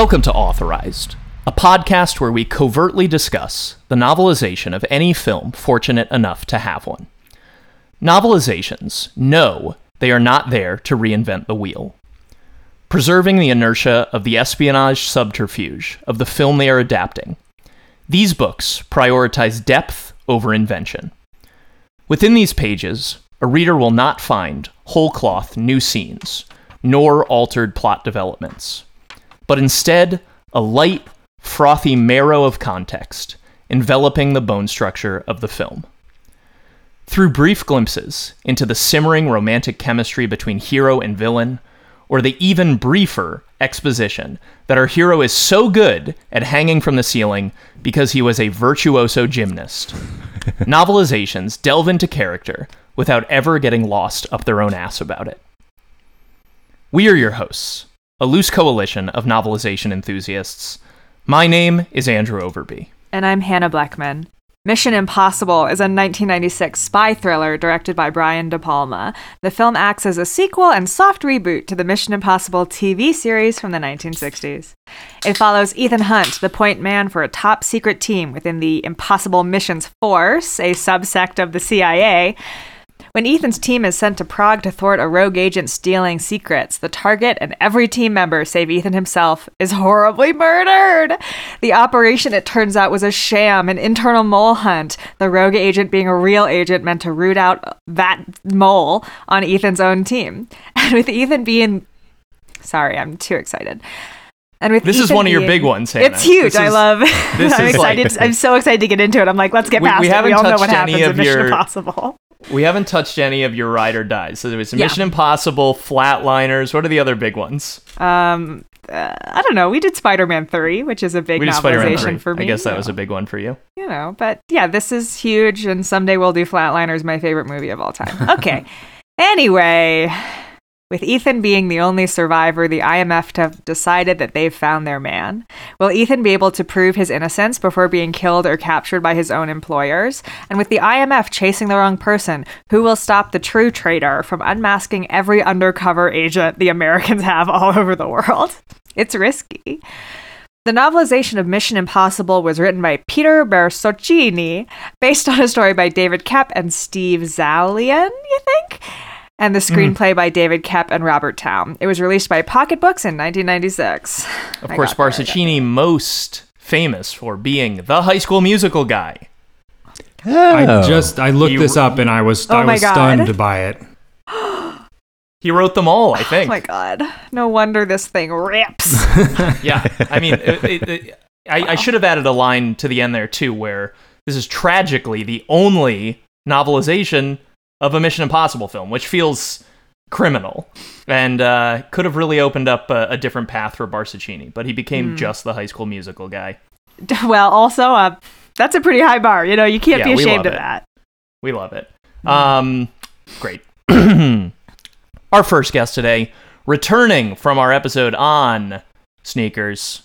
Welcome to Authorized, a podcast where we covertly discuss the novelization of any film fortunate enough to have one. Novelizations know they are not there to reinvent the wheel. Preserving the inertia of the espionage subterfuge of the film they are adapting, these books prioritize depth over invention. Within these pages, a reader will not find whole cloth new scenes, nor altered plot developments but instead a light, frothy marrow of context enveloping the bone structure of the film. Through brief glimpses into the simmering romantic chemistry between hero and villain, or the even briefer exposition that our hero is so good at hanging from the ceiling because he was a virtuoso gymnast. Novelizations delve into character without ever getting lost up their own ass about it. We are your hosts, a loose coalition of novelization enthusiasts. My name is Andrew Overbye. And I'm Hannah Blechman. Mission Impossible is a 1996 spy thriller directed by Brian De Palma. The film acts as a sequel and soft reboot to the Mission Impossible TV series from the 1960s. It follows Ethan Hunt, the point man for a top secret team within the Impossible Missions Force, a subsect of the CIA, when Ethan's team is sent to Prague to thwart a rogue agent stealing secrets, the target and every team member, save Ethan himself, is horribly murdered. The operation, it turns out, was a sham, an internal mole hunt, the rogue agent being a real agent meant to root out that mole on Ethan's own team. And with Ethan being. Sorry, I'm too excited. And with this Ethan is one of your big ones. Hannah. It's huge. This I love. this I'm is like- excited. I'm so excited to get into it. I'm like, let's get We- past we it. haven't We all know what any happens in Mission your- Impossible. We haven't touched any of your ride or dies. So there was Yeah. Mission Impossible, Flatliners. What are the other big ones? Um, uh, I don't know. We did Spider-Man three, which is a big we did Spider-Man novelization 3. for me. I guess that was a big one for you. you know. But yeah, this is huge, and someday we'll do Flatliners, my favorite movie of all time. Okay. anyway, with Ethan being the only survivor, the IMF have decided that they've found their man. Will Ethan be able to prove his innocence before being killed or captured by his own employers? And with the IMF chasing the wrong person, who will stop the true traitor from unmasking every undercover agent the Americans have all over the world? It's risky. The novelization of Mission Impossible was written by Peter Barsocchini, based on a story by David Koepp and Steve Zaillian, you think? And the mm. screenplay by David Koepp and Robert Towne. It was released by Pocket Books in 1996. Of I course, got there, I got Barsocchini most famous for being the High School Musical guy. I oh. just I looked You- this up and I was Oh I my was God. stunned by it. He wrote them all, I oh think. Oh my god. No wonder this thing rips. yeah, I mean, it, it, it- I, I should have added a line to the end there too, where this is tragically the only novelization of a Mission Impossible film, which feels criminal and uh, could have really opened up a, a different path for Barsocchini. But he became just the High School Musical guy. well, also, uh, that's a pretty high bar. You know, you can't Yeah, be ashamed of it. that. We love it. Um, great. our first guest today, returning from our episode on sneakers,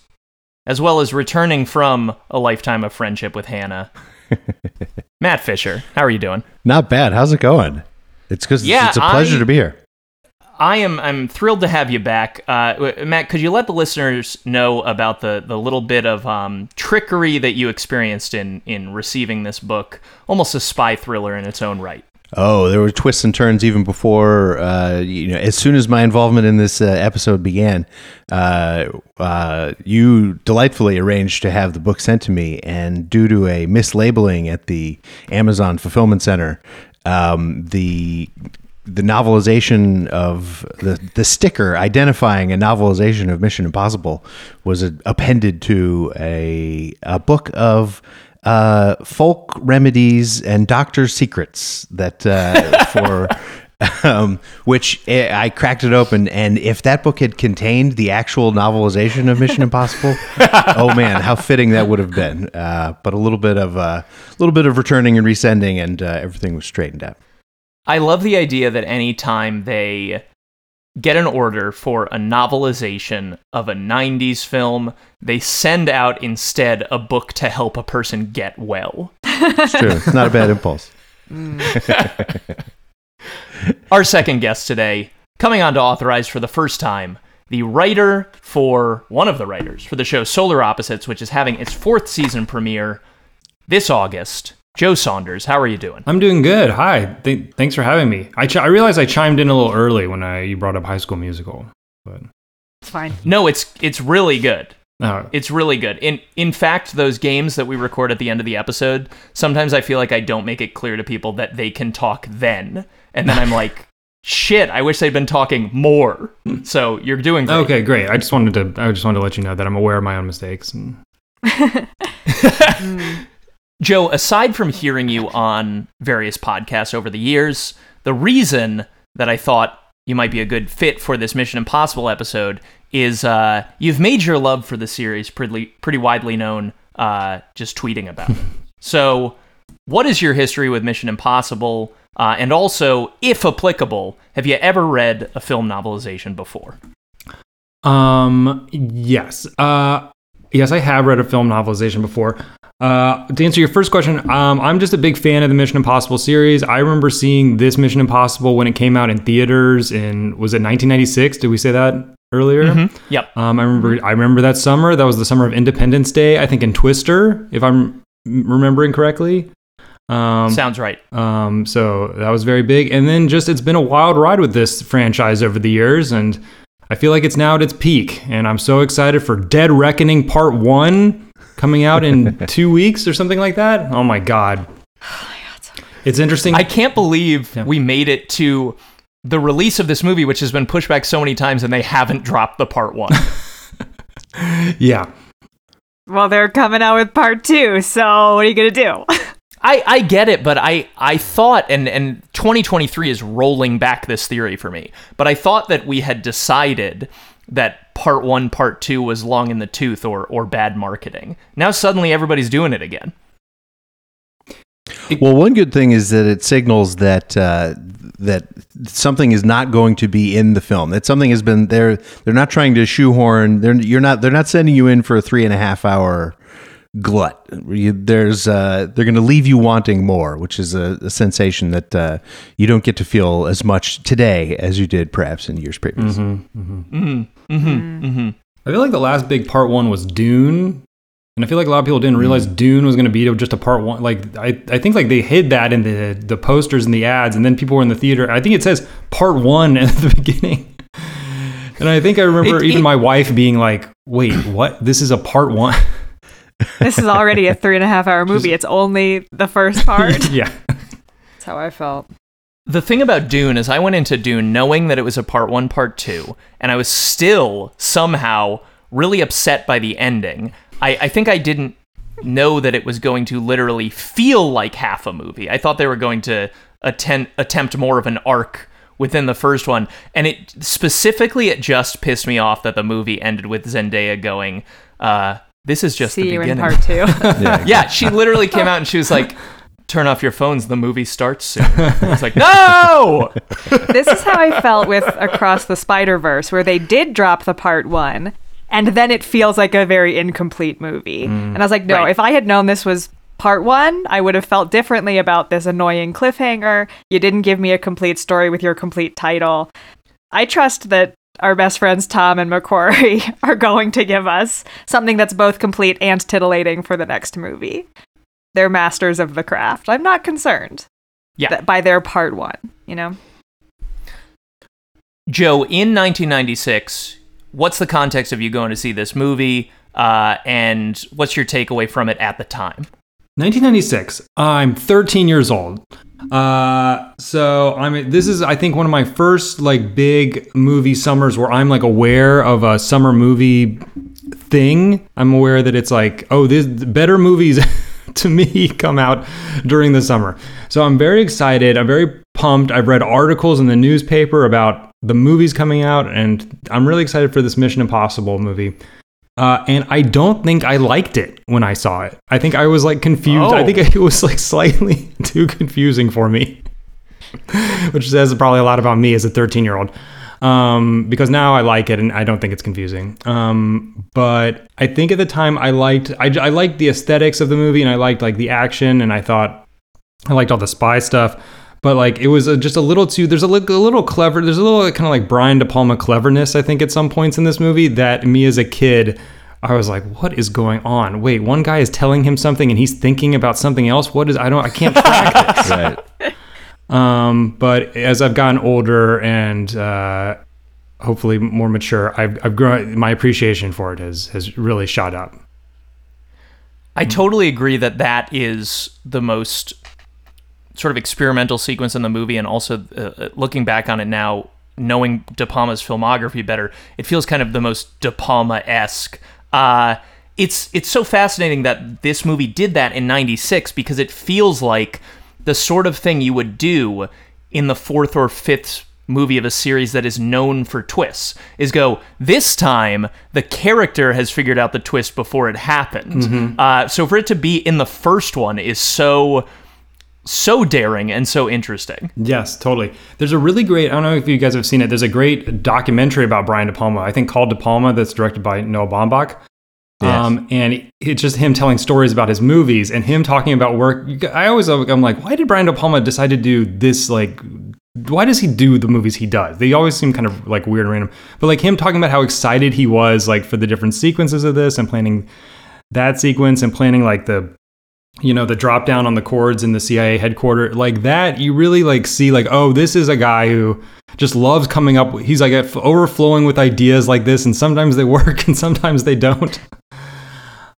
as well as returning from a lifetime of friendship with Hannah. Matt Fisher, how are you doing? Not bad. How's it going? It's because Yeah, it's a pleasure I- to be here. I am I'm thrilled to have you back, uh, Matt. Could you let the listeners know about the the little bit of um, trickery that you experienced in in receiving this book, almost a spy thriller in its own right? Oh, there were twists and turns even before. Uh, you know, as soon as my involvement in this uh, episode began, uh, uh, you delightfully arranged to have the book sent to me, and due to a mislabeling at the Amazon fulfillment center, um, the the novelization of the the sticker identifying a novelization of Mission Impossible was uh, appended to a a book of uh, folk remedies and doctor secrets that uh, for um, which I I cracked it open and if that book had contained the actual novelization of Mission Impossible, oh man, how fitting that would have been. Uh, but a little bit of a little bit of returning and resending, and uh, everything was straightened out. I love the idea that anytime they get an order for a novelization of a 90s film, they send out instead a book to help a person get well. It's true. It's not a bad impulse. Our second guest today, coming on to authorize for the first time, the writer for one of the writers for the show Solar Opposites, which is having its fourth season premiere this August. Joe Saunders, how are you doing? I'm doing good. Hi. Th- thanks for having me. I, ch- I realized I chimed in a little early when I you brought up High School Musical, but It's fine. No, it's it's really good. uh, It's really good. In in fact, those games that we record at the end of the episode, sometimes I feel like I don't make it clear to people that they can talk then, and then I'm like, shit, I wish they'd been talking more. So you're doing great. okay, great. I just wanted to I just wanted to let you know that I'm aware of my own mistakes. And Joe, aside from hearing you on various podcasts over the years, the reason that I thought you might be a good fit for this Mission Impossible episode is uh, you've made your love for the series pretty, pretty widely known uh, just tweeting about it. So, what is your history with Mission Impossible? Uh, and also, if applicable, have you ever read a film novelization before? Um. Yes. Uh. Yes, I have read a film novelization before. Uh, to answer your first question, um, I'm just a big fan of the Mission Impossible series. I remember seeing this Mission Impossible when it came out in theaters in was it 1996? Did we say that earlier? Yep. Um, I remember. I remember that summer. That was the summer of Independence Day. I think in Twister, if I'm remembering correctly. Um, Sounds right. um, so that was very big. And then just it's been a wild ride with this franchise over the years, and I feel like it's now at its peak. And I'm so excited for Dead Reckoning Part One coming out in two weeks or something like that. Oh my god! It's interesting. I can't believe we made it to the release of this movie, which has been pushed back so many times, and they haven't dropped the part one. yeah. Well, they're coming out with part two, so what are you gonna do? I, I get it, but I, I thought, and, and 2023 is rolling back this theory for me, but I thought that we had decided that part one, part two was long in the tooth or, or bad marketing. Now suddenly everybody's doing it again. Well, one good thing is that it signals that uh, that something is not going to be in the film. That something has been there. They're not trying to shoehorn. They're you're not. They're not sending you in for a three and a half hour glut. You, there's uh, they're going to leave you wanting more, which is a, a sensation that uh, you don't get to feel as much today as you did perhaps in years previous. Mm-hmm, mm-hmm. Mm-hmm, I feel like the last big part one was Dune. And I feel like a lot of people didn't mm. realize Dune was going to be just a part one. Like I, I think like they hid that in the the posters and the ads, and then people were in the theater. I think it says part one at the beginning. And I think I remember It- even it- my wife being like, "Wait, what? This is a part one?" this is already a three and a half hour movie. It's only the first part. yeah, That's how I felt. The thing about Dune is I went into Dune knowing that it was a part one, part two, and I was still somehow really upset by the ending. I, I think I didn't know that it was going to literally feel like half a movie. I thought they were going to attempt attempt more of an arc within the first one. And it specifically it just pissed me off that the movie ended with Zendaya going, uh, this is just See the you in beginning. part two. Yeah, she literally came out and she was like, "Turn off your phones. The movie starts soon." It's like, "No!" this is how I felt with Across the Spider Verse, where they did drop the part one, and then it feels like a very incomplete movie. Mm. And I was like, no, Right. if I had known this was part one, I would have felt differently about this annoying cliffhanger. You didn't give me a complete story with your complete title. I trust that our best friends Tom and McQuarrie are going to give us something that's both complete and titillating for the next movie. They're masters of the craft. I'm not concerned Yeah. by their part one, you know? Joe, in 1996, what's the context of you going to see this movie, uh, and what's your takeaway from it at the time? 1996. I'm 13 years old. Uh, so I'm. This is, I think, one of my first like big movie summers where I'm like aware of a summer movie thing. I'm aware that it's like, oh, this better movies to me come out during the summer. So I'm very excited. I'm very pumped. I've read articles in the newspaper about the movies coming out, and I'm really excited for this Mission Impossible movie. Uh, and I don't think I liked it when I saw it. I think I was like confused. I Oh. think it was like slightly too confusing for me, which says probably a lot about me as a 13 year old. Um, because now I like it and I don't think it's confusing. Um, but I think at the time I liked I, I liked the aesthetics of the movie and I liked like the action and I thought I liked all the spy stuff. But like it was a, just a little too. There's a, li- a little clever. There's a little kind of like Brian De Palma cleverness. I think at some points in this movie that me as a kid. I was like, "What is going on? Wait, one guy is telling him something, and he's thinking about something else. What is? I don't. I can't track this." Right. Um, but as I've gotten older and uh, hopefully more mature, I've, I've grown. My appreciation for it has has really shot up. I totally agree that that is the most sort of experimental sequence in the movie, and also uh, looking back on it now, knowing De Palma's filmography better, it feels kind of the most De Palma esque. Uh, it's it's so fascinating that this movie did that in '96 because it feels like the sort of thing you would do in the fourth or fifth movie of a series that is known for twists is go this time the character has figured out the twist before it happened uh, so for it to be in the first one is so so daring and so interesting Yes, totally. There's a really great. I don't know if you guys have seen it. There's a great documentary about Brian De Palma. I think called De Palma that's directed by Noah Baumbach. Um, and it's just him telling stories about his movies and him talking about work. I always I'm like, why did Brian De Palma decide to do this? Like, why does he do the movies he does? They always seem kind of like weird and random. But like him talking about how excited he was like for the different sequences of this and planning that sequence and planning like the you know the drop down on the cords in the CIA headquarters like that you really like see like oh this is a guy who just loves coming up he's like overflowing with ideas like this and sometimes they work and sometimes they don't.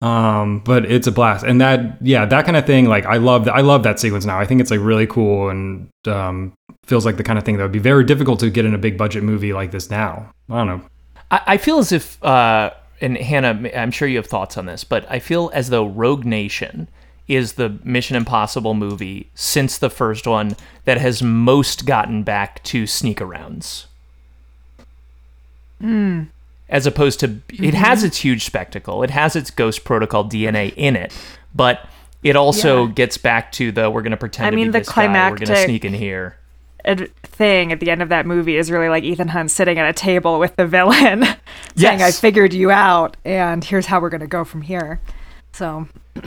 Um but it's a blast. And that yeah that kind of thing like I love that I love that sequence now. I think it's like really cool and um feels like the kind of thing that would be very difficult to get in a big budget movie like this now. I don't know. I, I feel as if, uh, and Hannah, I'm sure you have thoughts on this, but I feel as though Rogue Nation is the Mission Impossible movie since the first one that has most gotten back to sneak arounds. Hmm. As opposed to, it mm-hmm. has its huge spectacle, it has its Ghost Protocol DNA in it, but it also Yeah. gets back to the we're going to pretend I to mean, the this guy, we're going to climactic- sneak in here. ad- thing at the end of that movie is really like Ethan Hunt sitting at a table with the villain, saying, "I figured you out, and here's how we're gonna go from here." So,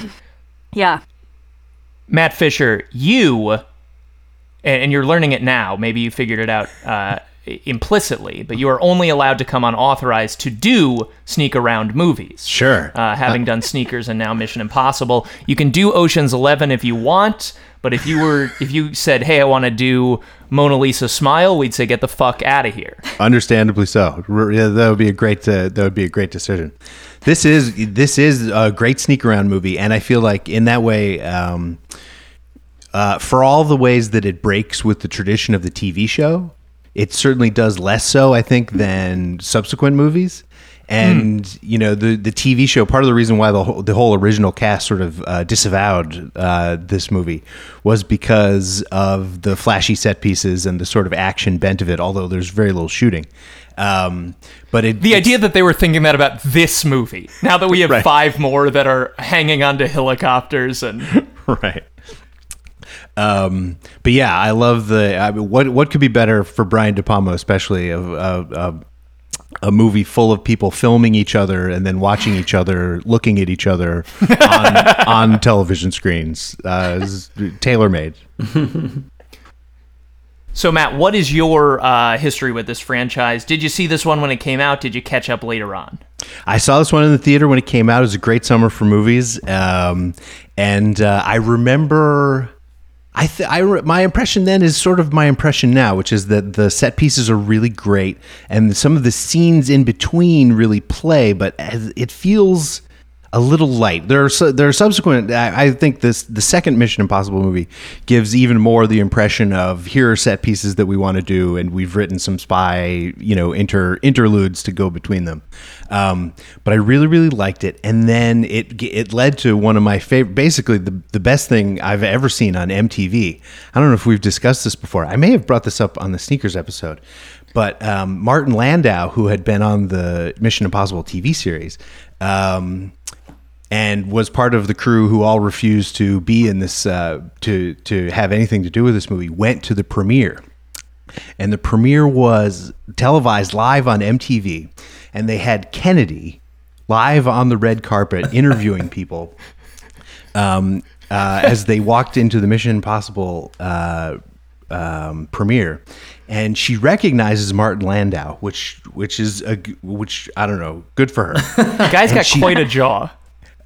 yeah, Matt Fisher, you, and, and you're learning it now. Maybe you figured it out uh, implicitly, but you are only allowed to come unauthorized to do sneak around movies. Sure. Uh, having done Sneakers and now Mission Impossible, you can do Ocean's Eleven if you want. But if you were, if you said, "Hey, I want to do Mona Lisa Smile," we'd say, "Get the fuck out of here." Understandably so. Yeah, that would be a great. Uh, that would be a great decision. This is this is a great sneak around movie, and I feel like in that way, um, uh, for all the ways that it breaks with the tradition of the TV show, it certainly does less so. I think than subsequent movies. And you know the the TV show. Part of the reason why the whole, the whole original cast sort of uh, disavowed uh, this movie was because of the flashy set pieces and the sort of action bent of it. Although there's very little shooting, um, but it, The idea that they were thinking that about this movie, now that we have Right. five more that are hanging onto helicopters and right. Um, but yeah, I love the. I mean, what what could be better for Brian De Palma, especially of a, a, a movie full of people filming each other and then watching each other, looking at each other on, on television screens. Uh, Tailor made. So, Matt, what is your uh, history with this franchise? Did you see this one when it came out? Did you catch up later on? I saw this one in the theater when it came out. It was a great summer for movies, um, and uh, I remember. I, th- I re- my impression then is sort of my impression now, which is that the set pieces are really great, and some of the scenes in between really play, but it feels a little light. There are su- there are subsequent. I, I think this the second Mission Impossible movie gives even more the impression of here are set pieces that we want to do, and we've written some spy you know inter interludes to go between them. Um, but I really really liked it, and then it it led to one of my favorite, basically the the best thing I've ever seen on MTV. I don't know if we've discussed this before. I may have brought this up on the sneakers episode. But um, Martin Landau, who had been on the Mission Impossible TV series, um, and was part of the crew who all refused to be in this uh, to to have anything to do with this movie went to the premiere and the premiere was televised live on MTV and they had Kennedy live on the red carpet interviewing people um, uh, as they walked into the Mission Impossible uh, um, premiere, and she recognizes Martin Landau, which which is a g- which I don't know, good for her. The guy's got she- quite a jaw.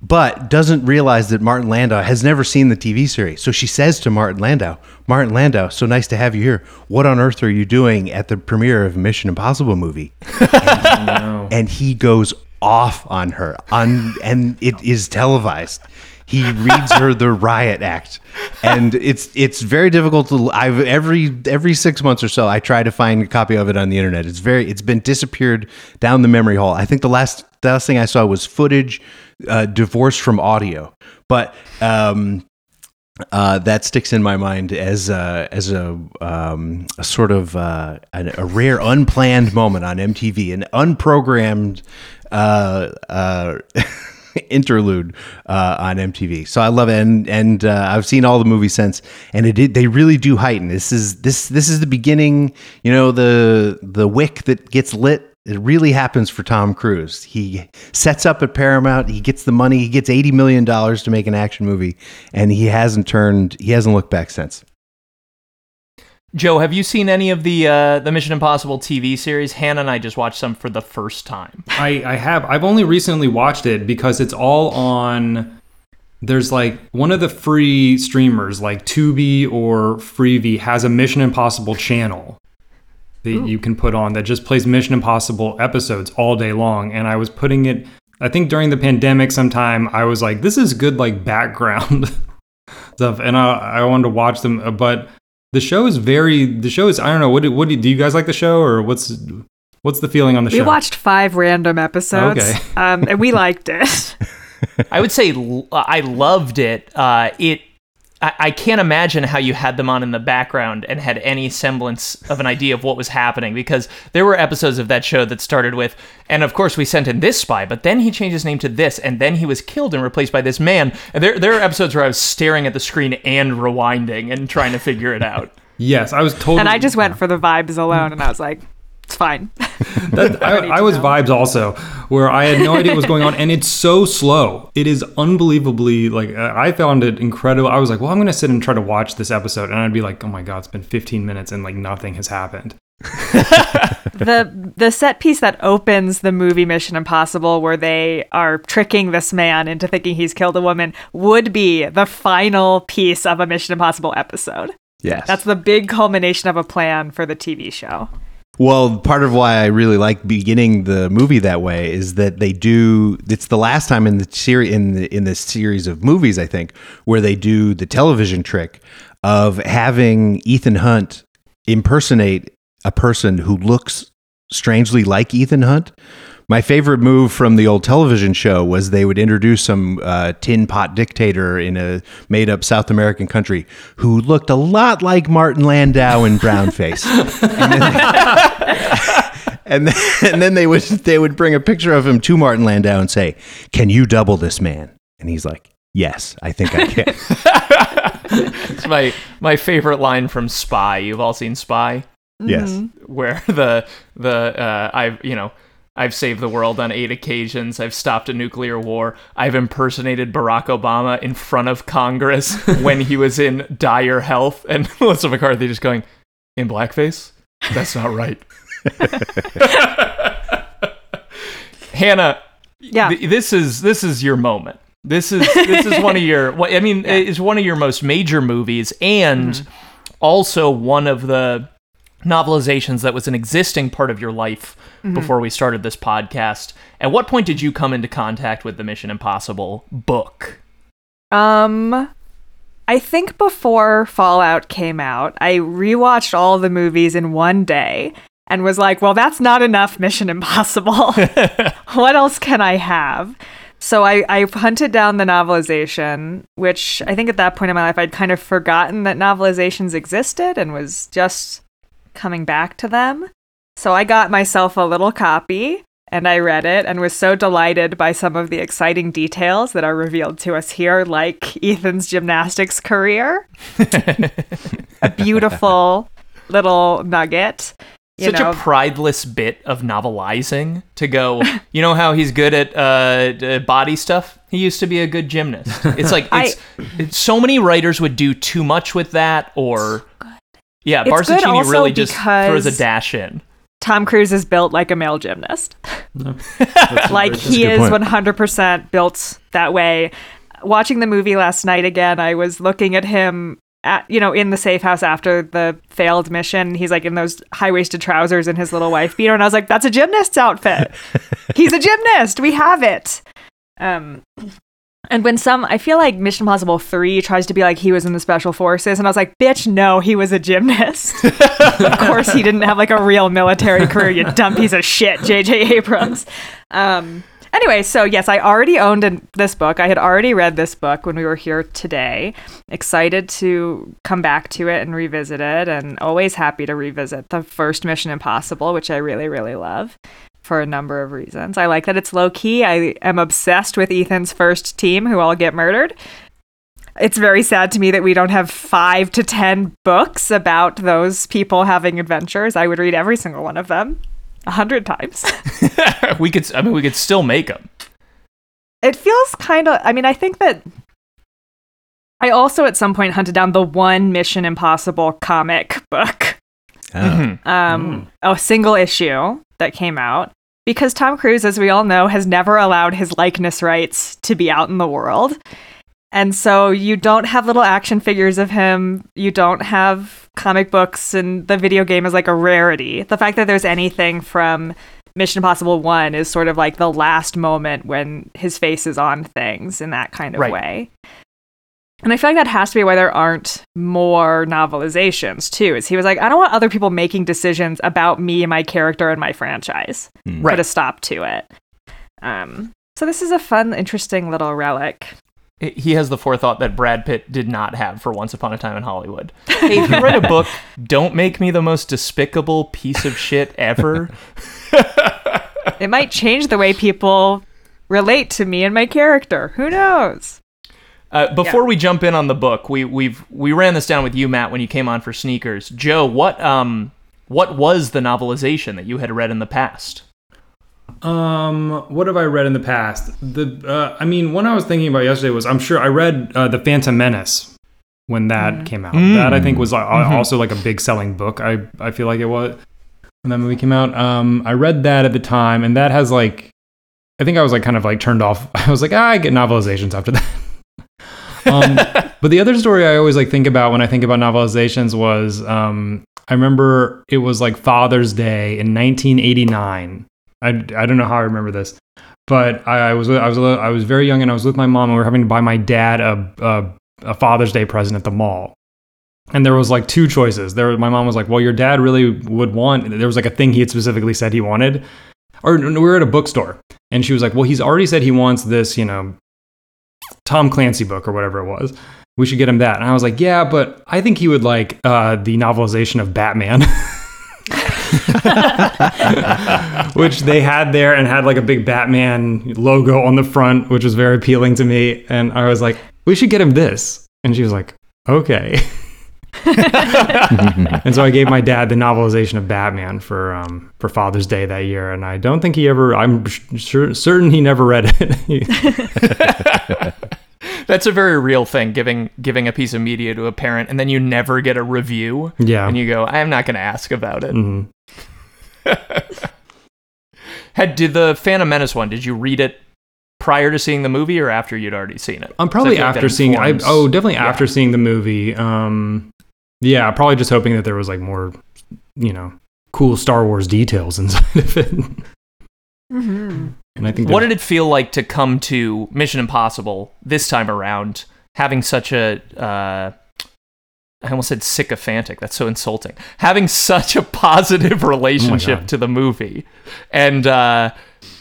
But doesn't realize that Martin Landau has never seen the TV series. So she says to Martin Landau, Martin Landau, so nice to have you here. What on earth are you doing at the premiere of a Mission Impossible movie? And, and he goes off on her, on, and it is televised. He reads her the riot act, and it's it's very difficult to. I've every every six months or so, I try to find a copy of it on the internet. It's very it's been disappeared down the memory hole. I think the last the last thing I saw was footage uh, divorced from audio, but um, uh, that sticks in my mind as a, as a, um, a sort of uh, a, a rare unplanned moment on MTV, an unprogrammed uh, uh, interlude uh, on MTV. So I love it, and and uh, I've seen all the movies since, and it they really do heighten. This is this this is the beginning. You know the the wick that gets lit it really happens for Tom Cruise. He sets up at Paramount. He gets the money. He gets eighty million dollars to make an action movie, and he hasn't turned. He hasn't looked back since. Joe, have you seen any of the uh, the Mission Impossible TV series? Hannah and I just watched some for the first time. I, I have. I've only recently watched it because it's all on. There's like one of the free streamers, like Tubi or Freevee, has a Mission Impossible channel that you can put on that just plays Mission Impossible episodes all day long. And I was putting it. I think during the pandemic, sometime I was like, "This is good, like background stuff," and I, I wanted to watch them. But the show is very. The show is. I don't know. What do, what do, do you guys like the show or what's what's the feeling on the We show? We watched five random episodes, Okay. um, and we liked it. I would say l- I loved it. Uh, it. I, I can't imagine how you had them on in the background and had any semblance of an idea of what was happening because there were episodes of that show that started with, and of course we sent in this spy, but then he changed his name to this, and then he was killed and replaced by this man. And there, there are episodes where I was staring at the screen and rewinding and trying to figure it out. Yes, I was totally. and I just went for the vibes alone, and I was like, it's fine. That, I, need I was know. vibes also, where I had no idea what was going on, and it's so slow. It is unbelievably like I found it incredible. I was like, well, I'm gonna sit and try to watch this episode, and I'd be like, oh my god, it's been 15 minutes and like nothing has happened. the the set piece that opens the movie Mission Impossible, where they are tricking this man into thinking he's killed a woman, would be the final piece of a Mission Impossible episode. Yes, That's the big culmination of a plan for the TV show. Well, part of why I really like beginning the movie that way is that they do. It's the last time in the series in the in this series of movies, I think, where they do the television trick of having Ethan Hunt impersonate a person who looks strangely like Ethan Hunt. My favorite move from the old television show was they would introduce some uh, tin pot dictator in a made up South American country who looked a lot like Martin Landau in brown face. and then, and then they would they would bring a picture of him to Martin Landau and say, "Can you double this man?" And he's like, "Yes, I think I can." It's my my favorite line from Spy. You've all seen Spy. yes, where the the uh, I've you know I've saved the world on eight occasions. I've stopped a nuclear war. I've impersonated Barack Obama in front of Congress when he was in dire health, and Melissa McCarthy just going in blackface. That's not right. Hannah, Yeah. th- this is this is your moment. This is this is one of your. what- I mean, it's one of your most major movies, and mm-hmm. also one of the novelizations that was an existing part of your life before we started this podcast. At what point did you come into contact with the Mission Impossible book? Um, I think before Fallout came out, I rewatched all the movies in one day and was like, well, that's not enough Mission Impossible. what else can I have? So I, I hunted down the novelization, which I think at that point in my life I'd kind of forgotten that novelizations existed and was just coming back to them. So I got myself a little copy and I read it and was so delighted by some of the exciting details that are revealed to us here, like Ethan's gymnastics career. a beautiful little nugget. You Such know, a prideless bit of novelizing to go. You know how he's good at uh, body stuff. He used to be a good gymnast. It's like I- it's, it's so many writers would do too much with that, or Yeah, It's good really just throws a dash in. Tom Cruise is built like a male gymnast. That's like he is point. 100% built that way. Watching the movie last night again, I was looking at him at you know in the safe house after the failed mission. He's like in those high-waisted trousers and his little wife beater and I was like that's a gymnast's outfit. He's a gymnast. We have it. Um and when some, I feel like Mission Impossible 3 tries to be like he was in the special forces, and I was like, bitch, no, he was a gymnast. of course, he didn't have like a real military career, you dumb piece of shit, J.J. Abrams. Um, anyway, so yes, I already owned an, this book. I had already read this book when we were here today. Excited to come back to it and revisit it, and always happy to revisit the first Mission Impossible, which I really, really love for a number of reasons. I like that it's low key. I am obsessed with Ethan's first team, who all get murdered. It's very sad to me that we don't have five to ten books about those people having adventures. I would read every single one of them a hundred times. we could, I mean, we could still make them. it feels kind of, I mean, I think that I also at some point hunted down the one Mission Impossible comic book. Oh. um, a single issue that came out because Tom Cruise, as we all know, has never allowed his likeness rights to be out in the world. And so you don't have little action figures of him. You don't have comic books, and the video game is like a rarity. The fact that there's anything from Mission Impossible 1 is sort of like the last moment when his face is on things in that kind of Right. way. And I feel like that has to be why there aren't more novelizations, too. Is he was like, I don't want other people making decisions about me, and my character, and my franchise. Hmm. Put a stop to it. Um, so this is a fun, interesting little relic. He has the forethought that Brad Pitt did not have for Once Upon a Time in Hollywood. Hey, if you write a book, don't make me the most despicable piece of shit ever. It might change the way people relate to me and my character. Who knows? Uh, before we jump in on the book, we we've we ran this down with you, Matt, when you came on for sneakers. Joe, what um what was the novelization that you had read in the past? Um, what have I read in the past? The uh, I mean, one I was thinking about yesterday was I'm sure I read uh, the Phantom Menace when that came out. That I think was uh, also like a big selling book. I I feel like it was when that movie came out. Um, I read that at the time, and that has like I think I was like kind of like turned off. I was like, ah, I get novelizations after that. Um, but the other story I always like think about when I think about novelizations was um, I remember it was like Father's Day in 1989. I, I don't know how I remember this, but I, I was I was I was very young and I was with my mom and we were having to buy my dad a a, a Father's Day present at the mall. And there was like two choices. There, my mom was like, "Well, your dad really would want." There was like a thing he had specifically said he wanted, or we were at a bookstore, and she was like, "Well, he's already said he wants this, you know, Tom Clancy book or whatever it was. We should get him that." And I was like, "Yeah, but I think he would like uh, the novelization of Batman." which they had there and had like a big Batman logo on the front, which was very appealing to me. And I was like, we should get him this. And she was like, okay. and so I gave my dad the novelization of Batman for um, for Father's Day that year, and I don't think he ever. I'm sure certain he never read it. That's a very real thing, giving giving a piece of media to a parent and then you never get a review. Yeah. And you go, I'm not gonna ask about it. Mhm. Had did the Phantom Menace one, did you read it prior to seeing the movie or after you'd already seen it? I'm probably like after seeing. I oh, definitely yeah. after seeing the movie. Um, yeah, probably just hoping that there was like more, you know, cool Star Wars details inside of it. Mm-hmm. And I think What did it feel like to come to Mission Impossible this time around, having such a uh, I almost said sycophantic. That's so insulting. Having such a positive relationship God. to the movie, and uh,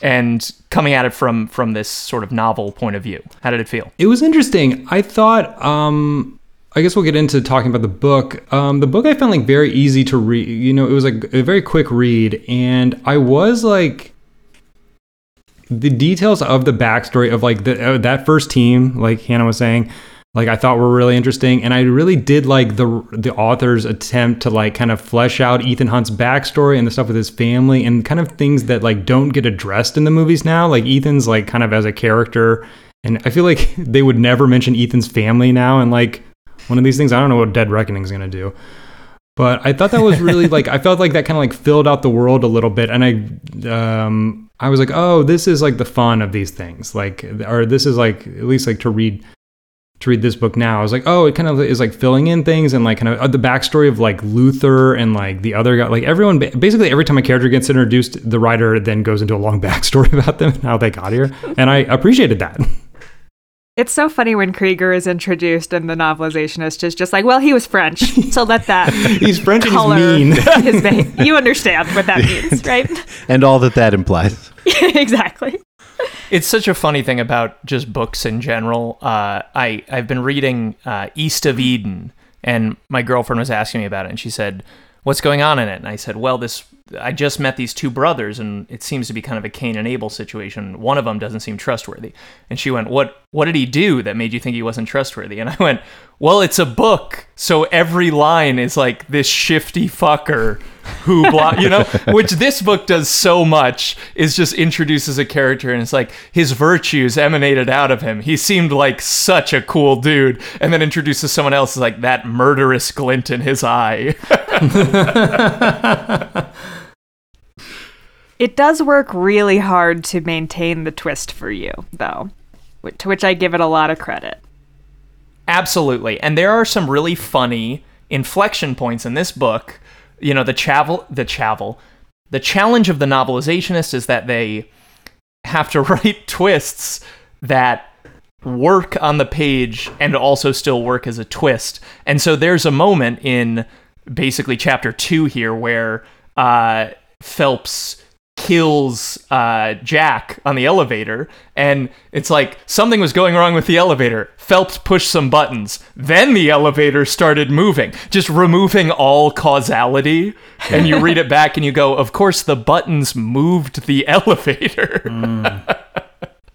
and coming at it from from this sort of novel point of view. How did it feel? It was interesting. I thought, um, I guess we'll get into talking about the book. Um, the book I found like very easy to read. You know, it was like a very quick read, and I was like, the details of the backstory of like the, uh, that first team, like Hannah was saying, like I thought were really interesting, and I really did like the the author's attempt to like kind of flesh out Ethan Hunt's backstory and the stuff with his family and kind of things that like don't get addressed in the movies now. Like Ethan's like kind of as a character, and I feel like they would never mention Ethan's family now, and like one of these things. I don't know what Dead Reckoning is gonna do. but I thought that was really like I felt like that kind of like filled out the world a little bit, and I um I was like, oh, this is like the fun of these things, like or this is like at least like to read to read this book now. I was like, oh, it kind of is like filling in things and like kind of uh, the backstory of like Luther and like the other guy, like everyone. Basically, every time a character gets introduced, the writer then goes into a long backstory about them and how they got here, and I appreciated that. It's so funny when Krieger is introduced and the novelizationist is just like, well, he was French, so let that he's French color and he's mean. his behavior. You understand what that means, right? and all that that implies. exactly. It's such a funny thing about just books in general. Uh, I I've been reading uh, East of Eden, and my girlfriend was asking me about it, and she said, "What's going on in it?" And I said, "Well, this I just met these two brothers, and it seems to be kind of a Cain and Abel situation. One of them doesn't seem trustworthy." And she went, "What? What did he do that made you think he wasn't trustworthy?" And I went, "Well, it's a book, so every line is like this shifty fucker who, blo-, you know, which this book does so much is just introduces a character, and it's like his virtues emanated out of him. He seemed like such a cool dude, and then introduces someone else like that murderous glint in his eye." It does work really hard to maintain the twist for you, though, to which I give it a lot of credit. Absolutely. And there are some really funny inflection points in this book. You know, the travel, the travel, the challenge of the novelizationist is that they have to write twists that work on the page and also still work as a twist. And so there's a moment in basically chapter two here where uh, Phelps kills uh, Jack on the elevator, and it's like something was going wrong with the elevator. Phelps pushed some buttons, then the elevator started moving, just removing all causality. And you read it back and you go, of course, the buttons moved the elevator. Mm.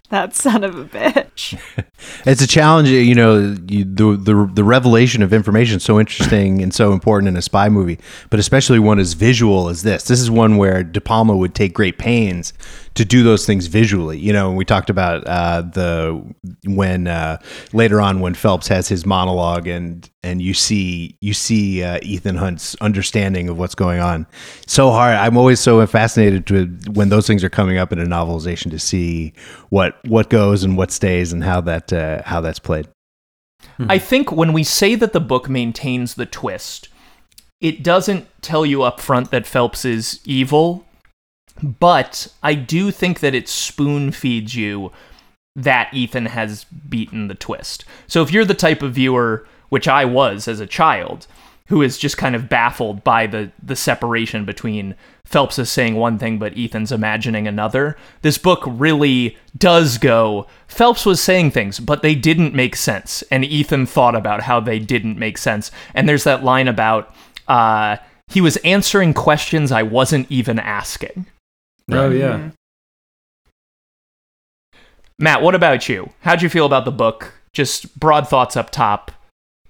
That son of a bitch. it's a challenge, you know. You, the the the revelation of information is so interesting and so important in a spy movie, but especially one as visual as this. This is one where De Palma would take great pains to do those things visually. You know, we talked about uh, the when uh, later on when Phelps has his monologue and and you see you see uh, Ethan Hunt's understanding of what's going on. So hard. I'm always so fascinated to when those things are coming up in a novelization to see what what goes and what stays and how that uh, how that's played. I think when we say that the book maintains the twist, it doesn't tell you up front that Phelps is evil but I do think that it spoon feeds you that Ethan has beaten the twist. So if you're the type of viewer, which I was as a child, who is just kind of baffled by the the separation between Phelps is saying one thing but Ethan's imagining another. This book really does go Phelps was saying things but they didn't make sense and Ethan thought about how they didn't make sense. And there's that line about uh, he was answering questions I wasn't even asking. Oh yeah. Mm-hmm. Matt, what about you? How'd you feel about the book? Just broad thoughts up top.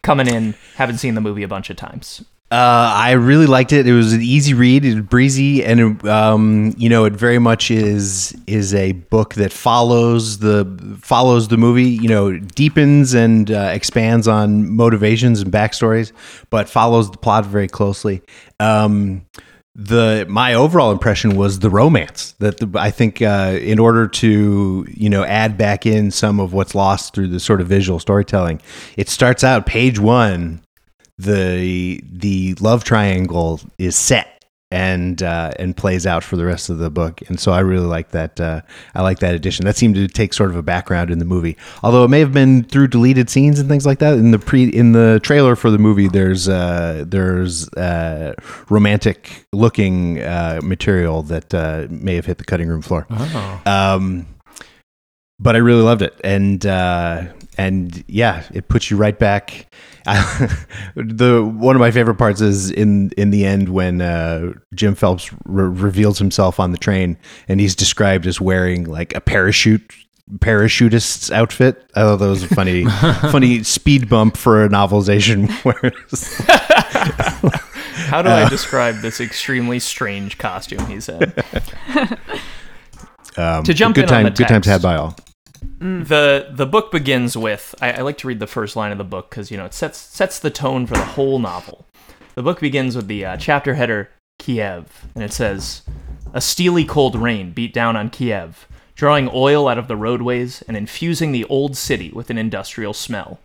Coming in, haven't seen the movie a bunch of times. Uh, I really liked it. It was an easy read, it was breezy, and it, um, you know, it very much is is a book that follows the follows the movie. You know, deepens and uh, expands on motivations and backstories, but follows the plot very closely. Um, the my overall impression was the romance that the, I think uh, in order to you know add back in some of what's lost through the sort of visual storytelling, it starts out page one. The the love triangle is set and uh, and plays out for the rest of the book. And so I really like that. Uh, I like that addition. That seemed to take sort of a background in the movie, although it may have been through deleted scenes and things like that. In the pre in the trailer for the movie, there's uh, there's uh, romantic looking uh, material that uh, may have hit the cutting room floor. Oh. Um, but I really loved it, and and yeah, it puts you right back. the one of my favorite parts is in in the end when uh, Jim Phelps re- reveals himself on the train, and he's described as wearing like a parachute parachutist's outfit. I thought that was a funny funny speed bump for a novelization. How do I uh, describe this extremely strange costume he's in? Um, to jump good in time, on the text, good times had by all. Mm. The the book begins with I, I, like to read the first line of the book because you know it sets sets the tone for the whole novel. The book begins with the uh, chapter header Kiev, and it says, "A steely cold rain beat down on Kiev, drawing oil out of the roadways and infusing the old city with an industrial smell.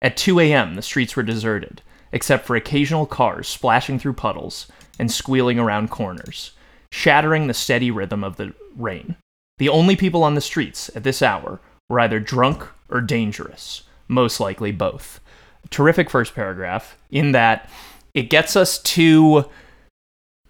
At 2 a.m., the streets were deserted, except for occasional cars splashing through puddles and squealing around corners, shattering the steady rhythm of the rain. The only people on the streets at this hour were either drunk or dangerous, most likely both. Terrific first paragraph in that it gets us to.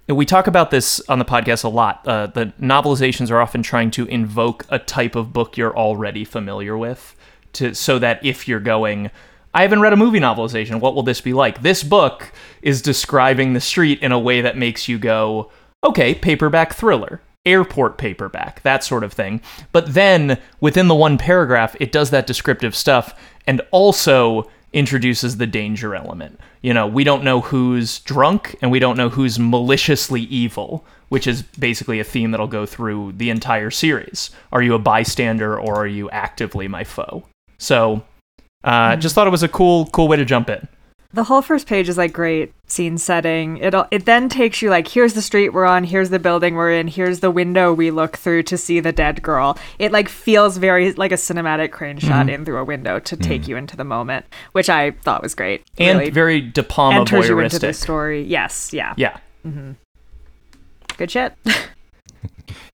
We talk about this on the podcast a lot. Uh, the novelizations are often trying to invoke a type of book you're already familiar with, to so that if you're going, I haven't read a movie novelization. What will this be like? This book is describing the street in a way that makes you go, okay, paperback thriller, airport paperback, that sort of thing. But then within the one paragraph, it does that descriptive stuff and also introduces the danger element. You know, we don't know who's drunk and we don't know who's maliciously evil, which is basically a theme that'll go through the entire series. Are you a bystander or are you actively my foe? So, uh, just thought it was a cool, cool way to jump in. The whole first page is like great scene setting. It it then takes you like here's the street we're on, here's the building we're in, here's the window we look through to see the dead girl. It like feels very like a cinematic crane shot mm-hmm. in through a window to mm-hmm. take you into the moment, which I thought was great. And Really very De Palma enters you into the story. Yes, yeah, Yeah. Mm-hmm. good shit.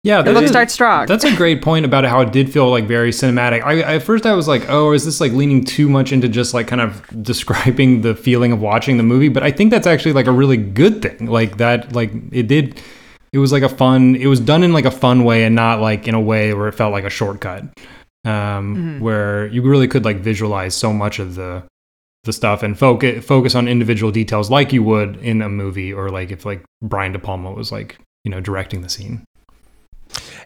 Yeah, The book is- starts strong. That's a great point about how it did feel like very cinematic. I at first I was like, oh, is this like leaning too much into just like kind of describing the feeling of watching the movie? But I think that's actually like a really good thing. Like that, like it did. It was like a fun. It was done in like a fun way and not like in a way where it felt like a shortcut. Um, where you really could like visualize so much of the the stuff and focus focus on individual details like you would in a movie or like if like Brian De Palma was like you know directing the scene.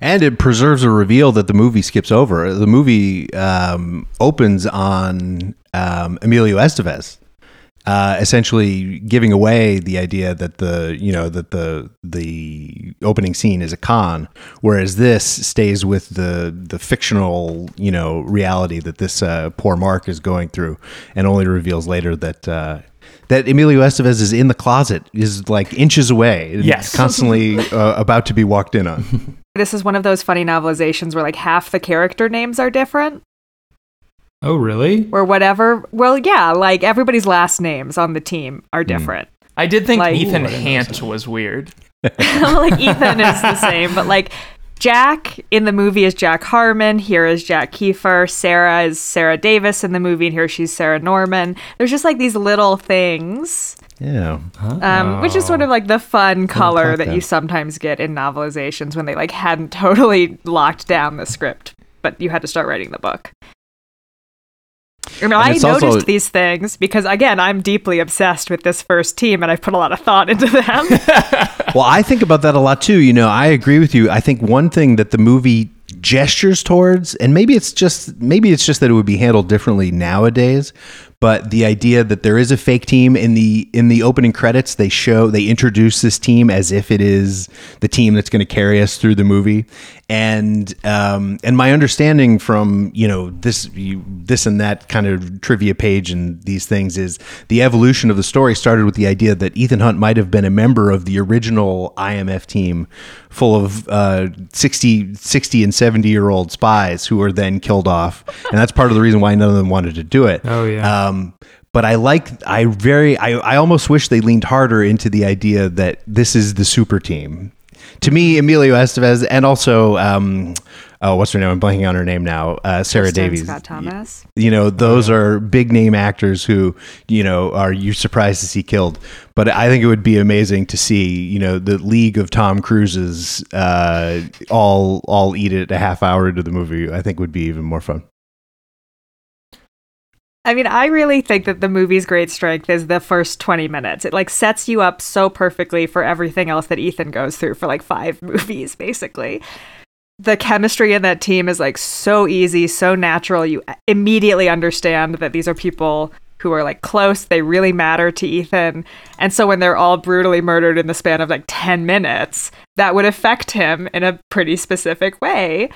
And it preserves a reveal that the movie skips over. The movie um, opens on um, Emilio Estevez, uh, essentially giving away the idea that the you know that the the opening scene is a con, whereas this stays with the the fictional you know reality that this uh, poor Mark is going through, and only reveals later that. Uh, that Emilio Estevez is in the closet, is like inches away, Yes. constantly uh, about to be walked in on. this is one of those funny novelizations where like half the character names are different. Oh, really? or whatever. Well, yeah, like everybody's last names on the team are different. I did think Like- Ethan Ooh, Hant was weird. like Ethan is the same, but like Jack in the movie is Jack Harmon. Here is Jack Kiefer. Sarah is Sarah Davis in the movie, and here she's Sarah Norman. There's just like these little things, Yeah. um, which is sort of like the fun color caught that you sometimes get in novelizations when they like hadn't totally locked down the script, but you had to start writing the book. You know, And I noticed also- these things because, again, I'm deeply obsessed with this first team, and I've put a lot of thought into them. Well, I think about that a lot too. You know, I agree with you. I think one thing that the movie gestures towards, and maybe it's just maybe it's just that it would be handled differently nowadays, but the idea that there is a fake team in the in the opening credits, they show they introduce this team as if it is the team that's going to carry us through the movie, and um, and my understanding from you know this you, this and that kind of trivia page and these things is the evolution of the story started with the idea that Ethan Hunt might have been a member of the original IMF team full of uh, 60, 60 and 70 year old spies who were then killed off. And that's part of the reason why none of them wanted to do it. Oh, yeah. Um, but I like, I very, I, I almost wish they leaned harder into the idea that this is the super team. To me, Emilio Estevez and also, um, oh, what's her name? I'm blanking on her name now. Uh, Sarah Kristin Davies. Scott Thomas. You know, those are big name actors who, you know, are you surprised to see killed. But I think it would be amazing to see, you know, the league of Tom Cruises uh, all all eat it a half hour into the movie. I think would be even more fun. I mean, I really think that the movie's great strength is the first 20 minutes. It like sets you up so perfectly for everything else that Ethan goes through for like five movies, basically. The chemistry in that team is like so easy, so natural. You uh, immediately understand that these are people who are like close, they really matter to Ethan. And so when they're all brutally murdered in the span of like 10 minutes, that would affect him in a pretty specific way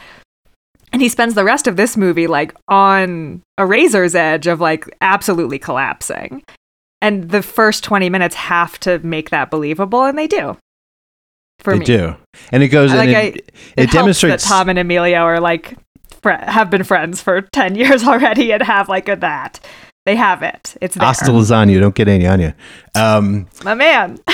and he spends the rest of this movie like on a razor's edge of like absolutely collapsing And the first 20 minutes have to make that believable, and they do. For they me. do, and it goes. I and like it, I- it, It, demonstrates. that Tom and Emilio are like fr- have been friends for 10 years already and have like a that. They have it. It's there. Hasta lasagna, don't get any on you. Um, My man.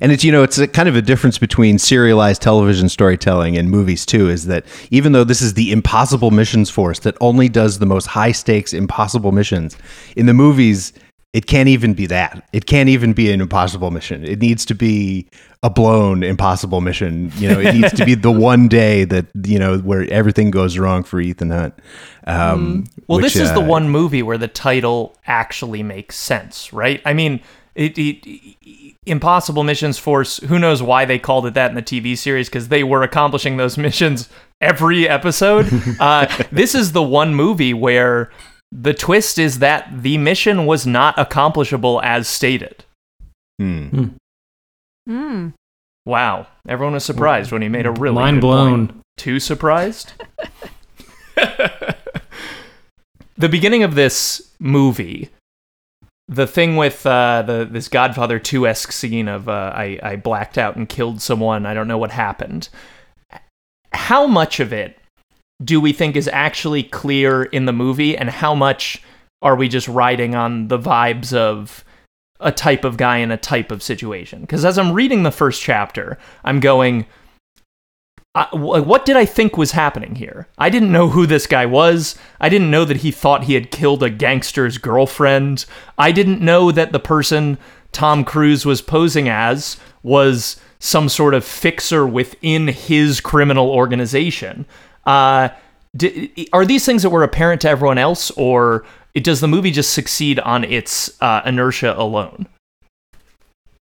And it's you know it's a kind of a difference between serialized television storytelling and movies too. Is that even though this is the impossible missions force that only does the most high stakes impossible missions, in the movies it can't even be that. It can't even be an impossible mission. It needs to be a blown impossible mission. You know, it needs to be the one day that you know where everything goes wrong for Ethan Hunt. Um, Well, which, this is the uh, one movie where the title actually makes sense, right? I mean, it, it, Impossible Missions Force. Who knows why they called it that in the TV series? Because they were accomplishing those missions every episode. uh, this is the one movie where the twist is that the mission was not accomplishable as stated. Hmm. Hmm. Wow, everyone was surprised when he made a really Mind good point. blown. Too surprised? the beginning of this movie, the thing with uh, the this Godfather 2 esque scene of uh, I, I blacked out and killed someone, I don't know what happened. How much of it do we think is actually clear in the movie, and how much are we just riding on the vibes of a type of guy in a type of situation? Because as I'm reading the first chapter, I'm going, what did I think was happening here? I didn't know who this guy was. I didn't know that he thought he had killed a gangster's girlfriend. I didn't know that the person Tom Cruise was posing as was some sort of fixer within his criminal organization. Uh, di- are these things that were apparent to everyone else, or it, does the movie just succeed on its uh, inertia alone?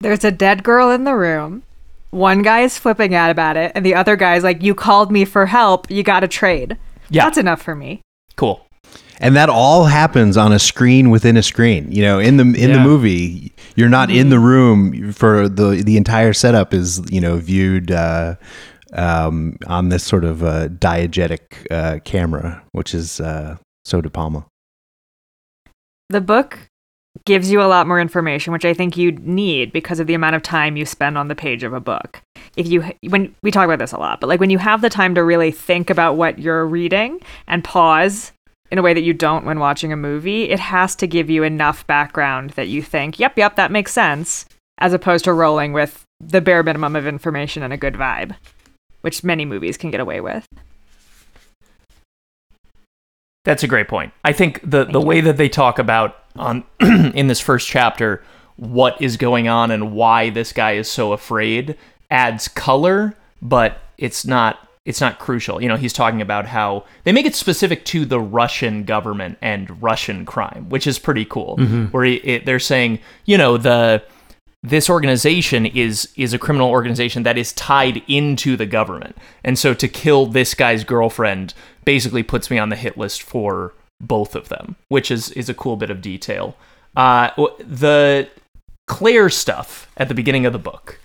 There's a dead girl in the room. One guy is flipping out about it, and the other guy's like, You called me for help. You got to trade. Yeah. That's enough for me. Cool. and that all happens on a screen within a screen you know in the in the movie you're not in the room for the the entire setup is you know viewed uh um on this sort of uh diegetic uh camera which is uh so de palma The book gives you a lot more information, which I think you need because of the amount of time you spend on the page of a book. If you, when we talk about this a lot, but like when you have the time to really think about what you're reading and pause in a way that you don't when watching a movie, it has to give you enough background that you think, yep, yep, that makes sense, as opposed to rolling with the bare minimum of information and a good vibe, which many movies can get away with. That's a great point. I think the the you. way that they talk about on in this first chapter what is going on and why this guy is so afraid adds color, but it's not it's not crucial. You know, he's talking about how they make it specific to the Russian government and Russian crime, which is pretty cool. Mm-hmm. Where he, it, they're saying, you know, the this organization is is a criminal organization that is tied into the government. And so to kill this guy's girlfriend basically puts me on the hit list for both of them, which is is a cool bit of detail. Uh, the Claire stuff at the beginning of the book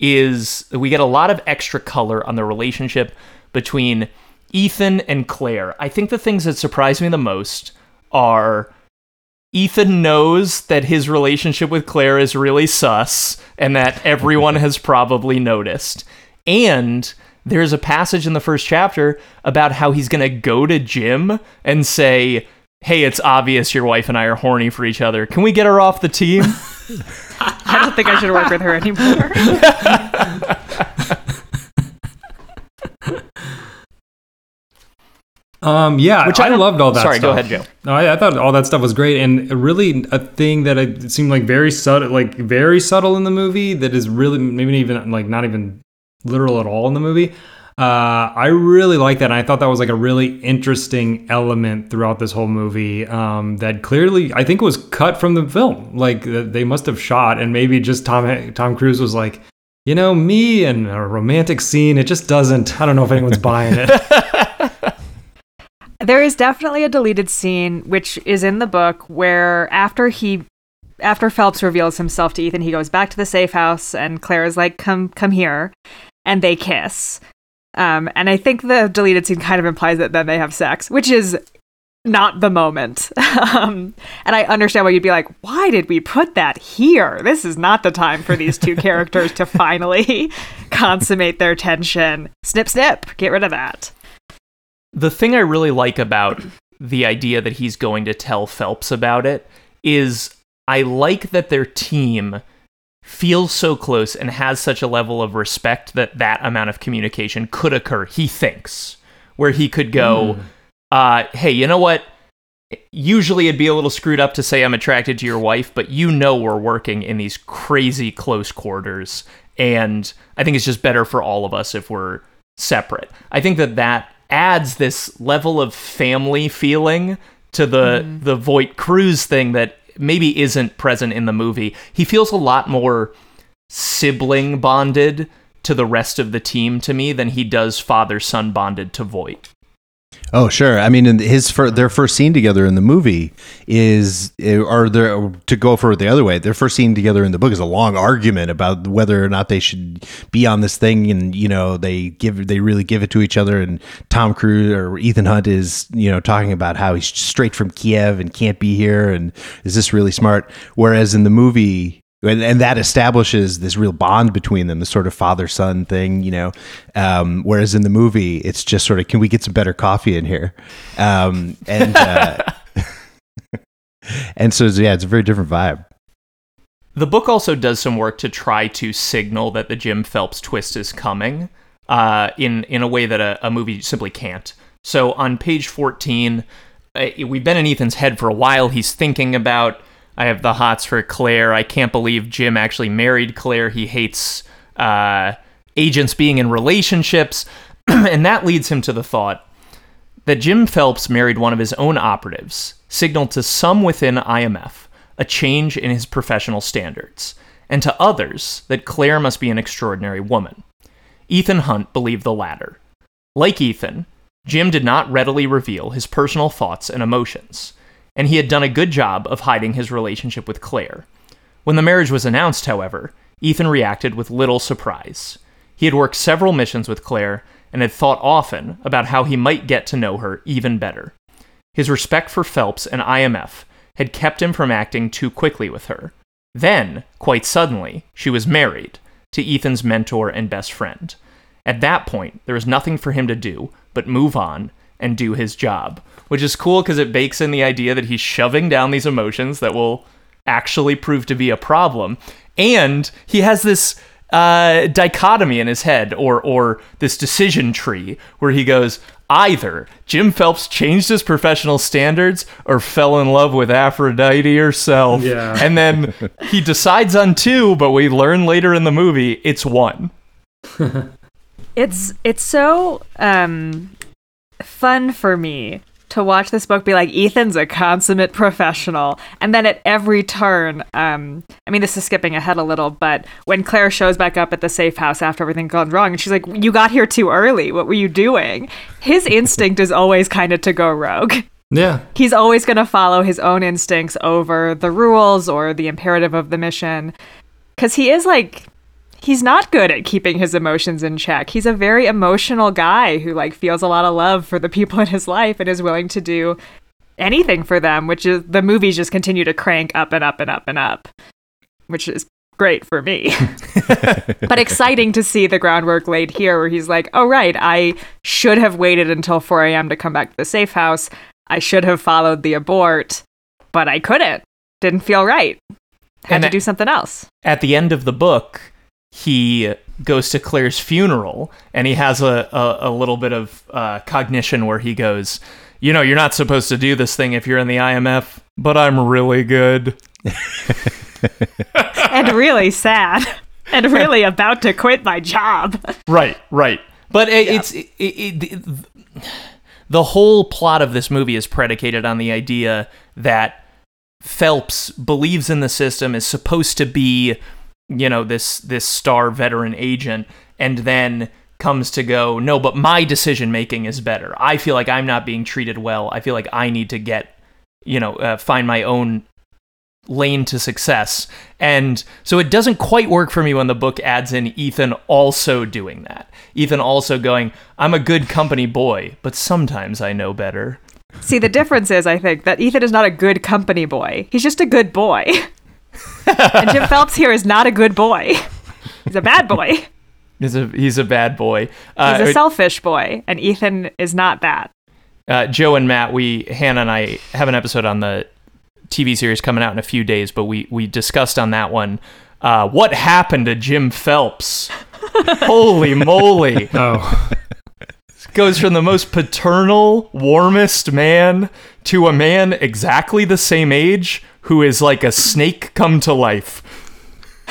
is we get a lot of extra color on the relationship between Ethan and Claire. I think the things that surprise me the most are Ethan knows that his relationship with Claire is really sus and that everyone has probably noticed. And there's a passage in the first chapter about how he's going to go to Jim and say, Hey, it's obvious your wife and I are horny for each other. Can we get her off the team? I don't think I should work with her anymore. Um, yeah, Which I, don't- loved all that. Stuff. Sorry, go ahead, Joe. No, I, I thought all that stuff was great, and really a thing that it seemed like very subtle, like very subtle in the movie. That is really maybe even like not even literal at all in the movie. Uh, I really like that. And I thought that was like a really interesting element throughout this whole movie. Um, that clearly I think was cut from the film. Like they must have shot, and maybe just Tom Tom Cruise was like, you know, me and a romantic scene. It just doesn't. I don't know if anyone's buying it. There is definitely a deleted scene which is in the book where after he after Phelps reveals himself to Ethan, he goes back to the safe house and Claire is like, Come come here and they kiss. Um, and I think the deleted scene kind of implies that then they have sex, which is not the moment. um, and I understand why you'd be like, why did we put that here? This is not the time for these two characters to finally consummate their tension. Snip, snip, get rid of that. The thing I really like about the idea that he's going to tell Phelps about it is I like that their team feels so close and has such a level of respect that that amount of communication could occur. He thinks where he could go, mm. uh, "Hey, you know what? Usually it'd be a little screwed up to say I'm attracted to your wife, but you know we're working in these crazy close quarters, and I think it's just better for all of us if we're separate." I think that that adds this level of family feeling to the mm. the Voight Cruise thing that maybe isn't present in the movie. He feels a lot more sibling bonded to the rest of the team to me than he does father son bonded to Voight. Oh, sure. I mean, his fir- their first scene together in the movie is, eh, or their to go for it the other way. Their first scene together in the book is a long argument about whether or not they should be on this thing, and you know they give they really give it to each other. And Tom Cruise or Ethan Hunt is you know talking about how he's straight from Kiev and can't be here, and is this really smart? Whereas in the movie, and, and that establishes this real bond between them, the sort of father son thing, you know. Um, whereas in the movie, it's just sort of, can we get some better coffee in here? Um, and uh, and so yeah, it's a very different vibe. The book also does some work to try to signal that the Jim Phelps twist is coming uh, in in a way that a, a movie simply can't. So on page fourteen, uh, we've been in Ethan's head for a while. He's thinking about I have the hots for Claire. I can't believe Jim actually married Claire. He hates uh, agents being in relationships. and that leads him to the thought that Jim Phelps married one of his own operatives, signaled to some within IMF a change in his professional standards, and to others that Claire must be an extraordinary woman. Ethan Hunt believed the latter. Like Ethan, Jim did not readily reveal his personal thoughts and emotions and he had done a good job of hiding his relationship with Claire. When the marriage was announced, however, Ethan reacted with little surprise. He had worked several missions with Claire and had thought often about how he might get to know her even better. His respect for Phelps and IMF had kept him from acting too quickly with her. Then, quite suddenly, she was married to Ethan's mentor and best friend. At that point, there was nothing for him to do but move on and do his job, which is cool because it bakes in the idea that he's shoving down these emotions that will actually prove to be a problem. And he has this uh, dichotomy in his head, or or this decision tree, where he goes either Jim Phelps changed his professional standards or fell in love with Aphrodite herself. Yeah. And then he decides on two, but we learn later in the movie it's one. it's it's so um fun for me to watch this book be like Ethan's a consummate professional. And then at every turn um I mean this is skipping ahead a little but when Claire shows back up at the safe house after everything gone wrong and she's like you got here too early. What were you doing? His instinct is always kind of to go rogue. Yeah. He's always going to follow his own instincts over the rules or the imperative of the mission. Cuz he is like he's not good at keeping his emotions in check. He's a very emotional guy who like feels a lot of love for the people in his life and is willing to do anything for them, which is the movies just continue to crank up and up and up and up, which is great for me. but exciting to see the groundwork laid here where he's like, oh, right, I should have waited until 4 a.m. to come back to the safe house. I should have followed the abort, but I couldn't. Didn't feel right. Had and to do something else. At the end of the book, he goes to Claire's funeral and he has a, a, a little bit of uh, cognition where he goes, You know, you're not supposed to do this thing if you're in the IMF, but I'm really good. and really sad. And really about to quit my job. Right, right. But it, yeah. it's. It, it, the whole plot of this movie is predicated on the idea that Phelps believes in the system, is supposed to be you know this this star veteran agent and then comes to go no but my decision making is better. I feel like i'm not being treated well. I feel like i need to get you know uh, find my own lane to success. And so it doesn't quite work for me when the book adds in ethan also doing that. Ethan also going i'm a good company boy but sometimes i know better. See, the difference is, I think, that Ethan is not a good company boy. He's just a good boy. and Jim Phelps here is not a good boy. He's a bad boy. He's a he's a bad boy. He's Uh, a selfish boy, and Ethan is not that. uh, Joe and Matt, we Hannah and I have an episode on the TV series coming out in a few days, but we we discussed on that one uh, what happened to Jim Phelps. Holy moly! Oh, Goes from the most paternal, warmest man to a man exactly the same age who is like a snake come to life.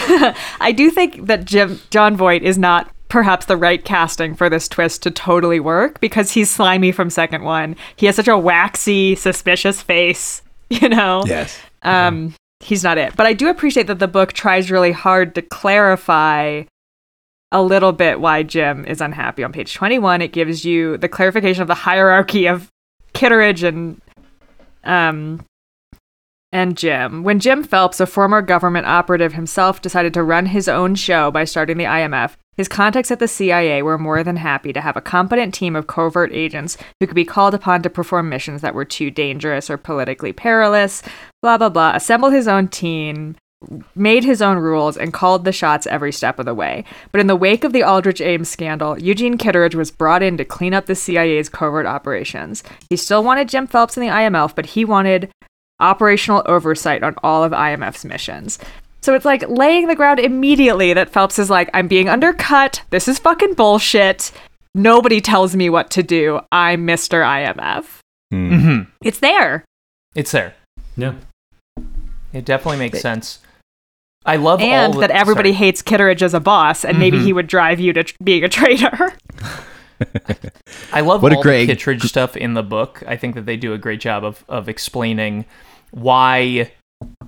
I do think that Jim Jon Voight is not perhaps the right casting for this twist to totally work because he's slimy from second one. He has such a waxy, suspicious face, you know. Yes. Um he's not it. But I do appreciate that the book tries really hard to clarify a little bit why Jim is unhappy. On page 21, it gives you the clarification of the hierarchy of Kitteridge and um and Jim. When Jim Phelps, a former government operative himself, decided to run his own show by starting the IMF, his contacts at the CIA were more than happy to have a competent team of covert agents who could be called upon to perform missions that were too dangerous or politically perilous, blah, blah, blah. Assembled his own team, made his own rules, and called the shots every step of the way. But in the wake of the Aldrich Ames scandal, Eugene Kitteridge was brought in to clean up the CIA's covert operations. He still wanted Jim Phelps in the IMF, but he wanted operational oversight on all of IMF's missions. So it's like laying the ground immediately that Phelps is like, I'm being undercut. This is fucking bullshit. Nobody tells me what to do. I'm Mr. IMF. hmm It's there. It's there. yeah. It definitely makes sense. I love and all the, that everybody sorry. hates Kitteridge as a boss, and maybe he would drive you to tr- being a traitor. I love What a all great- the Kittredge stuff in the book. I think that they do a great job of of explaining why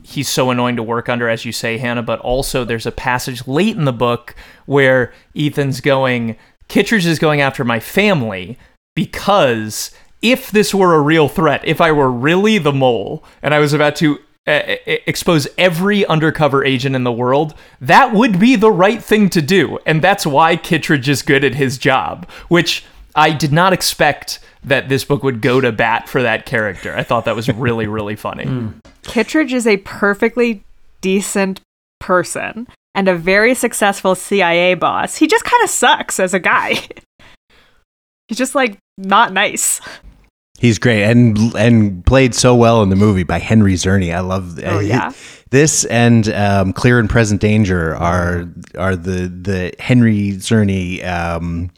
he's so annoying to work under, as you say, Hannah. But also, there's a passage late in the book where Ethan's going, Kittredge is going after my family because if this were a real threat, if I were really the mole and I was about to uh, expose every undercover agent in the world, that would be the right thing to do. And that's why Kittredge is good at his job, which I did not expect that this book would go to bat for that character. I thought that was really, really funny. Kittredge is a perfectly decent person and a very successful CIA boss. He just kind of sucks as a guy. He's just like not nice. He's great and and played so well in the movie by Henry Czerny. I love Oh, uh, yeah. this and um, Clear and Present Danger are are the the Henry Czerny um,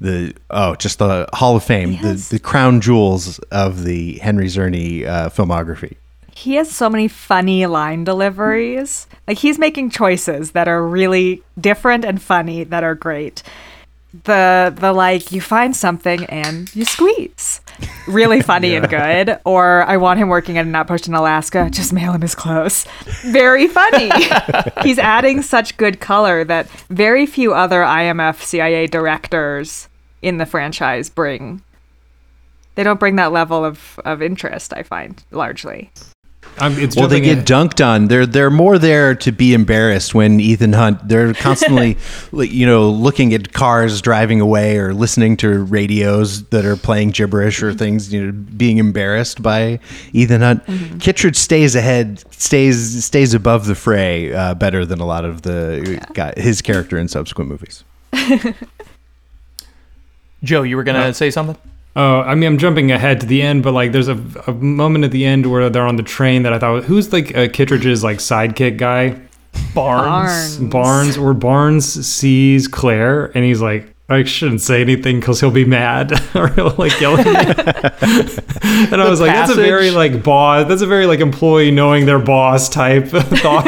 the oh just the Hall of Fame the the crown jewels of the Henry Czerny uh, filmography. He has so many funny line deliveries. Like he's making choices that are really different and funny that are great. The the like you find something and you squeeze. Really funny and good. Or I want him working at an outpost in Alaska. Just mail him his clothes. Very funny. He's adding such good color that very few other IMF CIA directors in the franchise bring. They don't bring that level of, of interest, I find, largely. Um, it's Well, they jumping get dunked on. They're they're more there to be embarrassed when Ethan Hunt. They're constantly, you know, looking at cars driving away or listening to radios that are playing gibberish or things. You know, being embarrassed by Ethan Hunt. Kittredge stays ahead, stays stays above the fray uh, better than a lot of the guy, his character in subsequent movies. Joe, you were gonna say something? Oh, I mean, I'm jumping ahead to the end, but like, there's a, a moment at the end where they're on the train that I thought, who's like uh, Kittredge's like sidekick guy, Barnes. Barnes. Barnes, where Barnes sees Claire and he's like, I shouldn't say anything because he'll be mad or he'll like yell at me. and I was like, that's a very like boss, that's a very like employee knowing their boss type thought.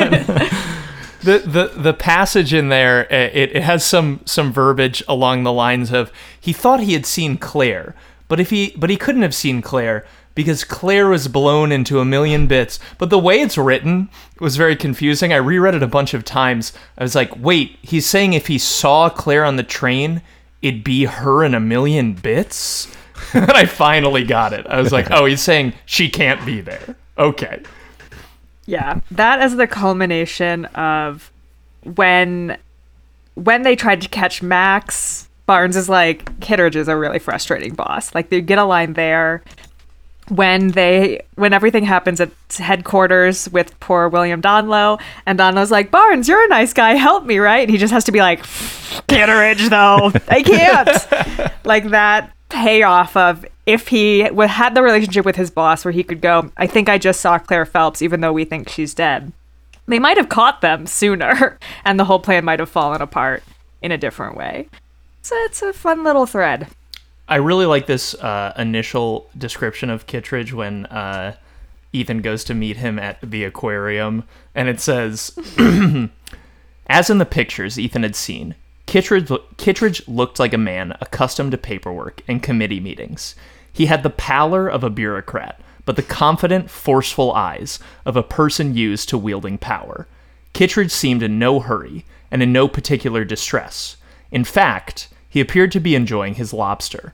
the the the passage in there uh, it, it has some some verbiage along the lines of he thought he had seen Claire, but if he but he couldn't have seen Claire because Claire was blown into a million bits. But the way it's written was very confusing. I reread it a bunch of times. I was like, wait, he's saying if he saw Claire on the train, it'd be her in a million bits. and I finally got it. I was like, oh, he's saying she can't be there. Okay. Yeah, that is the culmination of when when they tried to catch Max. Barnes is like Kittredge is a really frustrating boss. Like they get a line there, when they when everything happens at headquarters with poor William Donloe and Donloe's like Barnes you're a nice guy. Help me right? And he just has to be like Kitteridge though. I can't. Like that payoff of if he had the relationship with his boss where he could go I think I just saw Claire Phelps even though we think she's dead. They might have caught them sooner and the whole plan might have fallen apart in a different way so it's a fun little thread I really like this uh, initial description of Kittredge when uh, Ethan goes to meet him at the aquarium, and it says, "As in the pictures Ethan had seen, Kittredge, Kittredge looked like a man accustomed to paperwork and committee meetings. He had the pallor of a bureaucrat, but the confident, forceful eyes of a person used to wielding power. Kittredge seemed in no hurry and in no particular distress. In fact." He appeared to be enjoying his lobster.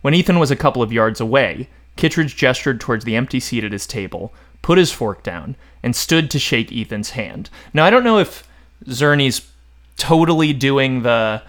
When Ethan was a couple of yards away, Kittredge gestured towards the empty seat at his table, put his fork down, and stood to shake Ethan's hand. Now, I don't know if Czerny's totally doing the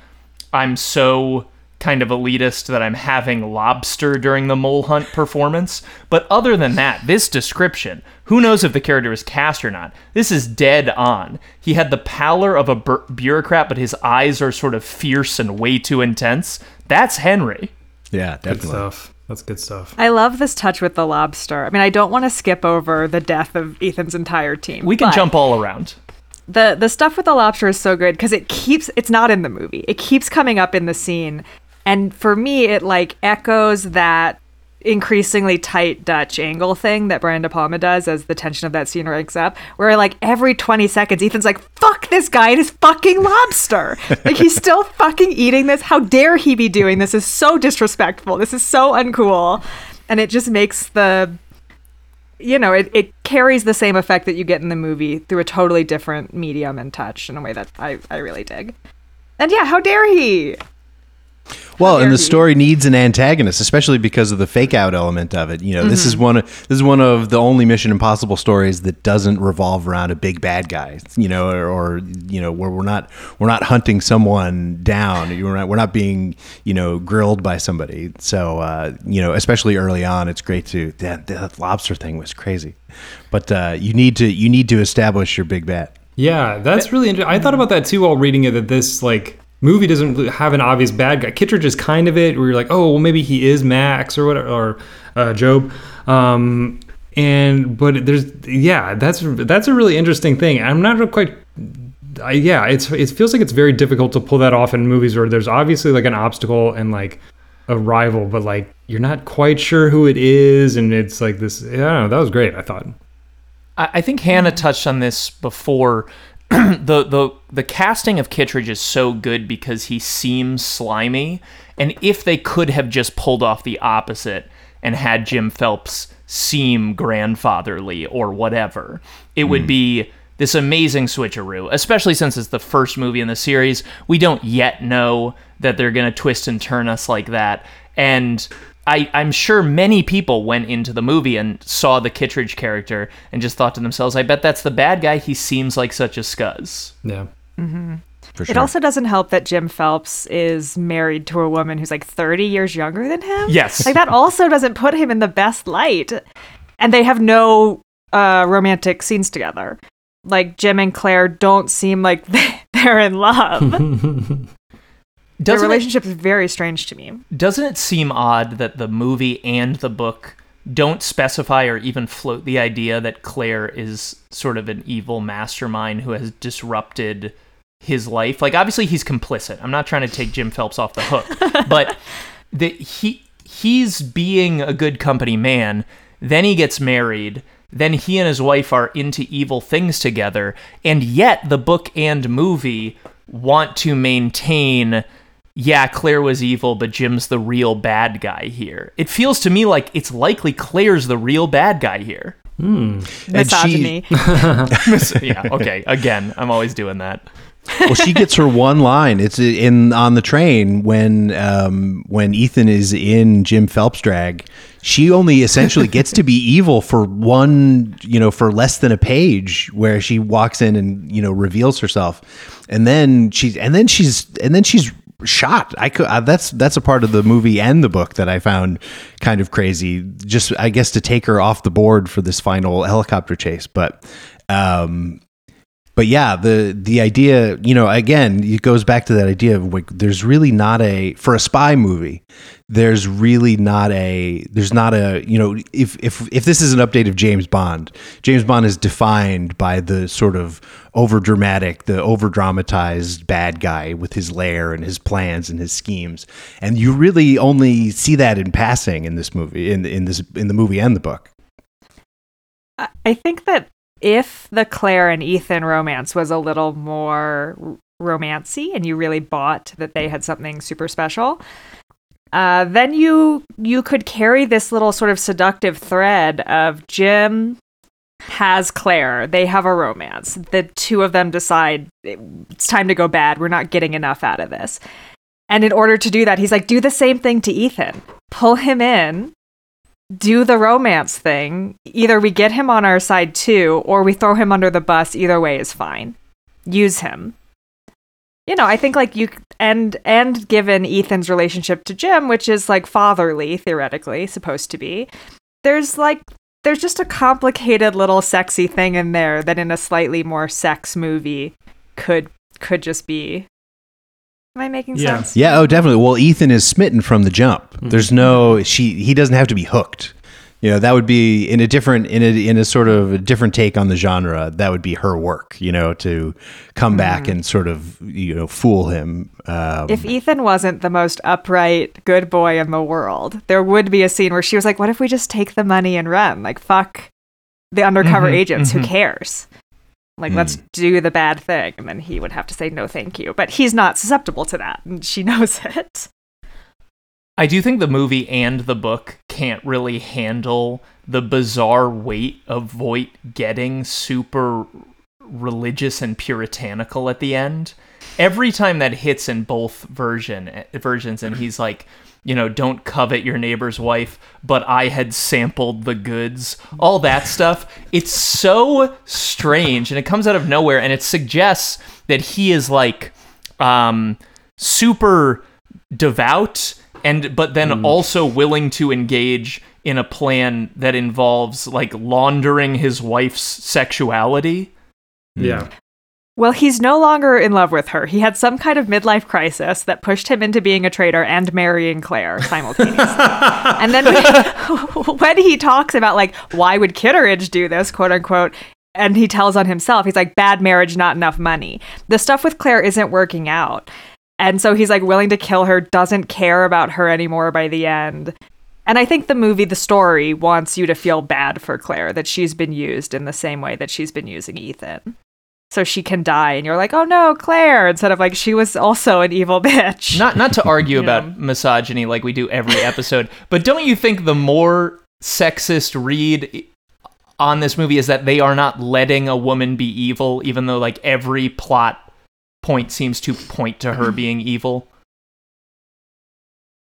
I'm so kind of elitist that I'm having lobster during the mole hunt performance. But other than that, this description, who knows if the character is cast or not? This is dead on. He had the pallor of a bur- bureaucrat, but his eyes are sort of fierce and way too intense. That's Henry. Yeah, Good stuff. That's good stuff. I love this touch with the lobster. I mean, I don't want to skip over the death of Ethan's entire team. We can jump all around. The the stuff with the lobster is so good because it keeps it's not in the movie. It keeps coming up in the scene, and for me, it like echoes that increasingly tight Dutch angle thing that Brian De Palma does as the tension of that scene ranks up. Where like every twenty seconds, Ethan's like, "Fuck this guy and his fucking lobster!" like he's still fucking eating this. How dare he be doing this? Is so disrespectful. This is so uncool, and it just makes the you know, it, it carries the same effect that you get in the movie through a totally different medium and touch in a way that I, I really dig. And yeah, how dare he? Well, and the story needs an antagonist, especially because of the fake out element of it. You know, this is Mm-hmm. one of this is one of the only Mission Impossible stories that doesn't revolve around a big bad guy. You know, or, or you know, where we're not we're not hunting someone down. We're not we're not being you know grilled by somebody. So uh, you know, especially early on, it's great to that, that lobster thing was crazy, but uh, you need to you need to establish your big bad. Yeah, that's really interesting. I thought about that too while reading it. That this like movie doesn't have an obvious bad guy. Kittredge is kind of it, where you're like, oh, well, maybe he is Max or whatever, or uh, Job. Um, and but there's yeah, that's that's a really interesting thing. I'm not quite. I, yeah, it's it feels like it's very difficult to pull that off in movies where there's obviously like an obstacle and like a rival, but like you're not quite sure who it is, and it's like this. I don't know, that was great. I thought. I, I think Hannah touched on this before. the the the casting of Kittredge is so good because he seems slimy, and if they could have just pulled off the opposite and had Jim Phelps seem grandfatherly or whatever, it would hmm. be this amazing switcheroo. Especially since it's the first movie in the series, we don't yet know that they're gonna twist and turn us like that, and I, I'm sure many people went into the movie and saw the Kittredge character and just thought to themselves, I bet that's the bad guy. He seems like such a scuzz. Yeah. For sure. It also doesn't help that Jim Phelps is married to a woman who's like 30 years younger than him. Yes. Like that also doesn't put him in the best light. And they have no uh, romantic scenes together. Like Jim and Claire don't seem like they're in love. Their Doesn't it, relationship is very strange to me. doesn't it seem odd that the movie and the book don't specify or even float the idea that Claire is sort of an evil mastermind who has disrupted his life? Like, obviously, he's complicit. I'm not trying to take Jim Phelps off the hook, but that he he's being a good company man. Then he gets married. Then he and his wife are into evil things together, and yet the book and movie want to maintain yeah, Claire was evil, but Jim's the real bad guy here. It feels to me like it's likely Claire's the real bad guy here. And she- Misogyny. yeah, okay. Again, I'm always doing that. well, she gets her one line. It's in on the train when um, when Ethan is in Jim Phelps drag. She only essentially gets to be evil for one, you know, for less than a page, where she walks in and you know reveals herself, and then she's and then she's and then she's shot. I could uh, that's that's a part of the movie and the book that I found kind of crazy. Just I guess to take her off the board for this final helicopter chase, but um but yeah, the the idea, you know, again, it goes back to that idea of like there's really not a for a spy movie, there's really not a there's not a you know if if if this is an update of James Bond, James Bond is defined by the sort of over dramatic, the over dramatized bad guy with his lair and his plans and his schemes, and you really only see that in passing in this movie in in this in the movie and the book. I- I think that if the Claire and Ethan romance was a little more romancy and you really bought that they had something super special, uh, then you you could carry this little sort of seductive thread of Jim has Claire. They have a romance. The two of them decide it's time to go bad. We're not getting enough out of this. And in order to do that, he's like, do the same thing to Ethan. Pull him in, do the romance thing. Either we get him on our side too, or we throw him under the bus. Either way is fine. Use him. You know, I think like you and and given Ethan's relationship to Jim, which is like fatherly theoretically supposed to be, there's like there's just a complicated little sexy thing in there that in a slightly more sex movie could could just be. Am I making Yeah. sense? Yeah, oh, definitely. Well, Ethan is smitten from the jump. There's no she. He doesn't have to be hooked. You know, that would be in a different in a in a sort of a different take on the genre. That would be her work. You know, to come back and sort of you know fool him. Um, If Ethan wasn't the most upright, good boy in the world, there would be a scene where she was like, What if we just take the money and run? Like, fuck the undercover Mhm, agents. Who mhm. cares? Like, let's hmm. do the bad thing. And then he would have to say, No, thank you. But he's not susceptible to that. And she knows it. I do think the movie and the book can't really handle the bizarre weight of Voight getting super religious and puritanical at the end. Every time that hits in both version eh, versions, and he's like, you know, don't covet your neighbor's wife, but I had sampled the goods, all that stuff. It's so strange, and it comes out of nowhere, and it suggests that he is like um, super devout and but then also willing to engage in a plan that involves like laundering his wife's sexuality. Yeah. Well, he's no longer in love with her. He had some kind of midlife crisis that pushed him into being a traitor and marrying Claire simultaneously. and then when, when he talks about like why would Kitteridge do this, quote unquote, and he tells on himself, he's like bad marriage, not enough money. The stuff with Claire isn't working out. And so he's like willing to kill her, doesn't care about her anymore by the end. And I think the movie, the story, wants you to feel bad for Claire that she's been used in the same way that she's been using Ethan so she can die and you're like oh no claire instead of like she was also an evil bitch Not not to argue about know. misogyny like we do every episode, but don't you think the more sexist read on this movie is that they are not letting a woman be evil even though like every plot point seems to point to her being evil?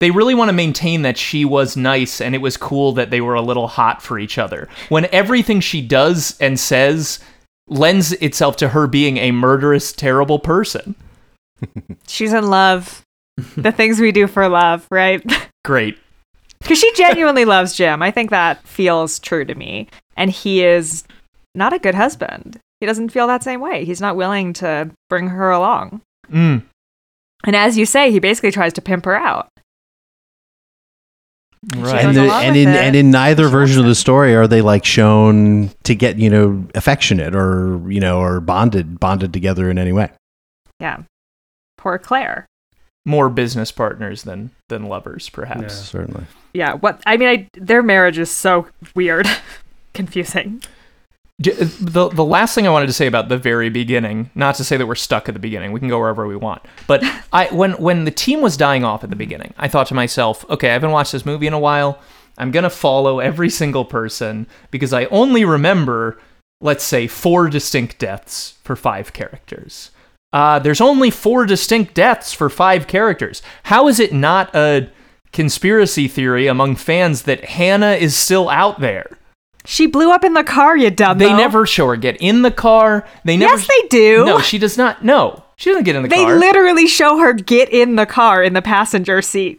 They really want to maintain that she was nice and it was cool that they were a little hot for each other. When everything she does and says lends itself to her being a murderous, terrible person. she's in love. The things we do for love right? Great. because she genuinely loves jim. I think that feels true to me. And he is not a good husband. He doesn't feel that same way. He's not willing to bring her along. Mm. and as you say he basically tries to pimp her out Right. and, the, and in it. and in neither She version of the story are they like shown to get you know affectionate or you know or bonded bonded together in any way. yeah poor claire more business partners than than lovers perhaps Yeah. Certainly. yeah what i mean I, their marriage is so weird confusing D- the the last thing i wanted to say about the very beginning not to say that we're stuck at the beginning we can go wherever we want but i when when the team was dying off at the beginning i thought to myself okay i haven't watched this movie in a while. I'm going to follow every single person because i only remember let's say four distinct deaths for five characters. Uh, there's only four distinct deaths for five characters. How is it not a conspiracy theory among fans that hannah is still out there She blew up in the car, you dumb. they never show her get in the car. They never. Yes, they do. No, she does not. No, She doesn't get in the They car. They literally show her get in the car in the passenger seat,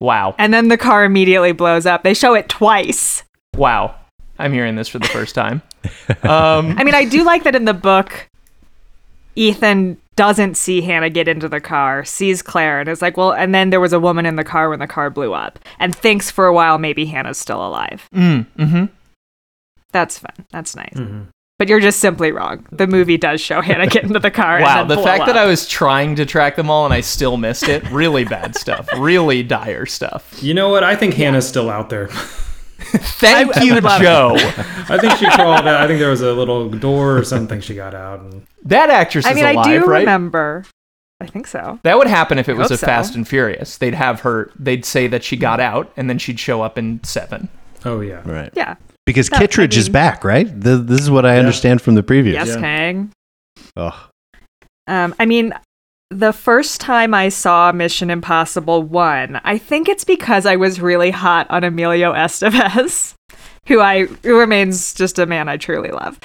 wow. and then the car immediately blows up. They show it twice. Wow. I'm hearing this for the first time. Um, I mean, I do like that in the book, Ethan doesn't see Hannah get into the car, sees Claire, and is like, well, and then there was a woman in the car when the car blew up, and thinks for a while maybe Hannah's still alive. mm, hmm That's fun. That's nice. Mm-hmm. But you're just simply wrong. The movie does show Hannah get into the car. Wow, and the fact blow that I was trying to track them all and I still missed it, really bad stuff. Really dire stuff. You know what? I think Hannah's still out there. Thank I you, would love it. Joe. I think she crawled out. I think there was a little door or something she got out. And That actress I is mean, alive, I do right? remember. I think so. That would happen if it was hope a so. Fast and Furious. They'd have her. They'd say that she got mm. out, and then she'd show up in seven. oh yeah, Right. Yeah. Because No, I Kittredge is back, right? Th this is what I understand from the previews. Yes, Yeah. Kang. Oh, Um, I mean, the first time I saw Mission Impossible 1, I think it's because I was really hot on Emilio Estevez, who I who remains just a man I truly love.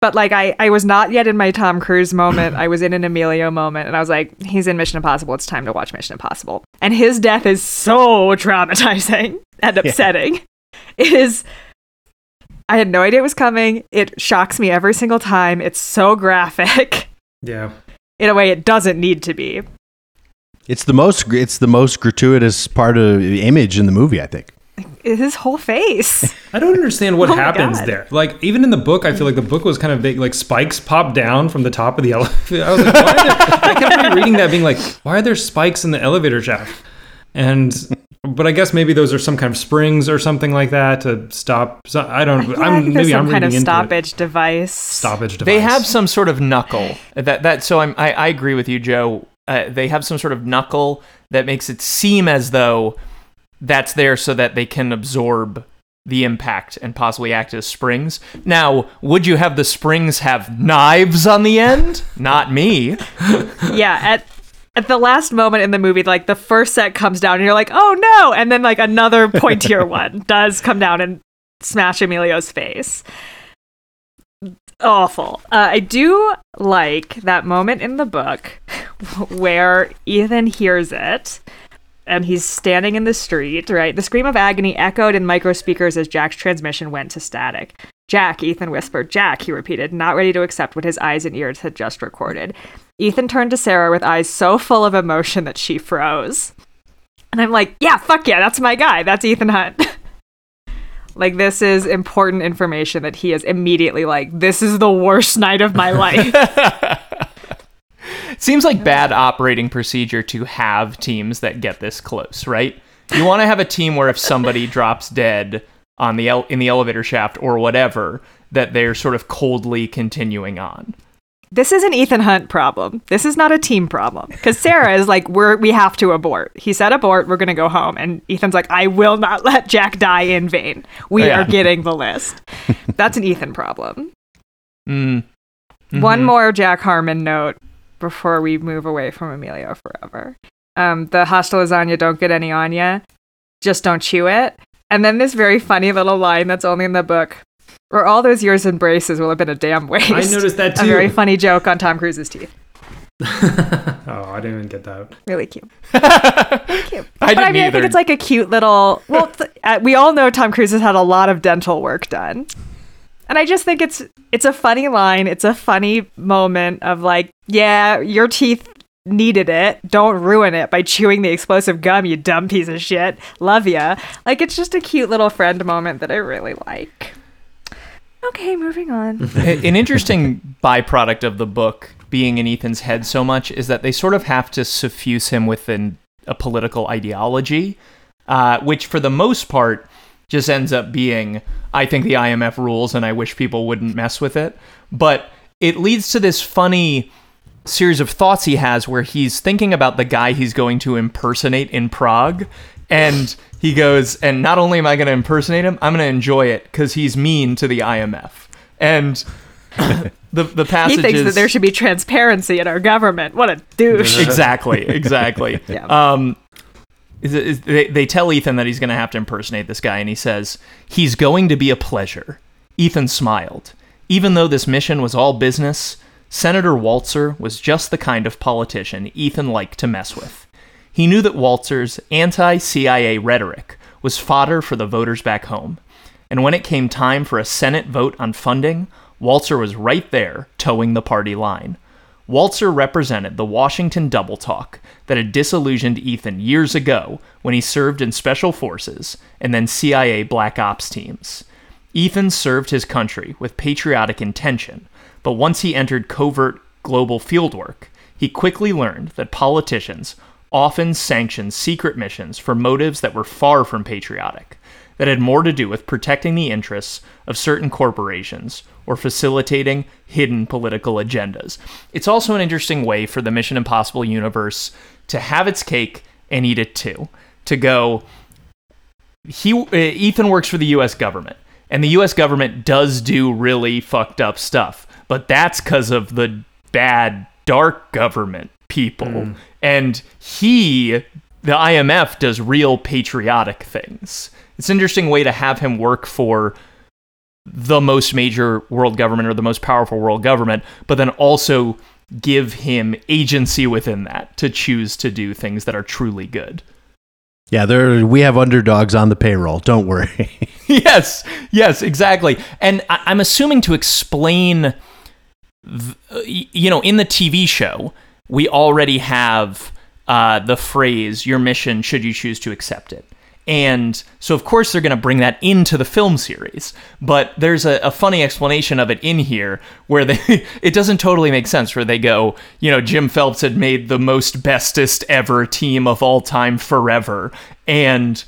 But like I, I was not yet in my Tom Cruise moment. I was in an Emilio moment and I was like, he's in Mission Impossible, it's time to watch Mission Impossible. And his death is so traumatizing and upsetting. It is I had no idea it was coming. It shocks me every single time. It's so graphic yeah. in a way it doesn't need to be. it's the most it's the most gratuitous part of the image in the movie, I think. His whole face. I don't understand what Oh happens God. there. Like even in the book, I feel like the book was kind of big. Like spikes pop down from the top of the elevator. I was like, why are there, I kept reading that, being like, why are there spikes in the elevator shaft? And but I guess maybe those are some kind of springs or something like that to stop. So, I don't. Yeah, I'm I think there's maybe some I'm kind of reading into it. stoppage device. stoppage device. They have some sort of knuckle that that. So I'm, I I agree with you, Joe. Uh, they have some sort of knuckle that makes it seem as though that's there so that they can absorb the impact and possibly act as springs. Now, would you have the springs have knives on the end? Not me. Yeah, at at the last moment in the movie, like the first set comes down and you're like, oh no! And then like another pointier one does come down and smash Emilio's face. Awful. Uh, I do like that moment in the book where Ethan hears it and he's standing in the street, right? The scream of agony echoed in micro speakers as Jack's transmission went to static. Jack, Ethan whispered. Jack, he repeated, not ready to accept what his eyes and ears had just recorded. Ethan turned to Sarah with eyes so full of emotion that she froze. And I'm like, yeah, fuck yeah, that's my guy. That's Ethan Hunt. like, this is important information that he is immediately like, this is the worst night of my life. It seems like bad operating procedure to have teams that get this close, right? You want to have a team where if somebody drops dead on the el- in the elevator shaft or whatever, that they're sort of coldly continuing on. This is an Ethan Hunt problem. This is not a team problem. Because Sarah is like, we're we have to abort. He said abort, we're gonna go home. And Ethan's like, I will not let Jack die in vain. We Yeah. are getting the list. That's an Ethan problem. Mm. One Mhm. more Jack Harmon note before we move away from Emilio forever. Um, the hasta lasagna don't get any on ya. Just don't chew it. And then this very funny little line that's only in the book. Or all those years in braces will have been a damn waste. I noticed that too. A very funny joke on Tom Cruise's teeth. oh, I didn't even get that. Really cute. I But didn't I mean, I either. think it's like a cute little. Well, th- uh, we all know Tom Cruise has had a lot of dental work done, and I just think it's it's a funny line. It's a funny moment of like, yeah, your teeth needed it. Don't ruin it by chewing the explosive gum, you dumb piece of shit. Love ya. Like it's just a cute little friend moment that I really like. Okay, moving on. An interesting byproduct of the book being in Ethan's head so much is that they sort of have to suffuse him with an, a political ideology, uh, which for the most part just ends up being, I think the IMF rules and I wish people wouldn't mess with it. But it leads to this funny series of thoughts he has where he's thinking about the guy he's going to impersonate in Prague. And he goes, and not only am I going to impersonate him, I'm going to enjoy it because he's mean to the IMF. And the the passage He thinks that there should be transparency in our government. What a douche. exactly, exactly. Yeah. Um, is, is, they, they tell Ethan that he's going to have to impersonate this guy, and he says, He's going to be a pleasure. Ethan smiled. Even though this mission was all business, Senator Walzer was just the kind of politician Ethan liked to mess with. He knew that Walzer's anti CIA rhetoric was fodder for the voters back home. And when it came time for a Senate vote on funding, Walzer was right there, towing the party line. Walzer represented the Washington double talk that had disillusioned Ethan years ago when he served in special forces and then CIA black ops teams. Ethan served his country with patriotic intention, but once he entered covert global fieldwork, he quickly learned that politicians often sanctioned secret missions for motives that were far from patriotic, that had more to do with protecting the interests of certain corporations or facilitating hidden political agendas. It's also an interesting way for the Mission Impossible universe to have its cake and eat it too. To go, he uh, Ethan works for the U.S. government, and the U.S. government does do really fucked up stuff, but that's because of the bad dark government people, and he, the IMF, does real patriotic things. It's an interesting way to have him work for the most major world government or the most powerful world government, but then also give him agency within that to choose to do things that are truly good. Yeah, there we have underdogs on the payroll. Don't worry. yes, yes, exactly. And I- I'm assuming to explain, th- uh, you know, in the TV show, we already have uh, the phrase "your mission should you choose to accept it." And so, of course, they're going to bring that into the film series. But there's a, a funny explanation of it in here where they it doesn't totally make sense. Where they go, you know, Jim Phelps had made the most bestest ever team of all time forever, and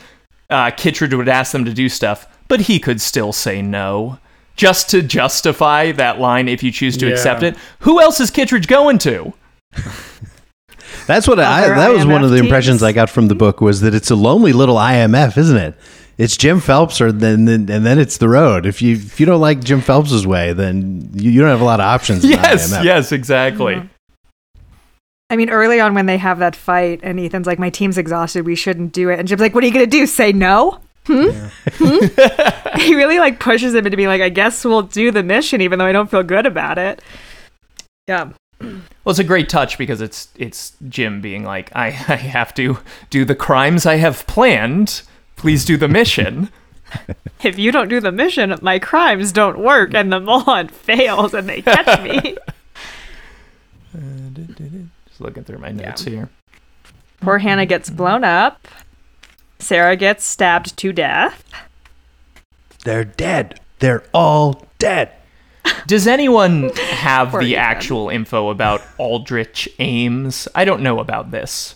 uh, Kittredge would ask them to do stuff, but he could still say no. Just to justify that line, if you choose to Yeah. accept it, who else is Kittredge going to? That's what I. That was one of the impressions. I got from the book was that it's a lonely little IMF, isn't it? It's Jim Phelps, or then, then and then it's the road. If you if you don't like Jim Phelps's way, then you, you don't have a lot of options. in Yes, IMF. yes, exactly. Mm-hmm. I mean, early on when they have that fight, and Ethan's like, "My team's exhausted. We shouldn't do it." And Jim's like, "What are you gonna do? Say no?" Hmm? Hmm? he really like pushes him into being like, "I guess we'll do the mission, even though I don't feel good about it." Yeah. Well, it's a great touch because it's it's Jim being like, I, I have to do the crimes I have planned. Please do the mission. If you don't do the mission, my crimes don't work, and the Mohan fails, and they catch me. Just looking through my notes here. Poor Hannah gets blown up. Sarah gets stabbed to death. They're dead. They're all dead. Does anyone have Poor the Ethan. actual info about Aldrich Ames? I don't know about this.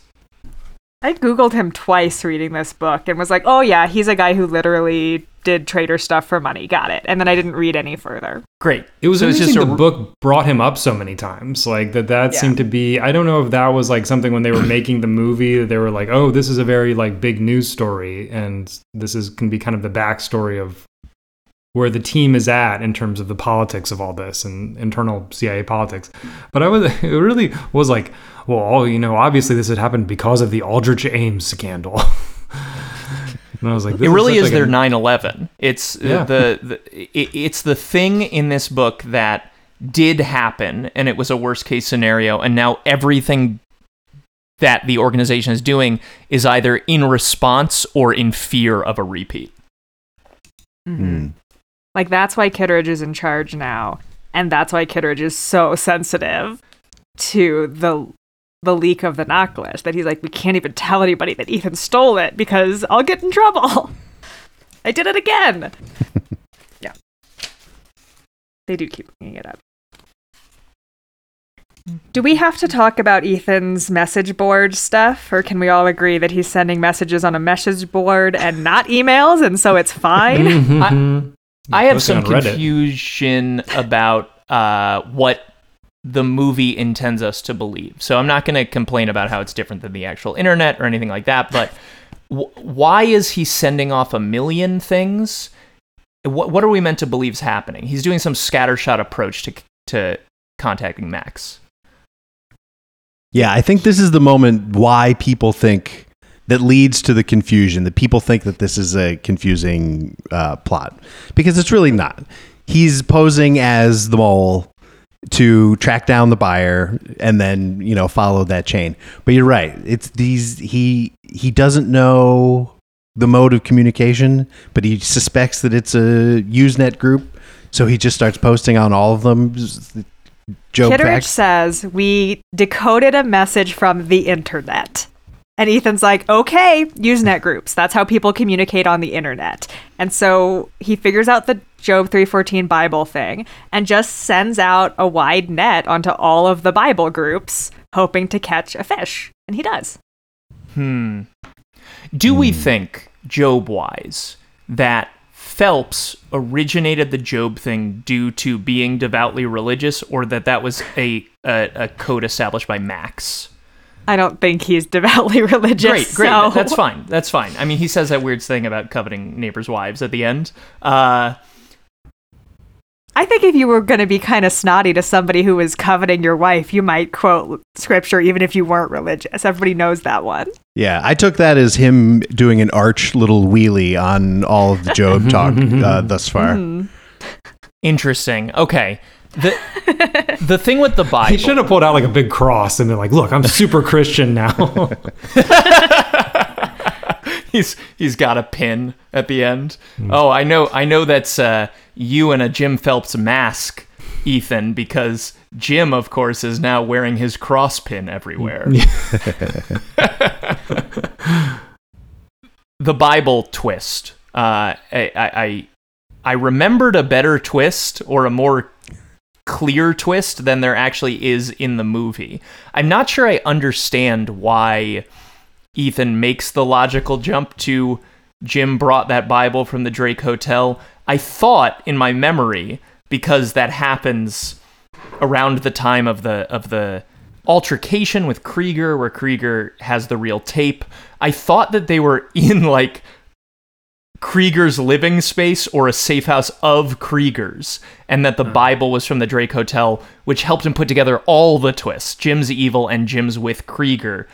I googled him twice reading this book and was like, "Oh yeah, he's a guy who literally did trader stuff for money." Got it. And then I didn't read any further. Great. It was So it's interesting just a- the book brought him up so many times. Like that that Yeah. seemed to be I don't know if that was like something when they were making the movie that they were like, "Oh, this is a very like big news story and this is can be kind of the backstory of where the team is at in terms of the politics of all this and internal CIA politics." But I was it really was like, well, you know, obviously this had happened because of the Aldrich Ames scandal. and I was like, this It really such is like their a- 9/11. It's uh, Yeah. the, the it, it's the thing in this book that did happen and it was a worst case scenario and now everything that the organization is doing is either in response or in fear of a repeat. Hmm. Like that's why Kittredge is in charge now, and that's why Kittredge is so sensitive to the the leak of the necklace that he's like, we can't even tell anybody that Ethan stole it because I'll get in trouble. I did it again. yeah, they do keep bringing it up. Do we have to talk about Ethan's message board stuff, or can we all agree that he's sending messages on a message board and not emails, and so it's fine? Mhm. I have some confusion about uh, what the movie intends us to believe. So I'm not going to complain about how it's different than the actual internet or anything like that. But w- why is he sending off a million things? What, what are we meant to believe is happening? He's doing some scattershot approach to to contacting Max. Yeah, I think this is the moment why people think that leads to the confusion. That people think that this is a confusing uh, plot because it's really not. He's posing as the mole, to track down the buyer and then you know follow that chain. But you're right. It's these he he doesn't know the mode of communication, but he suspects that it's a Usenet group, so he just starts posting on all of them. Job Kittredge says we decoded a message from the internet. And Ethan's like, okay, Usenet groups. That's how people communicate on the internet. And so he figures out the Job 314 Bible thing and just sends out a wide net onto all of the Bible groups, hoping to catch a fish. And he does. Hmm. Do we think, Job wise, that Phelps originated the Job thing due to being devoutly religious, or that that was a, a, a code established by Max? I don't think he's devoutly religious. Great, great. so- That's fine. That's fine. I mean, he says that weird thing about coveting neighbors' wives at the end. Uh, I think if you were going to be kind of snotty to somebody who was coveting your wife, you might quote scripture even if you weren't religious. Everybody knows that one. Yeah, I took that as him doing an arch little wheelie on all of the Job talk uh, thus far. interesting. Okay. The the thing with the Bible. He should have pulled out like a big cross and been like, "Look, I'm super Christian now." he's he's got a pin at the end. Oh, I know I know that's uh, you in a Jim Phelps mask, Ethan, because Jim, of course, is now wearing his cross pin everywhere. the Bible twist. Uh, I, I I I remembered a better twist or a more clear twist than there actually is in the movie. I'm not sure I understand why Ethan makes the logical jump to Jim brought that Bible from the Drake Hotel. I thought in my memory because that happens around the time of the of the altercation with Krieger where Krieger has the real tape. I thought that they were in like Krieger's living space or a safe house of Krieger's, and that the hmm. Bible was from the Drake Hotel, which helped him put together all the twists Jim's evil and Jim's with Krieger.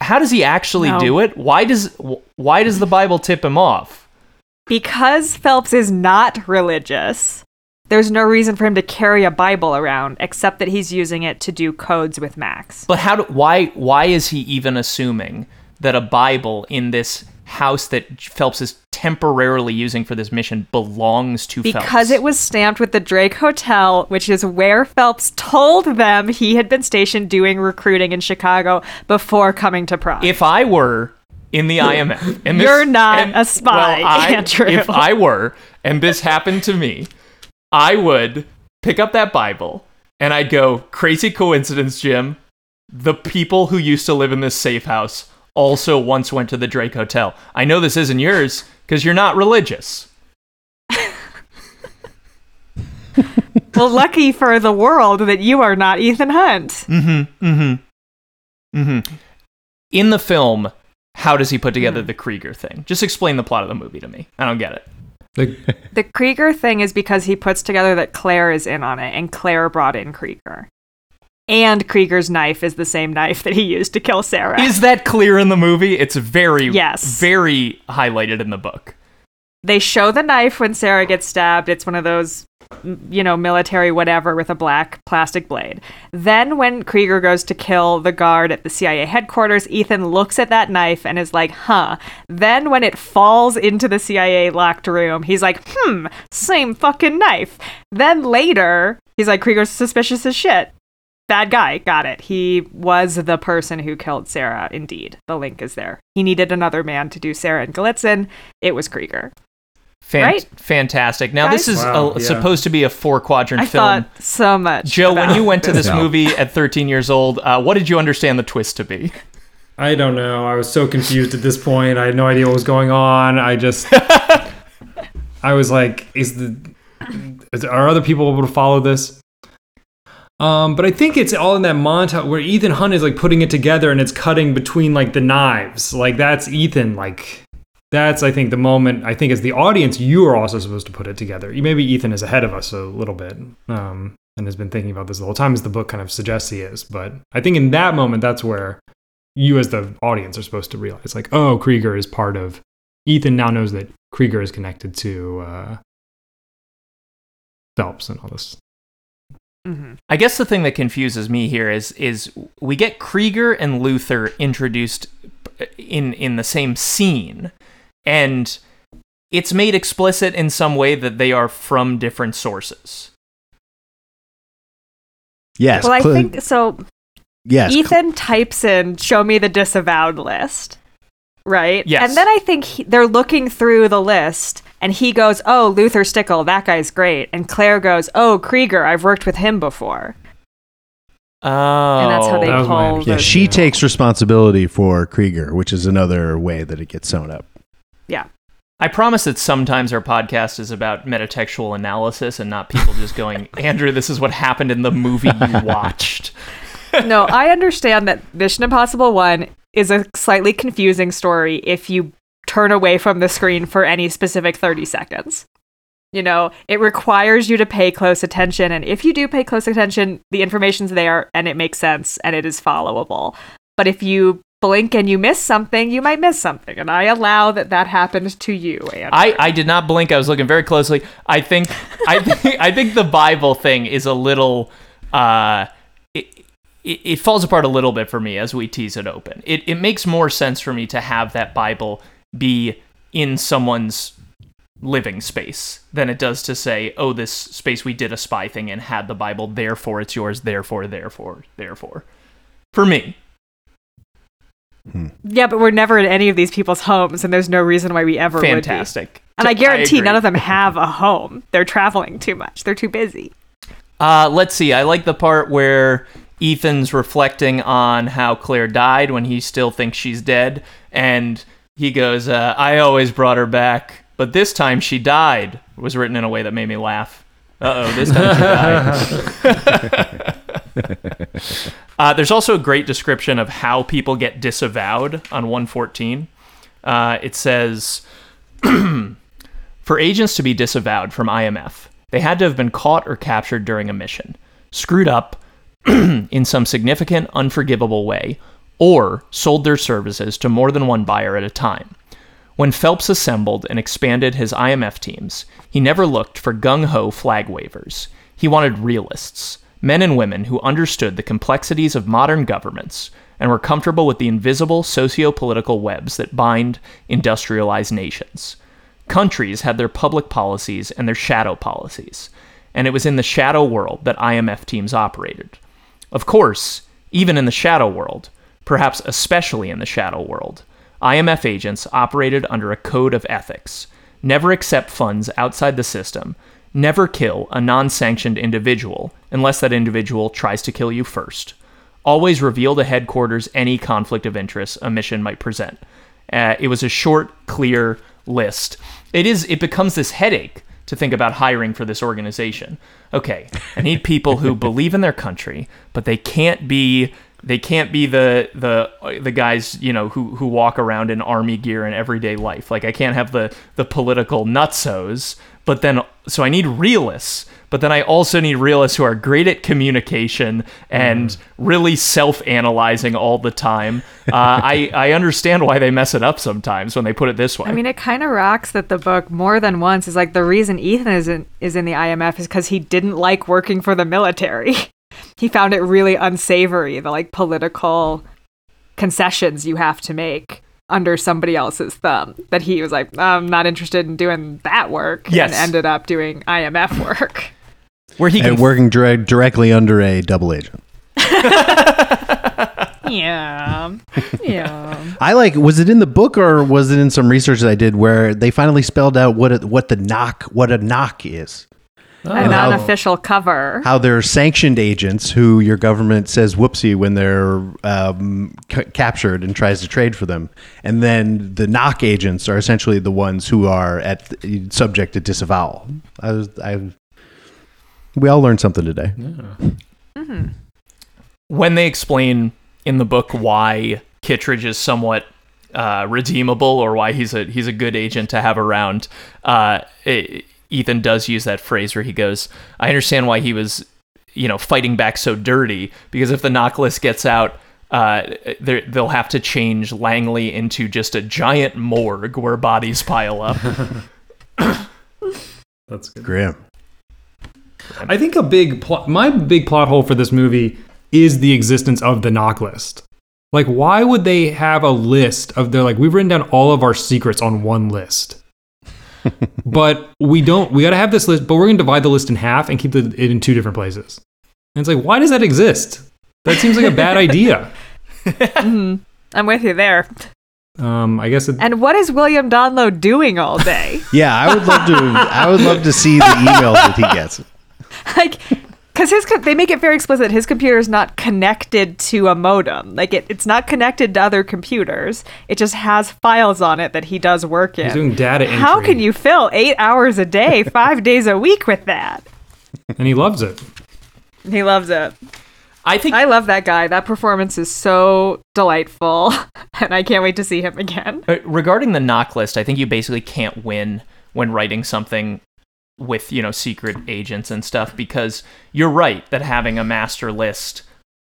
How does he actually No. do it? Why does why does the Bible tip him off? Because Phelps is not religious, there's no reason for him to carry a Bible around except that he's using it to do codes with Max. But how do why why is he even assuming that a Bible in this house that Phelps is temporarily using for this mission belongs to Phelps? Because it was stamped with the Drake Hotel, which is where Phelps told them he had been stationed doing recruiting in Chicago before coming to Prague. if I were in the IMF, and this, You're not and- a spy, well, I- Andrew. If I were, and this happened to me, I would pick up that Bible and I'd go, crazy coincidence, Jim. The people who used to live in this safe house also once went to the Drake Hotel. I know this isn't yours because you're not religious. well, lucky for the world that you are not Ethan Hunt. Mm-hmm. Mm-hmm. Mm-hmm. In the film, how does he put together the Krieger thing? Just explain the plot of the movie to me. I don't get it. The Krieger thing is because he puts together that Claire is in on it, and Claire brought in Krieger. And Krieger's knife is the same knife that he used to kill Sarah. Is that clear in the movie? It's very, Yes. very highlighted in the book. they show the knife when Sarah gets stabbed. It's one of those, you know, military whatever with a black plastic blade. Then when Krieger goes to kill the guard at the CIA headquarters, Ethan looks at that knife and is like, huh. Then when it falls into the CIA locked room, he's like, hmm, same fucking knife. Then later, he's like, Krieger's suspicious as shit. Bad guy, got it. He was the person who killed Sarah, indeed. The link is there. He needed another man to do Sarah and Galitzin. It was Krieger. Fan- Right? Fantastic. Now, this is Wow, a, yeah. supposed to be a four quadrant I film. thought so much. Joe, when you went to this Yeah. movie at 13 years old, uh, what did you understand the twist to be? I don't know. I was so confused at this point. I had no idea what was going on. I just, I was like, is the, are other people able to follow this? Um, but I think it's all in that montage where Ethan Hunt is like putting it together and it's cutting between like the knives. Like that's Ethan. Like that's I think the moment. I think as the audience, you are also supposed to put it together. Maybe Ethan is ahead of us a little bit. Um, and has been thinking about this the whole time, as the book kind of suggests he is. But I think in that moment, that's where you as the audience are supposed to realize like oh krieger is part of ethan now knows that krieger is connected to uh phelps and all this I guess the thing that confuses me here is is we get Krieger and Luther introduced in in the same scene, and it's made explicit in some way that they are from different sources. Yes. Well, I cl- think so. yes. cl- Ethan types in "Show me the disavowed list," right? Yes. And then I think he, they're looking through the list, and he goes, "Oh, Luther Stickell, that guy's great," and Claire goes, "Oh, Krieger, I've worked with him before," Oh, and that's how oh. they that was my pull. understanding. yeah, those- she takes responsibility for Krieger, which is another way that it gets sewn up. yeah. I promise that sometimes our podcast is about metatextual analysis and not people just going, Andrew, this is what happened in the movie you watched. no, I understand that Mission Impossible 1 is a slightly confusing story if you turn away from the screen for any specific 30 seconds. You know, it requires you to pay close attention, and if you do pay close attention, the information's there and it makes sense and it is followable. But if you blink and you miss something, you might miss something, and I allow that that happened to you, Andrew. I, I did not blink. I was looking very closely. I think I think I think the Bible thing is a little uh it, it, it falls apart a little bit for me as we tease it open. It it makes more sense for me to have that Bible be in someone's living space than it does to say, oh, this space we did a spy thing and had the Bible, therefore it's yours, therefore, therefore, therefore. For me. yeah, but we're never in any of these people's homes, and there's no reason why we ever would. Fantastic. And I guarantee agree. none of them have a home. They're traveling too much. They're too busy. Uh, let's see. I like the part where Ethan's reflecting on how Claire died when he still thinks she's dead, and he goes, uh, "I always brought her back, but this time she died." Was written in a way that made me laugh. Uh oh, this time she died. uh, there's also a great description of how people get disavowed on 114. Uh, it says. For agents to be disavowed from IMF, they had to have been caught or captured during a mission, screwed up in some significant, unforgivable way, or sold their services to more than one buyer at a time. When Phelps assembled and expanded his IMF teams, he never looked for gung ho flag wavers. He wanted realists, men and women who understood the complexities of modern governments and were comfortable with the invisible socio political webs that bind industrialized nations. Countries had their public policies and their shadow policies, and it was in the shadow world that IMF teams operated. Of course, even in the shadow world, perhaps especially in the shadow world, IMF agents operated under a code of ethics never accept funds outside the system, never kill a non sanctioned individual unless that individual tries to kill you first, always reveal to headquarters any conflict of interest a mission might present. Uh, it was a short, clear list. It is. It becomes this headache to think about hiring for this organization. Okay, I need people who believe in their country, but they can't be. They can't be the the the guys you know who who walk around in army gear in everyday life. Like I can't have the the political nutsos. But then, so I need realists. But then I also need realists who are great at communication and really self-analyzing all the time. Uh, I I understand why they mess it up sometimes when they put it this way. I mean, it kind of rocks that the book more than once is like the reason Ethan is in, is in the IMF is because he didn't like working for the military. he found it really unsavory, the like political concessions you have to make under somebody else's thumb. That he was like, I'm not interested in doing that work, Yes. and ended up doing IMF work. where he can and working direct, directly under a double agent. yeah, yeah. I like. Was it in the book or was it in some research that I did where they finally spelled out what a, what the NOC what a NOC is? An Oh. unofficial cover. How they're sanctioned agents who your government says whoopsie when they're um, c- captured and tries to trade for them, and then the NOC agents are essentially the ones who are at subject to disavowal. I was I. We all learned something today. when they explain in the book why Kittredge is somewhat uh, redeemable or why he's a he's a good agent to have around, uh, it- Ethan does use that phrase where he goes, "I understand why he was, you know, fighting back so dirty because if the NOC list gets out." Uh, they're- they'll have to change Langley into just a giant morgue where bodies pile up. That's good. Grim. I think a big plot, my big plot hole for this movie is the existence of the NOC list. Like, why would they have a list of they're like we've written down all of our secrets on one list, but we don't. We got to have this list, but we're gonna divide the list in half and keep the, it in two different places. And it's like, why does that exist? That seems like a bad idea. I'm with you there. Um, I guess it, And what is William Donloe doing all day? Yeah, I would love to. I would love to see the emails that he gets. like because his co- they make it very explicit his computer is not connected to a modem. Like it, it's not connected to other computers. It just has files on it that he does work in. he's doing data entry. how can you fill eight hours a day five days a week with that? And he loves it. he loves it. I think i love that guy. That performance is so delightful and i can't wait to see him again. Uh, regarding the NOC list, I think you basically can't win when writing something with you know secret agents and stuff because you're right that having a master list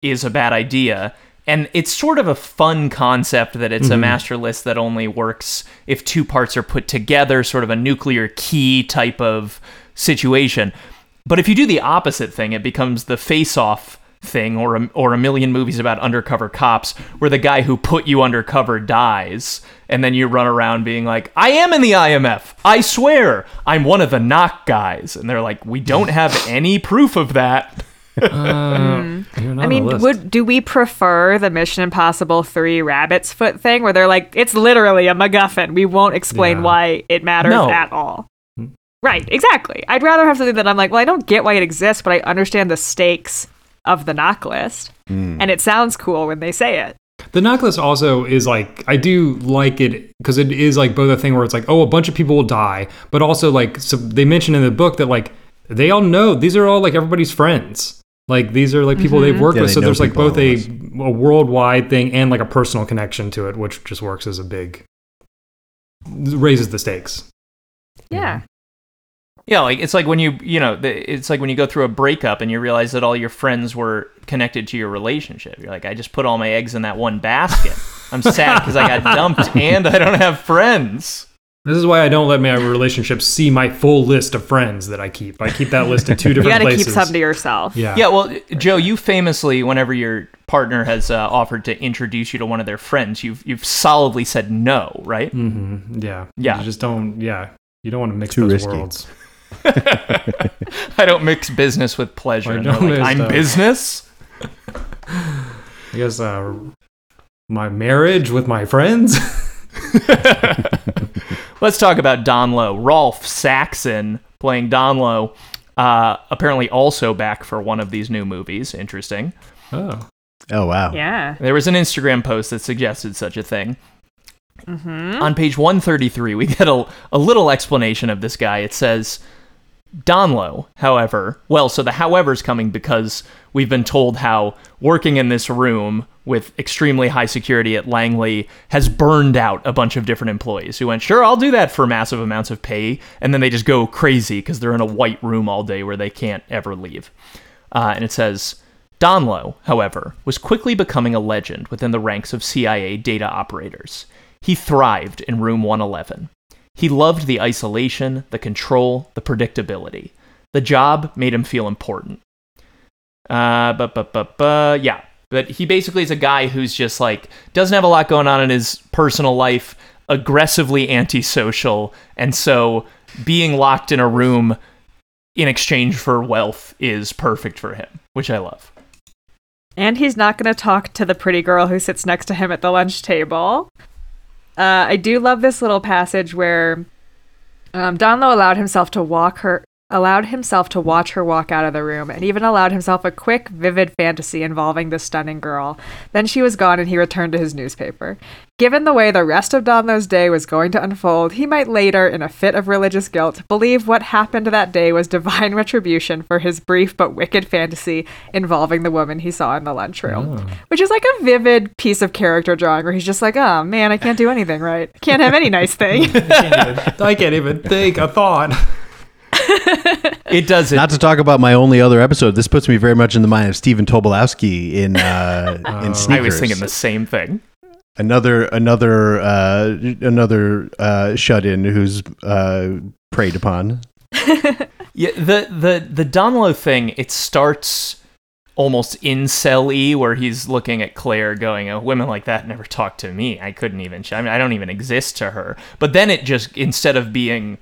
is a bad idea. And it's sort of a fun concept that it's a mm-hmm. master list that only works if two parts are put together sort of a nuclear key type of situation. But if you do the opposite thing it becomes the face off thing or a, or a million movies about undercover cops where the guy who put you undercover dies and then you run around being like I am in the IMF I swear I'm one of the NOC guys and they're like we don't have any proof of that Uh, I mean, would do we prefer the Mission Impossible 3 Rabbit's Foot thing where they're like, it's literally a MacGuffin. We won't explain Yeah. why it matters No. at all. Right, exactly. I'd rather have something that I'm like, well, I don't get why it exists, but I understand the stakes of the NOC list. Hmm. And it sounds cool when they say it. The NOC list also is like I do like it because it is like both a thing where it's like oh a bunch of people will die, but also like so they mention in the book that like they all know these are all like everybody's friends. Like these are like people they've mm-hmm. worked Yeah, with, they so there's like both a, a worldwide thing and like a personal connection to it, which just works as a big raises the stakes. Yeah. Yeah, like it's like when you you know it's like when you go through a breakup and you realize that all your friends were connected to your relationship. You're like, I just put all my eggs in that one basket. I'm sad because I got dumped and I don't have friends. This is why I don't let my relationships see my full list of friends that I keep. I keep that list in two different You got to places. keep some to yourself. yeah. Yeah, well, Joe, you famously, whenever your partner has uh, offered to introduce you to one of their friends, you've you've solidly said no, right? Mm-hmm. Yeah. Yeah. You just don't. Yeah. You don't want to mix Too those risky. worlds. I don't mix business with pleasure. And they're like, I'm business. I guess uh, my marriage with my friends. Let's talk about Donloe. Rolf Saxon playing Donloe, uh, apparently also back for one of these new movies. Interesting. oh. Oh wow. Yeah. There was an Instagram post that suggested such a thing. On page 133, we get a, a little explanation of this guy. It says, Donloe, however, well, so the however's coming because we've been told how working in this room with extremely high security at Langley has burned out a bunch of different employees who went, sure, I'll do that for massive amounts of pay. And then they just go crazy because they're in a white room all day where they can't ever leave. Uh, and it says, Donloe, however, was quickly becoming a legend within the ranks of CIA data operators. He thrived in Room 111. He loved the isolation, the control, the predictability. The job made him feel important. Uh, but, but, but, but, yeah. But he basically is a guy who's just like, doesn't have a lot going on in his personal life, aggressively antisocial, and so being locked in a room in exchange for wealth is perfect for him, which I love. And he's not going to talk to the pretty girl who sits next to him at the lunch table. Uh, I do love this little passage where um, Donloe allowed himself to walk her, allowed himself to watch her walk out of the room, and even allowed himself a quick, vivid fantasy involving the stunning girl. Then she was gone, and he returned to his newspaper. Given the way the rest of Donloe's day was going to unfold, he might later, in a fit of religious guilt, believe what happened that day was divine retribution for his brief but wicked fantasy involving the woman he saw in the lunchroom. Oh. Which is like a vivid piece of character drawing where he's just like, oh man, I can't do anything right. I can't have any nice thing. I can't even think a thought. It does it. Not to talk about my only other episode, this puts me very much in the mind of Stephen Tobolowsky in uh, in Sneakers. I was thinking the same thing. another another uh, another uh, shut in who's uh, preyed upon. Yeah, the the the Donloe thing. It starts almost incel-y, where he's looking at Claire, going, "Oh, women like that never talk to me. I couldn't even. I mean, I don't even exist to her." But then it just instead of being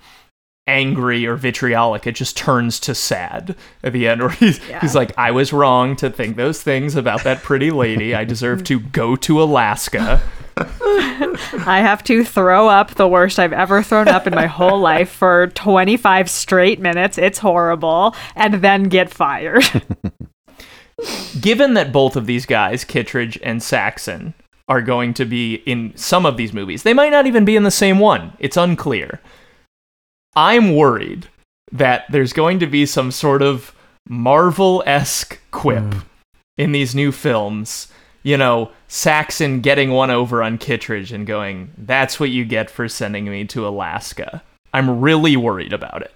angry or vitriolic, it just turns to sad at the end, where he's Yeah. he's like, "I was wrong to think those things about that pretty lady. I deserve to go to Alaska." I have to throw up the worst I've ever thrown up in my whole life for 25 straight minutes. It's horrible. And then get fired. given that both of these guys, Kittredge and Saxon, are going to be in some of these movies, they might not even be in the same one. It's unclear. I'm worried that there's going to be some sort of Marvel esque quip hmm. in these new films. You know, Saxon getting one over on Kittredge and going, that's what you get for sending me to Alaska. I'm really worried about it.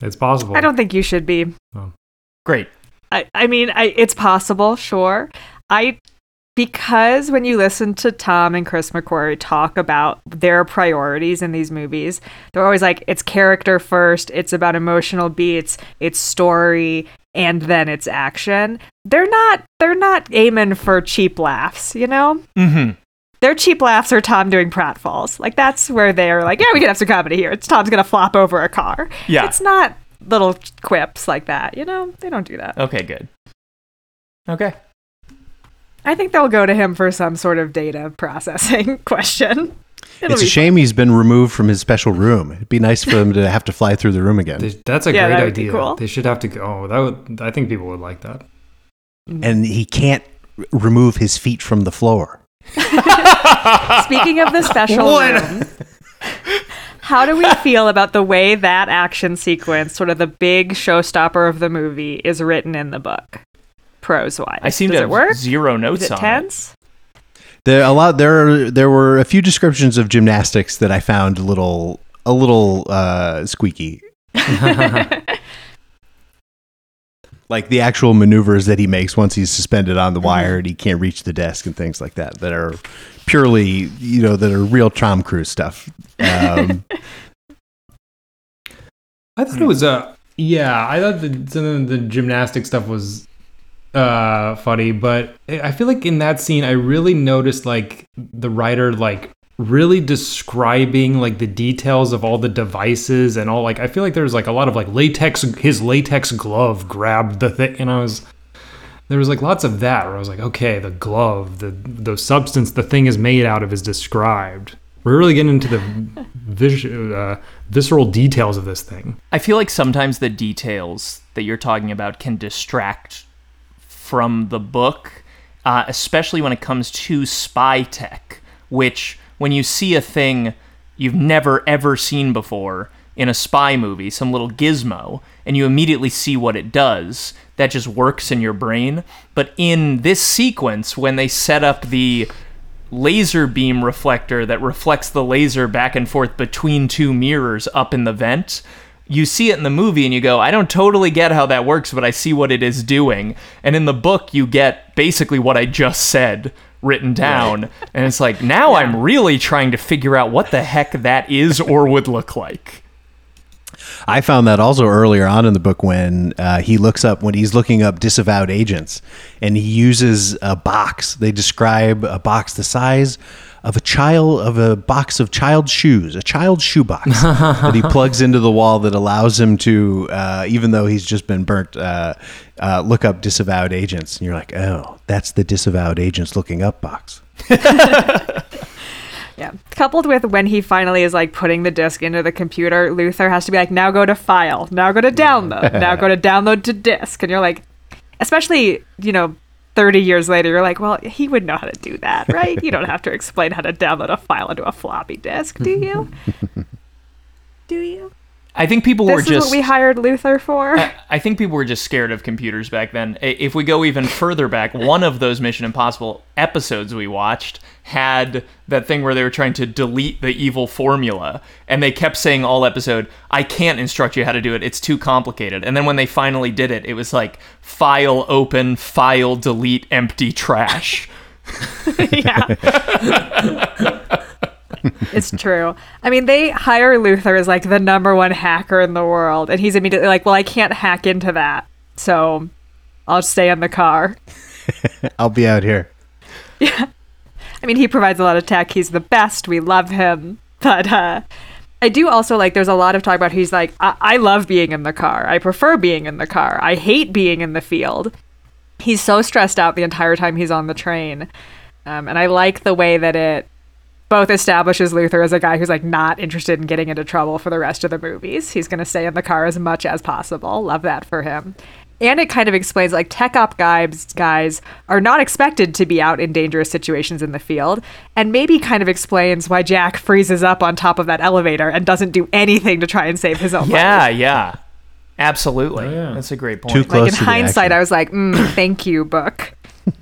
It's possible. I don't think you should be. Oh. Great. I, I mean, I, it's possible, sure. I because when you listen to Tom and Chris McQuarrie talk about their priorities in these movies, they're always like, it's character first, it's about emotional beats, it's story, and then it's action. They're not they're not aiming for cheap laughs, you know? Mm-hmm. Their cheap laughs are Tom doing pratfalls. Like that's where they're like, yeah, we can have some comedy here. It's Tom's gonna flop over a car. Yeah. It's not little quips like that, you know? They don't do that. Okay, good. Okay. I think they'll go to him for some sort of data processing question. It'll It's a be shame he's been removed from his special room. It'd be nice for him to have to fly through the room again. They- that's a Yeah, great that idea. cool. They should have to go. Oh, that would. I think people would like that. Mm-hmm. And he can't r- remove his feet from the floor. Speaking of the special room, how do we feel about the way that action sequence, sort of the big showstopper of the movie, is written in the book, prose wise? I seem Does to have work? zero notes Is it on it. There a lot there there were a few descriptions of gymnastics that I found a little a little uh, squeaky. like the actual maneuvers that he makes once he's suspended on the wire and he can't reach the desk and things like that that are purely you know that are real Tom Cruise stuff. Um, I thought it was Uh, yeah, I thought the, some of the gymnastic stuff was uh funny, but I feel like in that scene, I really noticed like the writer like really describing like the details of all the devices and all like I feel like there's like a lot of like latex his latex glove grabbed the thing and I was there was like lots of that where I was like okay the glove the the substance the thing is made out of is described. We're really getting into the vis- uh, visceral details of this thing. I feel like sometimes the details that you're talking about can distract from the book, uh, especially when it comes to spy tech, which, when you see a thing you've never ever seen before in a spy movie, some little gizmo, and you immediately see what it does, that just works in your brain. But in this sequence, when they set up the laser beam reflector that reflects the laser back and forth between two mirrors up in the vent. You see it in the movie and you go, I don't totally get how that works, but I see what it is doing. And in the book, you get basically what I just said written down. And it's like, now I'm really trying to figure out what the heck that is or would look like. I found that also earlier on in the book when uh, he looks up when he's looking up disavowed agents, and he uses a box. They describe a box the size of a child of a box of child shoes, a child's shoebox that he plugs into the wall that allows him to, uh, even though he's just been burnt, uh, uh, look up disavowed agents. And you're like, oh, that's the disavowed agents looking up box. Yeah. Coupled with when he finally is like putting the disc into the computer, Luther has to be like, now go to file, now go to download, now go to download to disk. And you're like, especially, you know, 30 years later, you're like, well, he would know how to do that, right? you don't have to explain how to download a file into a floppy disk, do you? do you? I think people This were is just. what we hired Luther for. I- I think people were just scared of computers back then. If we go even further back, one of those Mission Impossible episodes we watched had that thing where they were trying to delete the evil formula, and they kept saying all episode, "I can't instruct you how to do it. It's too complicated." And then when they finally did it, it was like file open, file delete, empty trash. yeah. It's true. I mean, they hire Luther as like the number one hacker in the world, and he's immediately like, "Well, I can't hack into that, so I'll stay in the car." I'll be out here. Yeah, I mean, he provides a lot of tech. He's the best. We love him. But uh, I do also like, there's a lot of talk about he's like, I-, I love being in the car. I prefer being in the car. I hate being in the field. He's so stressed out the entire time he's on the train. Um, and I like the way that it both establishes Luther as a guy who's like not interested in getting into trouble for the rest of the movies. He's going to stay in the car as much as possible. Love that for him and it kind of explains like tech op guys guys are not expected to be out in dangerous situations in the field and maybe kind of explains why jack freezes up on top of that elevator and doesn't do anything to try and save his own Yeah, life yeah. Yeah. Absolutely. Oh, yeah. That's a great point. Too like in to hindsight action. i was like mm, thank you book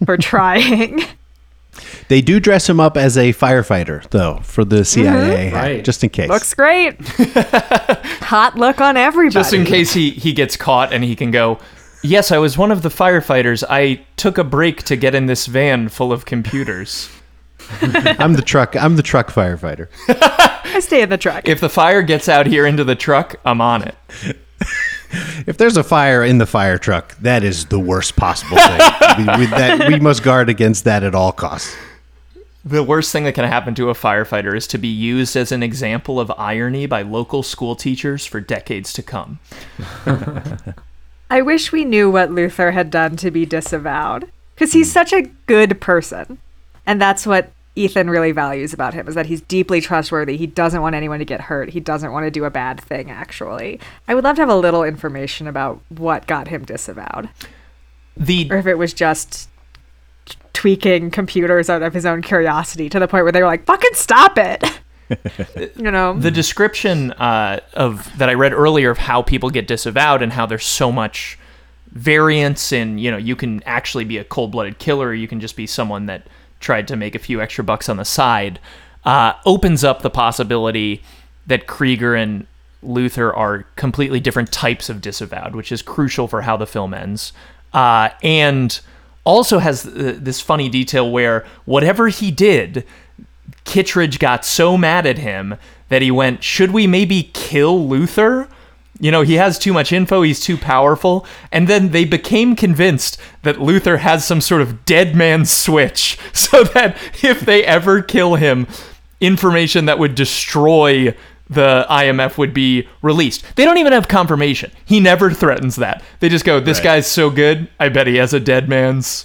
for trying They do dress him up as a firefighter, though, for the mm-hmm. CIA, Right. just in case. looks great hot look on everybody Just in case he, he gets caught and he can go, Yes, I was one of the firefighters. I took a break to get in this van full of computers. I'm the truck. I'm the truck firefighter. i stay in the truck If the fire gets out here into the truck, I'm on it. If there's a fire in the fire truck, that is the worst possible thing. we, we- that, we must guard against that at all costs. The worst thing that can happen to a firefighter is to be used as an example of irony by local school teachers for decades to come. I wish we knew what Luther had done to be disavowed. Because he's such a good person. And that's what Ethan really values about him is that he's deeply trustworthy. He doesn't want anyone to get hurt. He doesn't want to do a bad thing, actually. I would love to have a little information about what got him disavowed. The Or if it was just tweaking computers out of his own curiosity to the point where they were like, fucking stop it. you know? the description uh, of that I read earlier of how people get disavowed and how there's so much variance in you know you can actually be a cold-blooded killer you can just be someone that tried to make a few extra bucks on the side uh, opens up the possibility that Krieger and Luther are completely different types of disavowed, which is crucial for how the film ends. Uh, and also has uh, this funny detail where whatever he did, Kittredge got so mad at him that he went, Should we maybe kill Luther? You know, he has too much info, he's too powerful. And then they became convinced that Luther has some sort of dead man switch, so that if they ever kill him, information that would destroy the IMF would be released. They don't even have confirmation. He never threatens that. They just go, This Right. guy's so good, I bet he has a dead man's.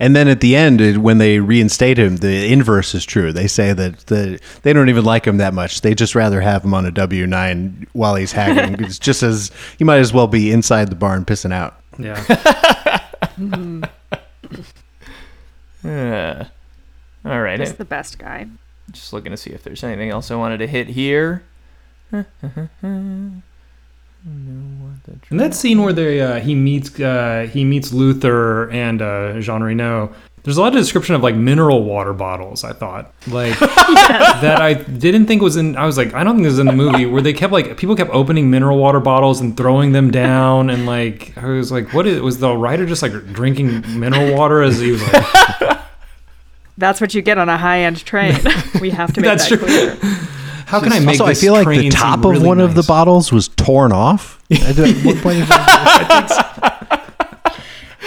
And then at the end, when they reinstate him, the inverse is true. They say that the, they don't even like him that much. They just rather have him on a W nine while he's hacking. it's just as he might as well be inside the barn pissing out. Yeah. Uh, all right. He's the best guy. Just looking to see if there's anything else I wanted to hit here. And that scene where they uh, he meets uh, he meets Luther and uh, Jean Reno. There's a lot of description of like mineral water bottles. I thought like that I didn't think was in. I was like I don't think this is in the movie where they kept like people kept opening mineral water bottles and throwing them down and like I was like what is was the writer just like drinking mineral water as he was like That's what you get on a high end train. we have to make That's that true. clear. How can I make also, I feel like the top of really one of the bottles was torn off. At what point is that?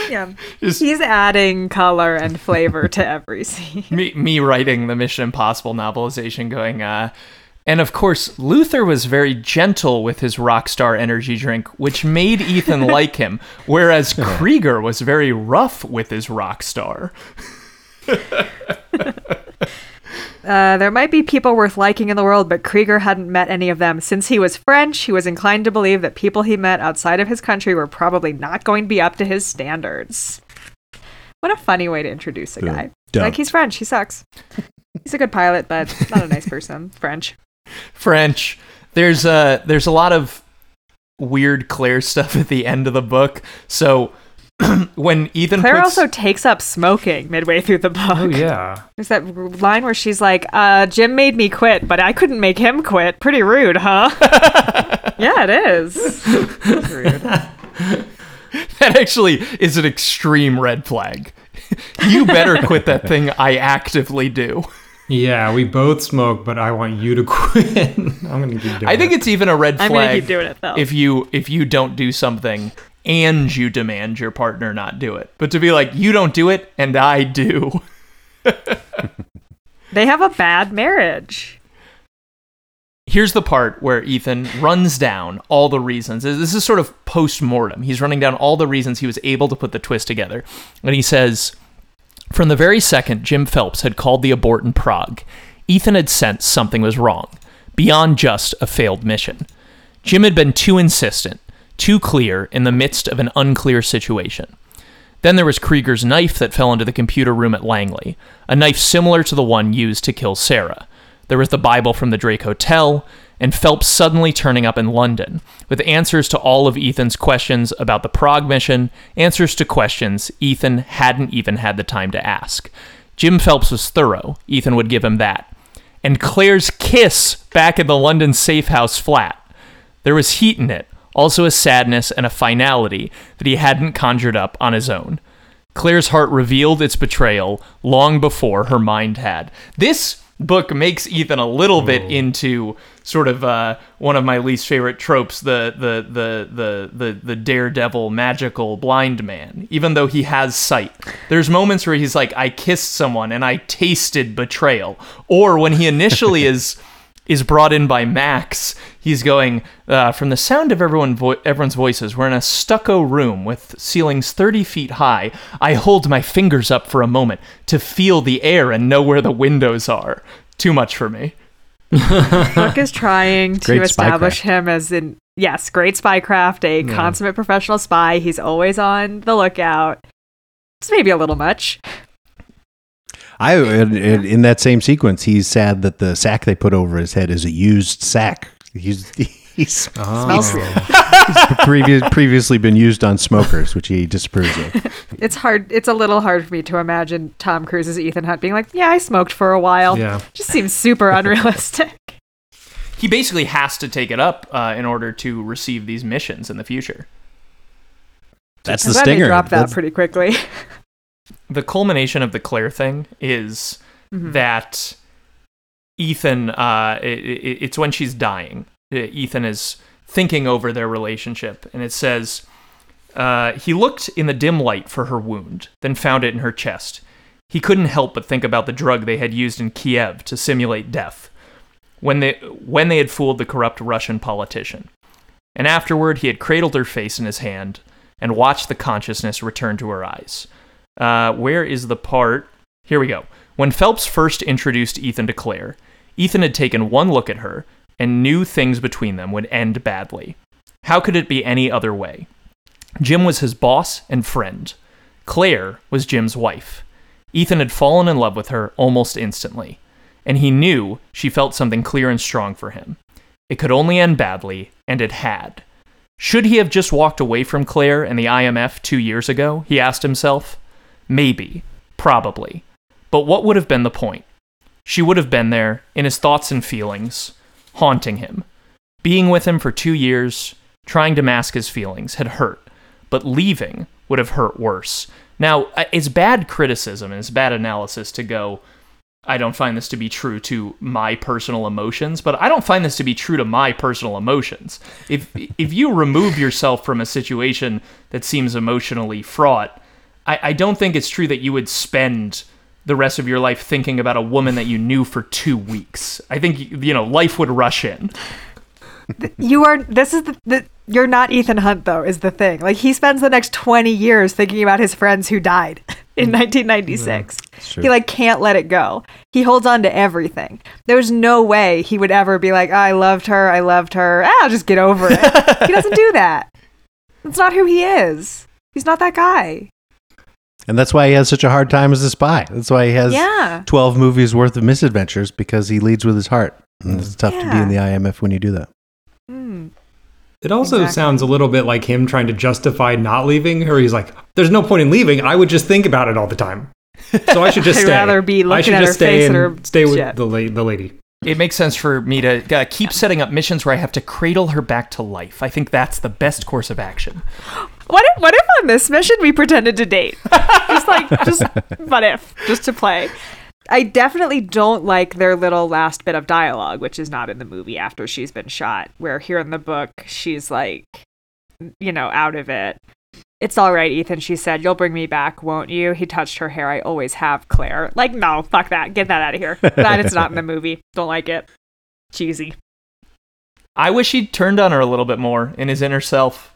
Yeah. Just- He's adding color and flavor to every scene. me, me writing the Mission Impossible novelization going, uh, and of course, Luther was very gentle with his Rockstar energy drink, which made Ethan like him, whereas Krieger was very rough with his Rockstar. Uh, there might be people worth liking in the world, but Krieger hadn't met any of them. Since he was French, he was inclined to believe that people he met outside of his country were probably not going to be up to his standards. What a funny way to introduce a guy. Dumb. Like, he's French. He sucks. He's a good pilot, but not a nice person. French. French. There's a there's a lot of weird Claire stuff at the end of the book. So when Ethan Claire puts, also takes up smoking midway through the book. oh yeah There's that line where she's like, uh, Jim made me quit, but I couldn't make him quit. Pretty rude, huh? yeah, it is. Rude. that actually is an extreme red flag. you better quit that thing I actively do. Yeah, we both smoke, but I want you to quit. I'm gonna keep doing it. I think it. it's even a red flag. I'm gonna keep doing it though. if you if you don't do something and you demand your partner not do it. But to be like, you don't do it and I do. they have a bad marriage. Here's the part where Ethan runs down all the reasons. This is sort of post mortem. He's running down all the reasons he was able to put the twist together. And he says, From the very second Jim Phelps had called the abort in Prague, Ethan had sensed something was wrong, beyond just a failed mission. Jim had been too insistent, too clear in the midst of an unclear situation. Then there was Krieger's knife that fell into the computer room at Langley, a knife similar to the one used to kill Sarah. There was the Bible from the Drake Hotel, and Phelps suddenly turning up in London, with answers to all of Ethan's questions about the Prague mission, answers to questions Ethan hadn't even had the time to ask. Jim Phelps was thorough, Ethan would give him that. And Claire's kiss back in the London safe house flat. There was heat in it, also a sadness and a finality that he hadn't conjured up on his own. Claire's heart revealed its betrayal long before her mind had. This book makes Ethan a little bit into sort of uh, one of my least favorite tropes the the, the the the the daredevil magical blind man even though he has sight there's moments where he's like I kissed someone and I tasted betrayal or when he initially is is brought in by Max. He's going uh, from the sound of everyone vo- everyone's voices. We're in a stucco room with ceilings 30 feet high. I hold my fingers up for a moment to feel the air and know where the windows are. Too much for me. Book is trying to Great establish spycraft. him as in yes, great spycraft, a consummate professional spy. He's always on the lookout. It's maybe a little much. I in, in in that same sequence, he's sad that the sack they put over his head is a used sack. He's he's Smells weird. previous, previously been used on smokers, which he disapproves of. It's hard. It's a little hard for me to imagine Tom Cruise's Ethan Hunt being like, "Yeah, I smoked for a while." Yeah. just seems super unrealistic. He basically has to take it up uh, in order to receive these missions in the future. That's I'm the stinger. dropped that That's- pretty quickly. the culmination of the Claire thing is that Ethan, uh, it, it, it's when she's dying. Uh, Ethan is thinking over their relationship, and it says, uh, He looked in the dim light for her wound, then found it in her chest. He couldn't help but think about the drug they had used in Kiev to simulate death, when they, when they had fooled the corrupt Russian politician. And afterward, he had cradled her face in his hand and watched the consciousness return to her eyes. Uh, where is the part? Here we go. When Phelps first introduced Ethan to Claire, Ethan had taken one look at her and knew things between them would end badly. How could it be any other way? Jim was his boss and friend. Claire was Jim's wife. Ethan had fallen in love with her almost instantly, and he knew she felt something clear and strong for him. It could only end badly, and it had. Should he have just walked away from Claire and the IMF two years ago? He asked himself. Maybe. Probably. But what would have been the point? She would have been there, in his thoughts and feelings, haunting him. Being with him for two years, trying to mask his feelings, had hurt, but leaving would have hurt worse. Now, it's bad criticism and it's bad analysis to go, I don't find this to be true to my personal emotions, but I don't find this to be true to my personal emotions. If if you remove yourself from a situation that seems emotionally fraught, I, I don't think it's true that you would spend the rest of your life thinking about a woman that you knew for two weeks. I think you know life would rush in. you are. This is the, the. You're not Ethan Hunt though. Is the thing. Like he spends the next twenty years thinking about his friends who died in 1996. true. He like can't let it go. He holds on to everything. There's no way he would ever be like, I loved her. I loved her. Ah, I'll just get over it. he doesn't do that. That's not who he is. He's not that guy. And that's why he has such a hard time as a spy. That's why he has Yeah. 12 movies worth of misadventures because he leads with his heart. And it's tough to be in the IMF when you do that. Mm. It also Exactly. sounds a little bit like him trying to justify not leaving her. He's like, "There's no point in leaving. I would just think about it all the time, so I should just I'd stay. rather be I looking should at just her stay face and and her stay with shit." the la- the lady." It makes sense for me to uh, keep setting up missions where I have to cradle her back to life. I think that's the best course of action. What if, what if on this mission we pretended to date? just like, just, what if? Just to play. I definitely don't like their little last bit of dialogue, which is not in the movie after she's been shot. Where here in the book, she's like, you know, out of it. It's all right, Ethan, she said. You'll bring me back, won't you? He touched her hair. I always have, Claire. Like, no, fuck that. Get that out of here. That is not in the movie. Don't like it. Cheesy. I wish he'd turned on her a little bit more in his inner self.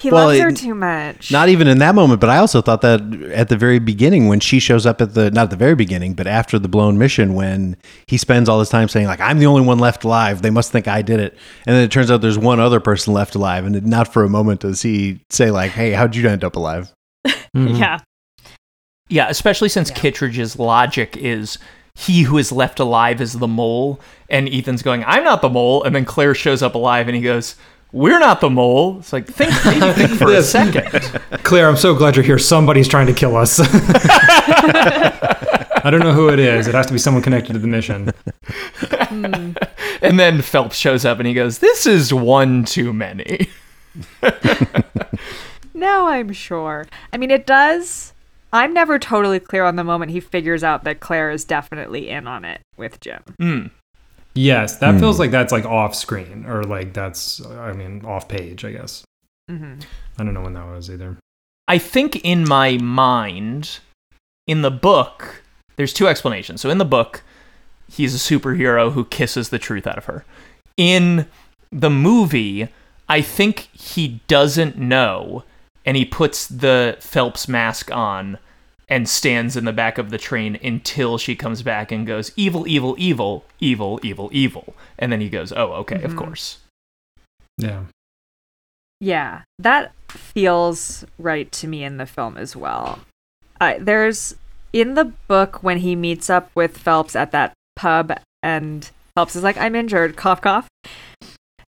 He Well, loves her it- too much. Not even in that moment, but I also thought that at the very beginning when she shows up at the not at the very beginning, but after the blown mission when he spends all his time saying like I'm the only one left alive, they must think I did it. And then it turns out there's one other person left alive and not for a moment does he say like, "Hey, how'd you end up alive?" Mhm. yeah. Yeah, especially since Yeah. Kittredge's logic is he who is left alive is the mole, and Ethan's going, I'm not the mole, and then Claire shows up alive and he goes, We're not the mole. It's like think, think for a second. Claire, I'm so glad you're here. Somebody's trying to kill us. I don't know who it is. It has to be someone connected to the mission. And then Phelps shows up and he goes, This is one too many. No, I'm sure. I mean, it does. I'm never totally clear on the moment he figures out that Claire is definitely in on it with Jim. Mm. Yes, that feels like that's like off screen or like that's I mean off page. I guess hmm I don't know when that was either. I think in my mind, in the book, there's two explanations. So in the book, he's a superhero who kisses the truth out of her. In the movie, I think he doesn't know, and he puts the Phelps mask on and stands in the back of the train until she comes back and goes, evil, evil, evil, evil, evil, evil. And then he goes, oh, okay, of Mhm. course. Yeah. Yeah, that feels right to me in the film as well. Uh, there's in the book when he meets up with Phelps at that pub, and Phelps is like, "I'm injured," cough cough.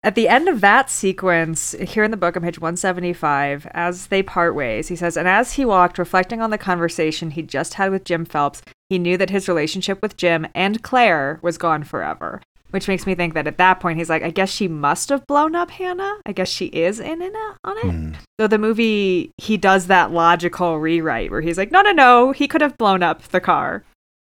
At the end of that sequence, here in the book on page 175, as they part ways, he says, And as he walked, reflecting on the conversation he'd just had with Jim Phelps, he knew that his relationship with Jim and Claire was gone forever. Which makes me think that at that point, he's like, I guess she must have blown up Hannah. I guess she is in it on it. Hmm. So the movie, he does that logical rewrite where he's like, no, no, no, he could have blown up the car.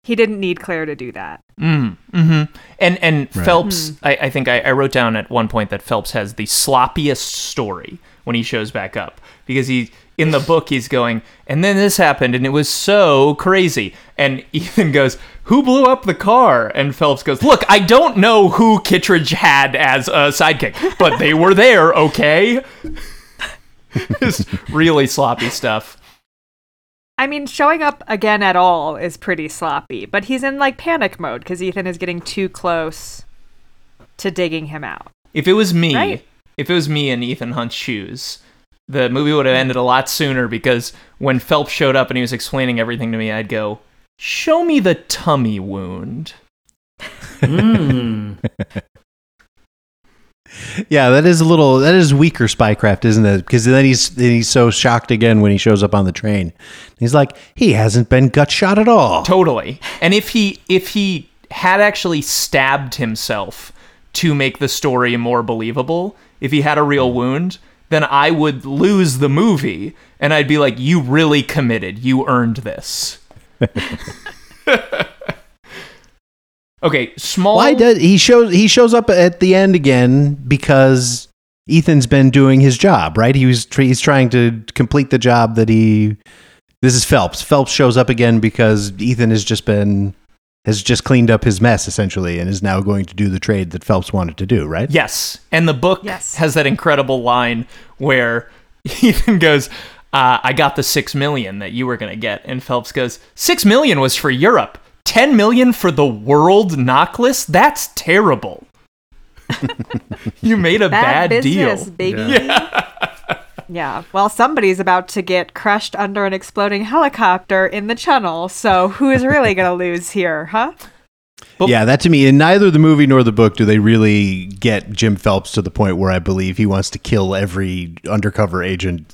He didn't need Claire to do that. Mm, hmm And and Right. Phelps, I, I think I, I wrote down at one point that Phelps has the sloppiest story when he shows back up because he in the book he's going and then this happened and it was so crazy. And Ethan goes who blew up the car? And Phelps goes look I don't know who Kittredge had as a sidekick but they were there okay? Just really sloppy stuff I mean, showing up again at all is pretty sloppy, but he's in like panic mode because Ethan is getting too close to digging him out. If it was me, Right. if it was me in Ethan Hunt's shoes, the movie would have ended a lot sooner because when Phelps showed up and he was explaining everything to me, I'd go, "Show me the tummy wound." Mm. Yeah, that is a little that is weaker spycraft, isn't it? Because then he's then he's so shocked again when he shows up on the train. He's like, he hasn't been gut shot at all. Totally. And if he if he had actually stabbed himself to make the story more believable, if he had a real wound, then I would lose the movie and I'd be like, "You really committed. You earned this." okay, small Why does he shows he shows up at the end again because Ethan's been doing his job, right? He was tr- he's trying to complete the job that he. This is Phelps. Phelps shows up again because Ethan has just been has just cleaned up his mess essentially and is now going to do the trade that Phelps wanted to do, right? Yes. And the book Yes. has that incredible line where Ethan goes, uh, I got the six million that you were going to get. And Phelps goes, Six million was for Europe. 10 million for the world NOC list? That's terrible. you made a bad, business, deal. baby. Yeah. Well, somebody's about to get crushed under an exploding helicopter in the channel. So who is really going to lose here, huh? But- yeah, that to me, in neither the movie nor the book do they really get Jim Phelps to the point where I believe he wants to kill every undercover agent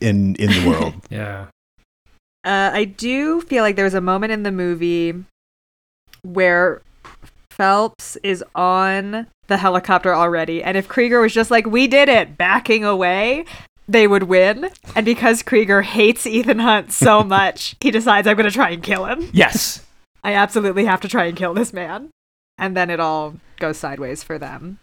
in in the world. Yeah. Uh, I do feel like there was a moment in the movie where Phelps is on the helicopter already, and if Krieger was just like, "We did it," backing away, they would win. And because Krieger hates Ethan Hunt so much, he decides I'm going to try and kill him. Yes. I absolutely have to try and kill this man. And then it all goes sideways for them.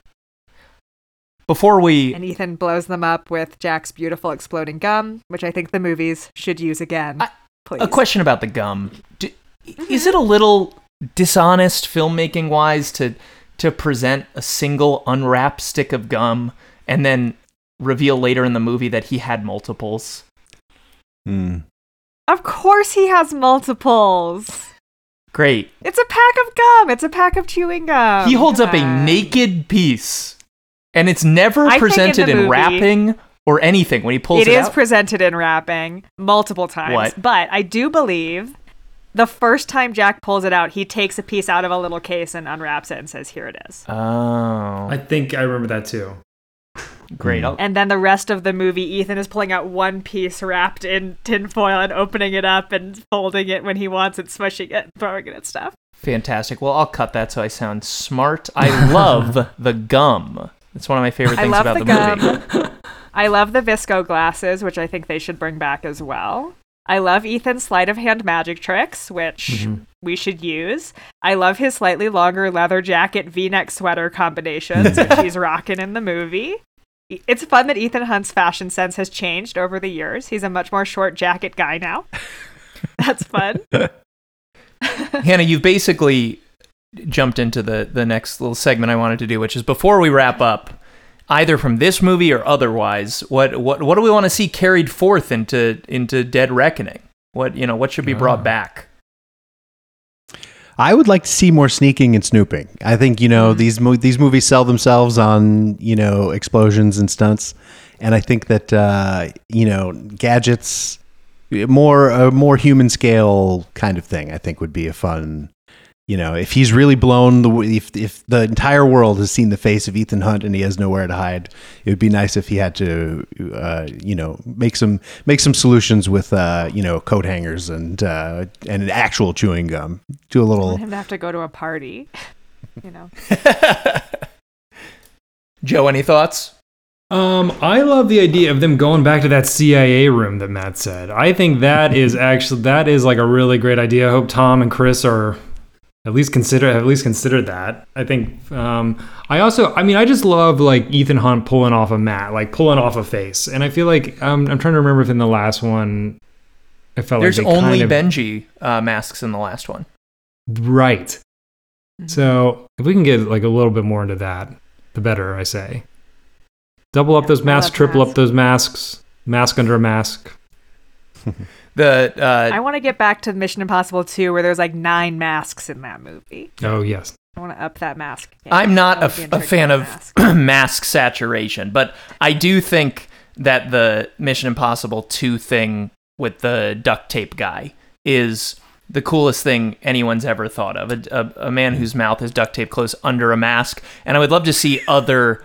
Before we And Ethan blows them up with Jack's beautiful exploding gum, which I think the movies should use again. I- Please. a question about the gum. Do, mm-hmm. Is it a little dishonest filmmaking wise to to present a single unwrapped stick of gum and then reveal later in the movie that he had multiples? Hmm. Of course he has multiples. Great. It's a pack of gum. It's a pack of chewing gum. he holds Come up a naked piece, and it's never I think in presented in, movie- wrapping or anything when he pulls it, It is out. presented in wrapping multiple times. What? But I do believe the first time Jack pulls it out, he takes a piece out of a little case and unwraps it and says, Here it is. oh, I think I remember that too. great. I'll- And then the rest of the movie, Ethan is pulling out one piece wrapped in tinfoil and opening it up and folding it when he wants it, smushing it, throwing it at stuff. Fantastic. Well, I'll cut that so I sound smart. I love the gum. It's one of my favorite I things love about the, the, movie. gum. I love the Visco glasses, which I think they should bring back as well. I love Ethan's sleight of hand magic tricks, which Mm-hmm. we should use. I love his slightly longer leather jacket v neck sweater combinations, which he's rocking in the movie. It's fun that Ethan Hunt's fashion sense has changed over the years. He's a much more short jacket guy now. That's fun. Hannah, you've basically jumped into the the next little segment I wanted to do, which is before we wrap up, either from this movie or otherwise, what what what do we want to see carried forth into into Dead Reckoning? What you know, what should be brought back? I would like to see more sneaking and snooping. I think you know these mo- these movies sell themselves on you know explosions and stunts, and I think that uh, you know gadgets, more a more human scale kind of thing. I think would be a fun. You know, if he's really blown the if if the entire world has seen the face of Ethan Hunt and he has nowhere to hide, it would be nice if he had to, uh, you know, make some make some solutions with uh, you know coat hangers and uh, and actual chewing gum. Do a little want him to have to go to a party. You know. Joe, any thoughts? Um, I love the idea of them going back to that CIA room that Matt said. I think that is actually that is like a really great idea. I hope Tom and Chris are at least consider at least consider that. I think um I also I mean I just love like Ethan Hunt pulling off a mat, like pulling off a face. And I feel like um, I'm trying to remember if in the last one I felt There's like only kind of, Benji uh, masks in the last one. right. So if we can get like a little bit more into that, the better I say. Double up Yeah, those masks, love triple up those masks, mask under a mask. The uh, I want to get back to Mission Impossible 2 where there's like nine masks in that movie. Oh yes. I want to up that mask. game. I'm not I a, like being f- a tricked fan of mask. mask saturation, but I do think that the Mission Impossible 2 thing with the duct tape guy is the coolest thing anyone's ever thought of. A, a, a man whose mouth is duct tape closed under a mask. And I would love to see other,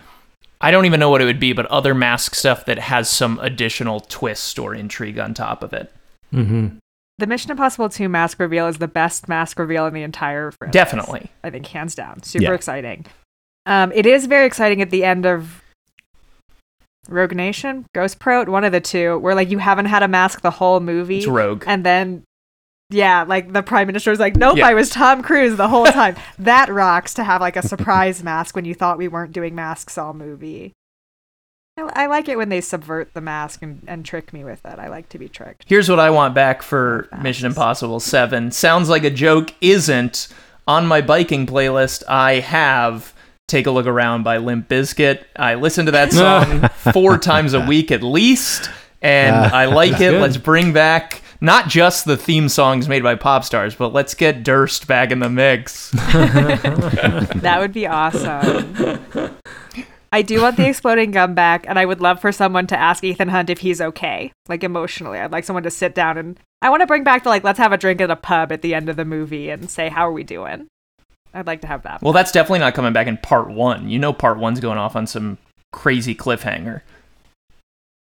I don't even know what it would be, but other mask stuff that has some additional twist or intrigue on top of it. Mm-hmm. The Mission Impossible 2 mask reveal is the best mask reveal in the entire franchise. Definitely. I think hands down. Super Yeah. exciting. Um, it is very exciting at the end of Rogue Nation, Ghost Prot, one of the two, where like you haven't had a mask the whole movie. It's rogue. And then yeah, like the prime minister's like, Nope, Yeah. I was Tom Cruise the whole time. that rocks to have like a surprise mask when you thought we weren't doing masks all movie. I, I like it when they subvert the mask and, and trick me with it. I like to be tricked. Here's what I want back for Masks. Mission Impossible 7. Sounds like a joke, isn't. On my biking playlist, I have Take a Look Around by Limp Bizkit. I listen to that song four times a week at least, and Ah, I like it. good. Let's bring back not just the theme songs made by pop stars, but let's get Durst back in the mix. That would be awesome. I do want the exploding gum back, and I would love for someone to ask Ethan Hunt if he's okay, like emotionally. I'd like someone to sit down and I want to bring back the like, let's have a drink at a pub at the end of the movie and say, how are we doing? I'd like to have that. Well, that's definitely not coming back in part one. You know, part one's going off on some crazy cliffhanger.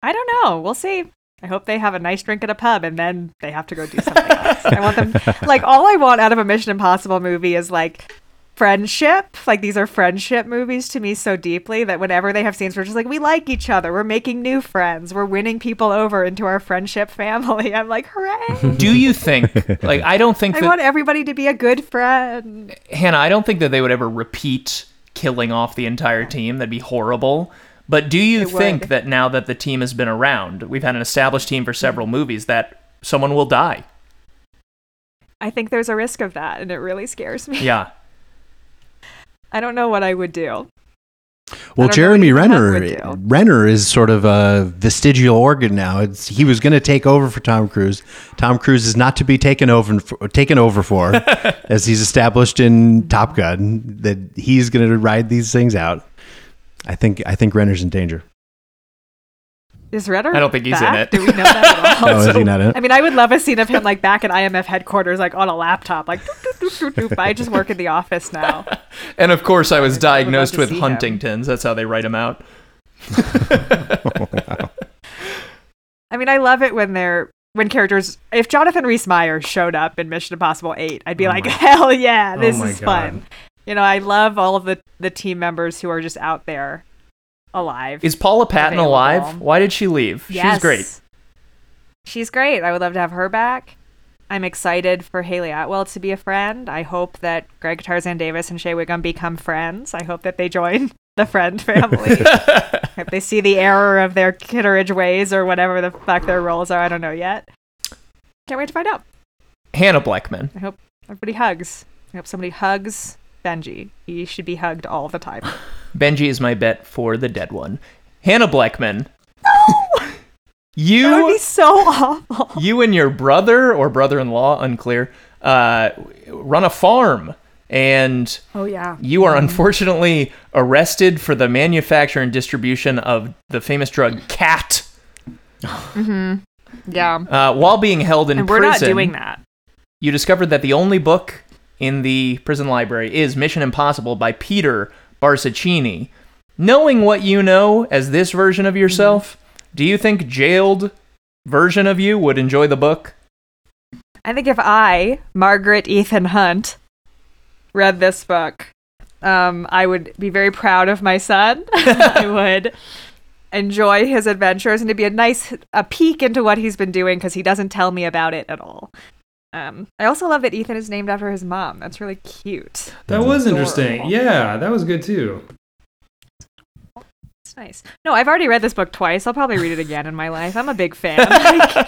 I don't know. We'll see. I hope they have a nice drink at a pub and then they have to go do something else. I want them like all I want out of a Mission Impossible movie is like friendship. Like these are friendship movies to me so deeply that whenever they have scenes where it's just like we like each other, we're making new friends, we're winning people over into our friendship family. I'm like, hooray! Do you think, like, I don't think I that, want everybody to be a good friend. Hannah, I don't think that they would ever repeat killing off the entire team. That'd be horrible. But do you It think would. that now that the team has been around, we've had an established team for several mm-hmm. movies, that someone will die? I think there's a risk of that, and it really scares me. Yeah. I don't know what I would do. Well, Jeremy what Ethan Hunt Renner. Renner is sort of a vestigial organ now. It's, he was going to take over for Tom Cruise. Tom Cruise is not to be taken over for, taken over for, as he's established in Top Gun. That he's going to ride these things out. I think I think Renner's in danger. Is Renner? I don't think he's in it. Do we know that at all? Oh, is he not in it? I mean, I would love a scene of him like back at IMF headquarters, like on a laptop, like. doop, doop, doop, doop, doop. I just work in the office now. And of course, I was I diagnosed to with see him. Huntington's. That's how they write him out. I mean, I love it when they're when characters. If Jonathan Rhys Meyers showed up in Mission Impossible Eight, I'd be Oh like, my- hell yeah, Oh this my is God. fun. You know, I love all of the the team members who are just out there alive. Is Paula Patton Available. alive? Why did she leave? Yes. She's great. She's great. I would love to have her back. I'm excited for Hayley Atwell to be a friend. I hope that Greg Tarzan Davis and Shea Whigham become friends. I hope that they join the friend family. if they see the error of their Kittredge ways or whatever the fuck their roles are, I don't know yet. Can't wait to find out. Hannah Blechman. I hope everybody hugs. I hope somebody hugs Benji. He should be hugged all the time. Benji is my bet for the dead one. Hannah Blechman. That would You be so awful. you and your brother or brother-in-law, unclear, uh, run a farm, and Oh yeah. you are unfortunately arrested for the manufacture and distribution of the famous drug cat. mm-hmm. Yeah. Uh, while being held in And we're prison, not doing that. you discovered that the only book in the prison library is Mission Impossible by Peter Barsocchini. Knowing what you know as this version of yourself, do you think jailed version of you would enjoy the book? I think if I, Margaret Ethan Hunt, read this book, um, I would be very proud of my son. I would enjoy his adventures and it'd be a nice a peek into what he's been doing because he doesn't tell me about it at all. Um, I also love that Ethan is named after his mom. That's really cute. That was interesting. Yeah, that was good too. It's nice. No, I've already read this book twice. I'll probably read it again in my life. I'm a big fan. Like,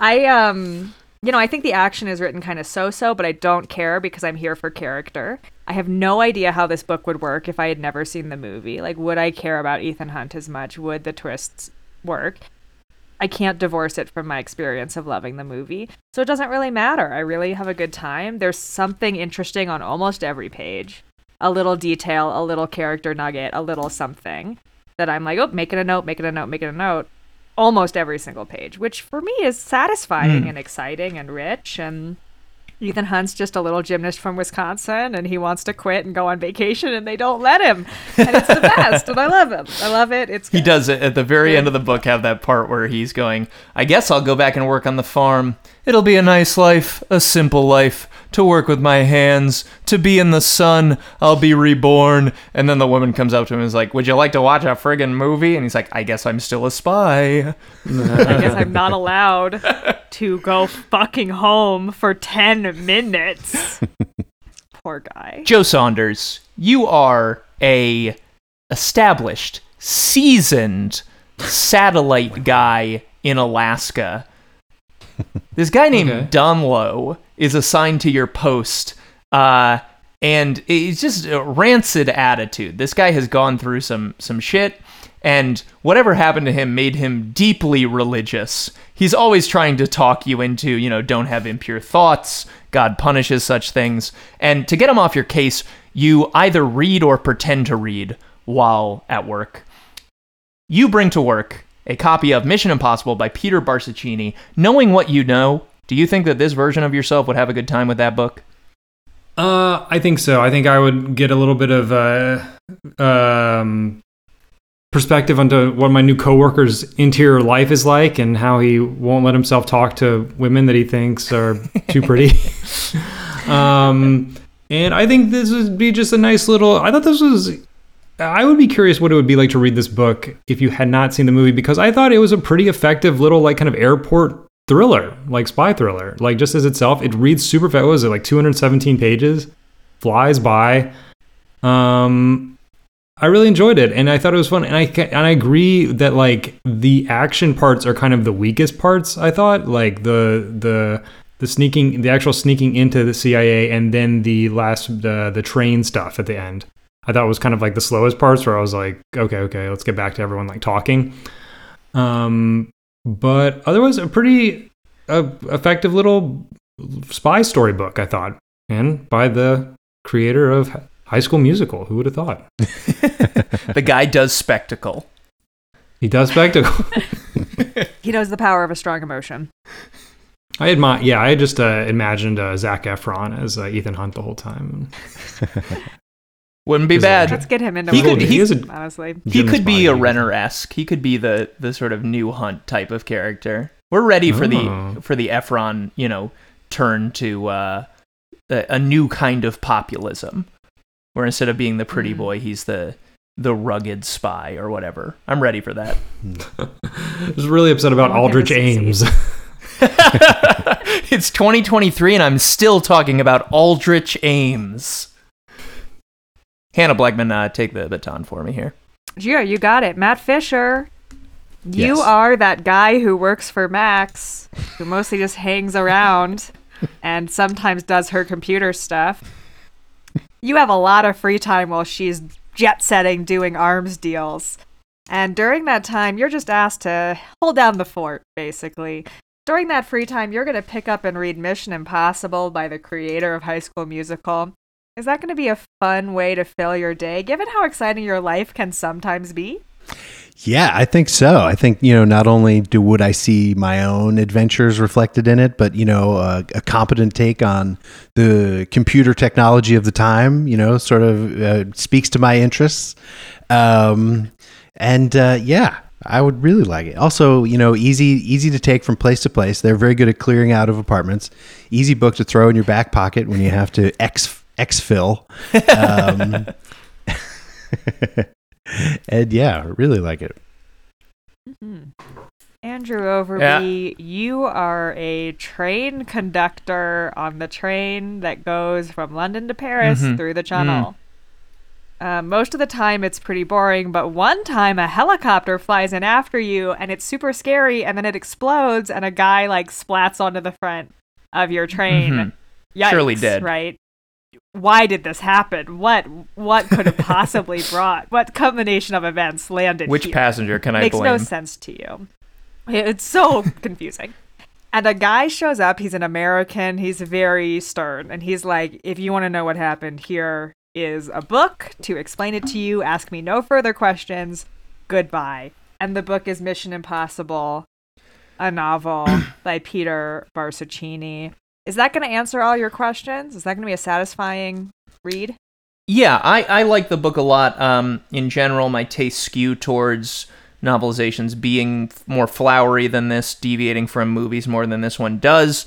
I um, you know, I think the action is written kind of so-so, but I don't care because I'm here for character. I have no idea how this book would work if I had never seen the movie. Like, would I care about Ethan Hunt as much? Would the twists work? I can't divorce it from my experience of loving the movie. So it doesn't really matter. I really have a good time. There's something interesting on almost every page. A little detail, a little character nugget, a little something that I'm like, oh, making a note, making a note, making a note, almost every single page, which for me is satisfying hmm. and exciting and rich. And Ethan Hunt's just a little gymnast from Wisconsin, and he wants to quit and go on vacation, and they don't let him. And it's the best, and I love him. I love it. It's He does it at the very end of the book have that part where he's going, I guess I'll go back and work on the farm. It'll be a nice life, a simple life, to work with my hands, to be in the sun, I'll be reborn. And then the woman comes up to him and is like, Would you like to watch a friggin' movie? And he's like, I guess I'm still a spy. I guess I'm not allowed to go fucking home for 10 minutes. Poor guy. Joe Saunders, you are a established, seasoned satellite guy in Alaska. This guy named Okay. Donloe is assigned to your post, uh, and it's just a rancid attitude. This guy has gone through some some shit, and whatever happened to him made him deeply religious. He's always trying to talk you into, you know, don't have impure thoughts. God punishes such things, and to get him off your case, you either read or pretend to read while at work. You bring to work a copy of Mission Impossible by Peter Barsocchini. Knowing what you know, do you think that this version of yourself would have a good time with that book? Uh, I think so. I think I would get a little bit of uh, um, perspective onto what my new coworker's interior life is like and how he won't let himself talk to women that he thinks are too pretty. um, and I think this would be just a nice little. I thought this was. I would be curious what it would be like to read this book if you had not seen the movie because I thought it was a pretty effective little like kind of airport thriller, like spy thriller. Like just as itself, it reads super fast. What was it like 217 pages? Flies by. Um, I really enjoyed it, and I thought it was fun. And I and I agree that like the action parts are kind of the weakest parts. I thought like the the the sneaking, the actual sneaking into the CIA, and then the last the the train stuff at the end. I thought it was kind of like the slowest parts where I was like, okay, okay, let's get back to everyone like talking. Um, but otherwise, a pretty uh, effective little spy storybook, I thought, and by the creator of High School Musical. Who would have thought? the guy does spectacle. He does spectacle. He knows the power of a strong emotion. I admire. Yeah, I just uh, imagined uh, Zac Efron as uh, Ethan Hunt the whole time. Wouldn't be bad. Let's get him into He one could- of he- is a- honestly. He Jim's could be a Renner esque. He could be the the sort of new Hunt type of character. We're ready for Oh. the for the Efron, you know, turn to uh, a, a new kind of populism, where instead of being the pretty Mm. boy, he's the the rugged spy or whatever. I'm ready for that. I was really upset about I Aldrich. Ames. it's 2023 and I'm still talking about Aldrich Ames. Hannah Blechman, uh, take the baton for me here. Yeah, you got it. Matt Fisher. You Yes. are that guy who works for Max, who mostly just hangs around and sometimes does her computer stuff. You have a lot of free time while she's jet setting doing arms deals. And during that time, you're just asked to hold down the fort, basically. During that free time, you're going to pick up and read Mission Impossible by the creator of High School Musical. Is that going to be a fun way to fill your day, given how exciting your life can sometimes be? Yeah, I think so. I think you know, not only do would I see my own adventures reflected in it, but you know, a competent take on the computer technology of the time. You know, sort of uh, speaks to my interests. Um, and uh, yeah, I would really like it. Also, you know, easy easy to take from place to place. They're very good at clearing out of apartments. Easy book to throw in your back pocket when you have to ex exfil. Um, and yeah, really like it. Andrew Overbye, you are a train conductor on the train that goes from London to Paris Mhm. through the Channel. Uh, most of the time, it's pretty boring, but one time a helicopter flies in after you, and it's super scary, and then it explodes, and a guy like splats onto the front of your train. Mhm. Yikes, Surely dead. right? Why did this happen? What what could have possibly brought? What combination of events landed Which here? passenger can I makes blame? Makes no sense to you. It's so confusing. And a guy shows up. He's an American. He's very stern, and he's like, "If you want to know what happened, here is a book to explain it to you. Ask me no further questions. Goodbye." And the book is Mission Impossible, a novel by Peter Barsocchini. Is that going to answer all your questions? Is that going to be a satisfying read? Yeah, I, I like the book a lot. Um, in general, my tastes skew towards novelizations being more flowery than this, deviating from movies more than this one does.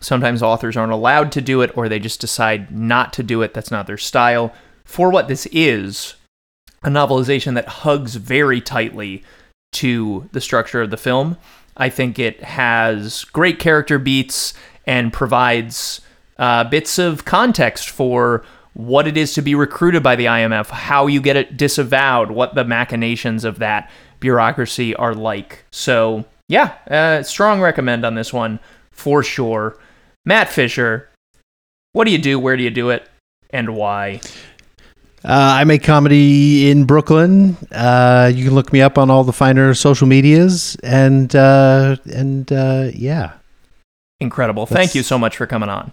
Sometimes authors aren't allowed to do it, or they just decide not to do it. That's not their style. For what this is, a novelization that hugs very tightly to the structure of the film. I think it has great character beats and provides uh, bits of context for what it is to be recruited by the IMF, how you get it disavowed, what the machinations of that bureaucracy are like. So, yeah, uh, strong recommend on this one for sure. Matt Fisher, what do you do? Where do you do it? And why? Uh, I make comedy in Brooklyn. Uh, you can look me up on all the finer social medias, and uh, and uh, yeah. Incredible. That's- Thank you so much for coming on.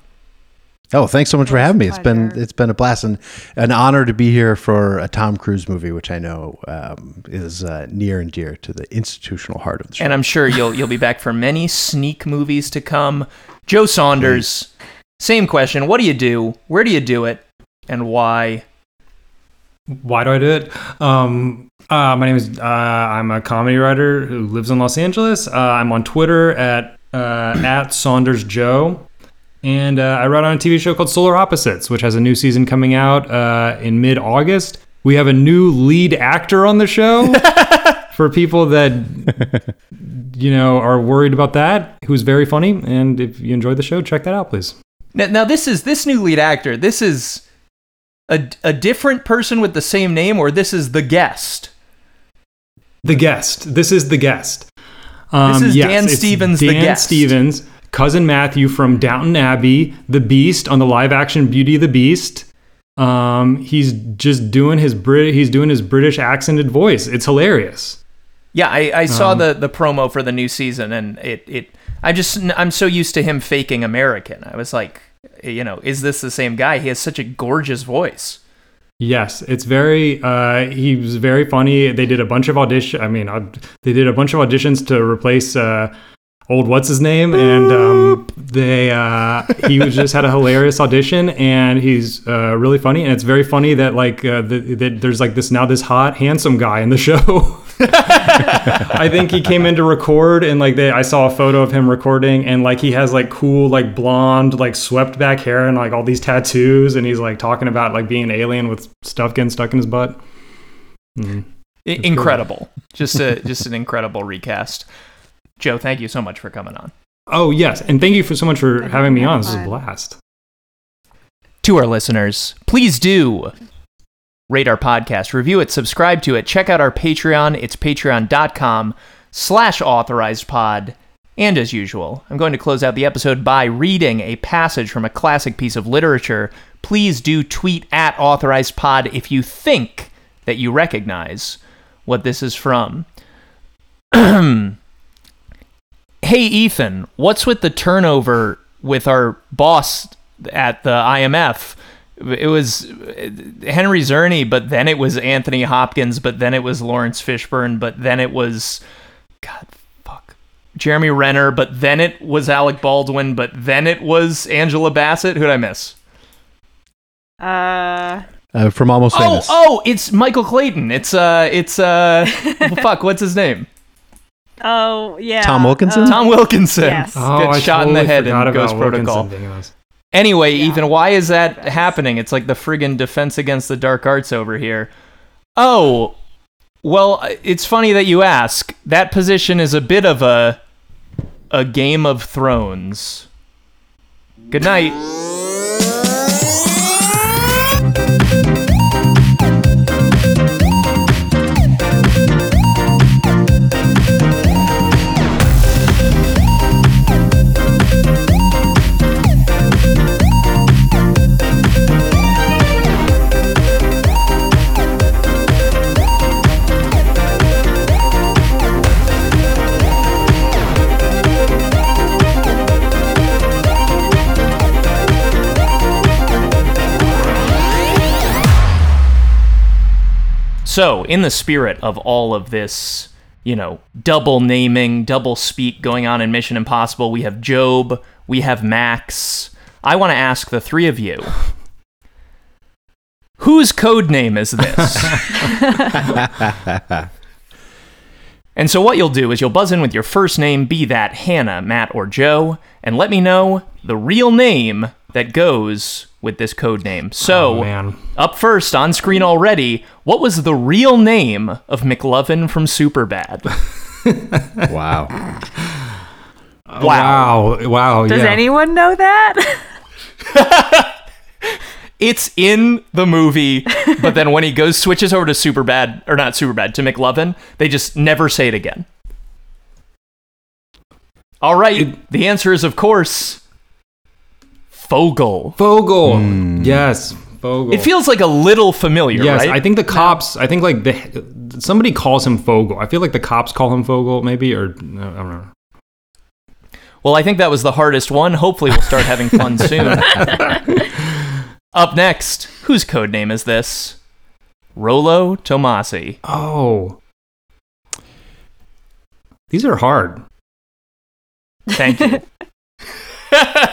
Oh, thanks so much for It's a having me. It's been it's been a blast and an honor to be here for a Tom Cruise movie, which I know um, is uh, near and dear to the institutional heart of the show. And I'm sure you'll you'll be back for many sneak movies to come. Joe Saunders, same question. What do you do? Where do you do it? And why? Why do I do it? Um, uh, my name is. Uh, I'm a comedy writer who lives in Los Angeles. Uh, I'm on Twitter at uh, at Saunders Joe. And uh, I wrote on a TV show called Solar Opposites, which has a new season coming out uh, in mid August. We have a new lead actor on the show for people that, you know, are worried about that, who's very funny. And if you enjoyed the show, check that out, please. Now, now this is this new lead actor. This is a, a different person with the same name, or this is the guest. The guest. This is the guest. Um, This is yes, Dan Stevens, the Dan guest. Stevens, cousin Matthew from Downton Abbey, The Beast on the live action Beauty and the Beast. Um, he's just doing his Brit. He's doing his British accented voice. It's hilarious. Yeah, I, I saw Um, the the promo for the new season, and it it I just I'm so used to him faking American. I was like, you know, is this the same guy? He has such a gorgeous voice. Yes, it's very. Uh, he was very funny. They did a bunch of audition. I mean, uh, they did a bunch of auditions to replace uh, old what's his name, and um, they uh, he was just had a hilarious audition, and he's uh, really funny. And it's very funny that like uh, that there's like this now this hot handsome guy in the show. I think he came in to record, and like they, I saw a photo of him recording, and like he has like cool like blonde like swept back hair and like all these tattoos, and he's like talking about like being an alien with stuff getting stuck in his butt. Mm. I- incredible, just a just an incredible recast. Joe, thank you so much for coming on. Oh yes, and thank you for so much for having me on. This is a blast. To our listeners, please do rate our podcast, review it, subscribe to it, check out our Patreon. It's patreon.com slash authorized pod. And as usual, I'm going to close out the episode by reading a passage from a classic piece of literature. Please do tweet at authorized pod if you think that you recognize what this is from. hey Ethan, what's with the turnover with our boss at the IMF? It was uh, Henry Czerny, but then it was Anthony Hopkins, but then it was Laurence Fishburne, but then it was God fuck. Jeremy Renner, but then it was Alec Baldwin, but then it was Angela Bassett. Who'd I miss? Uh, Uh, from Almost Oh, Famous. oh, it's Michael Clayton. It's uh it's uh fuck, what's his name? oh yeah. Tom Wilkinson? uh, Tom Wilkinson. Yes. Oh, Gets I shot in the totally head forgot in Ghost about Wilkinson Protocol. Being in this. Anyway, Yeah. Ethan, why is that happening? It's like the friggin' defense against the dark arts over here. Oh, well, it's funny that you ask. That position is a bit of a a Game of Thrones. Good night. So, in the spirit of all of this, you know, double naming, double speak going on in Mission Impossible, we have Job, we have Max. I want to ask the three of you whose code name is this? and so, what you'll do is you'll buzz in with your first name, be that Hannah, Matt, or Joe, and let me know the real name that goes with this code name. So, Oh, man. up first on screen already, what was the real name of McLovin from Superbad? Wow. Wow. Wow. Does yeah. anyone know that? It's in the movie, but then when he goes switches over to Superbad or not Superbad to McLovin, they just never say it again. All right, the answer is of course Fogell. Fogell. Hmm. Yes. Fogell. It feels like a little familiar, Yes, right? I think the cops. I think like the somebody calls him Fogell. I feel like the cops call him Fogell, maybe, or no, I don't know. Well, I think that was the hardest one. Hopefully, we'll start having fun soon. Up next, whose code name is this? Rollo Tomasi. Oh, these are hard. Thank you.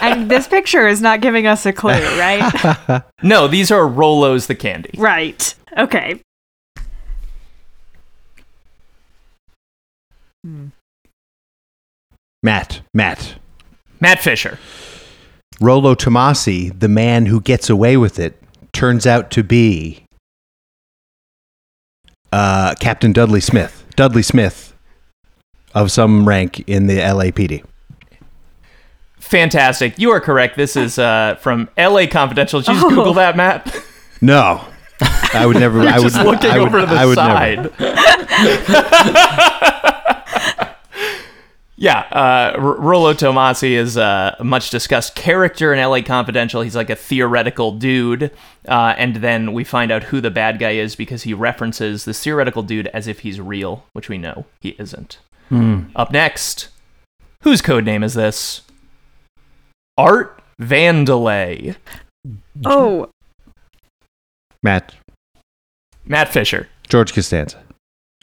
and this picture is not giving us a clue, right? no, these are Rolos the candy. right. Okay. Matt. Matt. Matt Fisher. Rollo Tomasi, the man who gets away with it, turns out to be uh, Captain Dudley Smith. Dudley Smith of some rank in the LAPD. Fantastic. You are correct. This is uh, from LA Confidential. Did you just Oh. Google that, Matt? No, I would never. I would just looking I would, over to the I would side. yeah, uh, R- Rollo Tomasi is a much discussed character in LA Confidential. He's like a theoretical dude, uh, and then we find out who the bad guy is because he references this theoretical dude as if he's real, which we know he isn't. Up next, whose code name is this? Art Vandelay. Oh, Matt Matt Fisher. George Costanza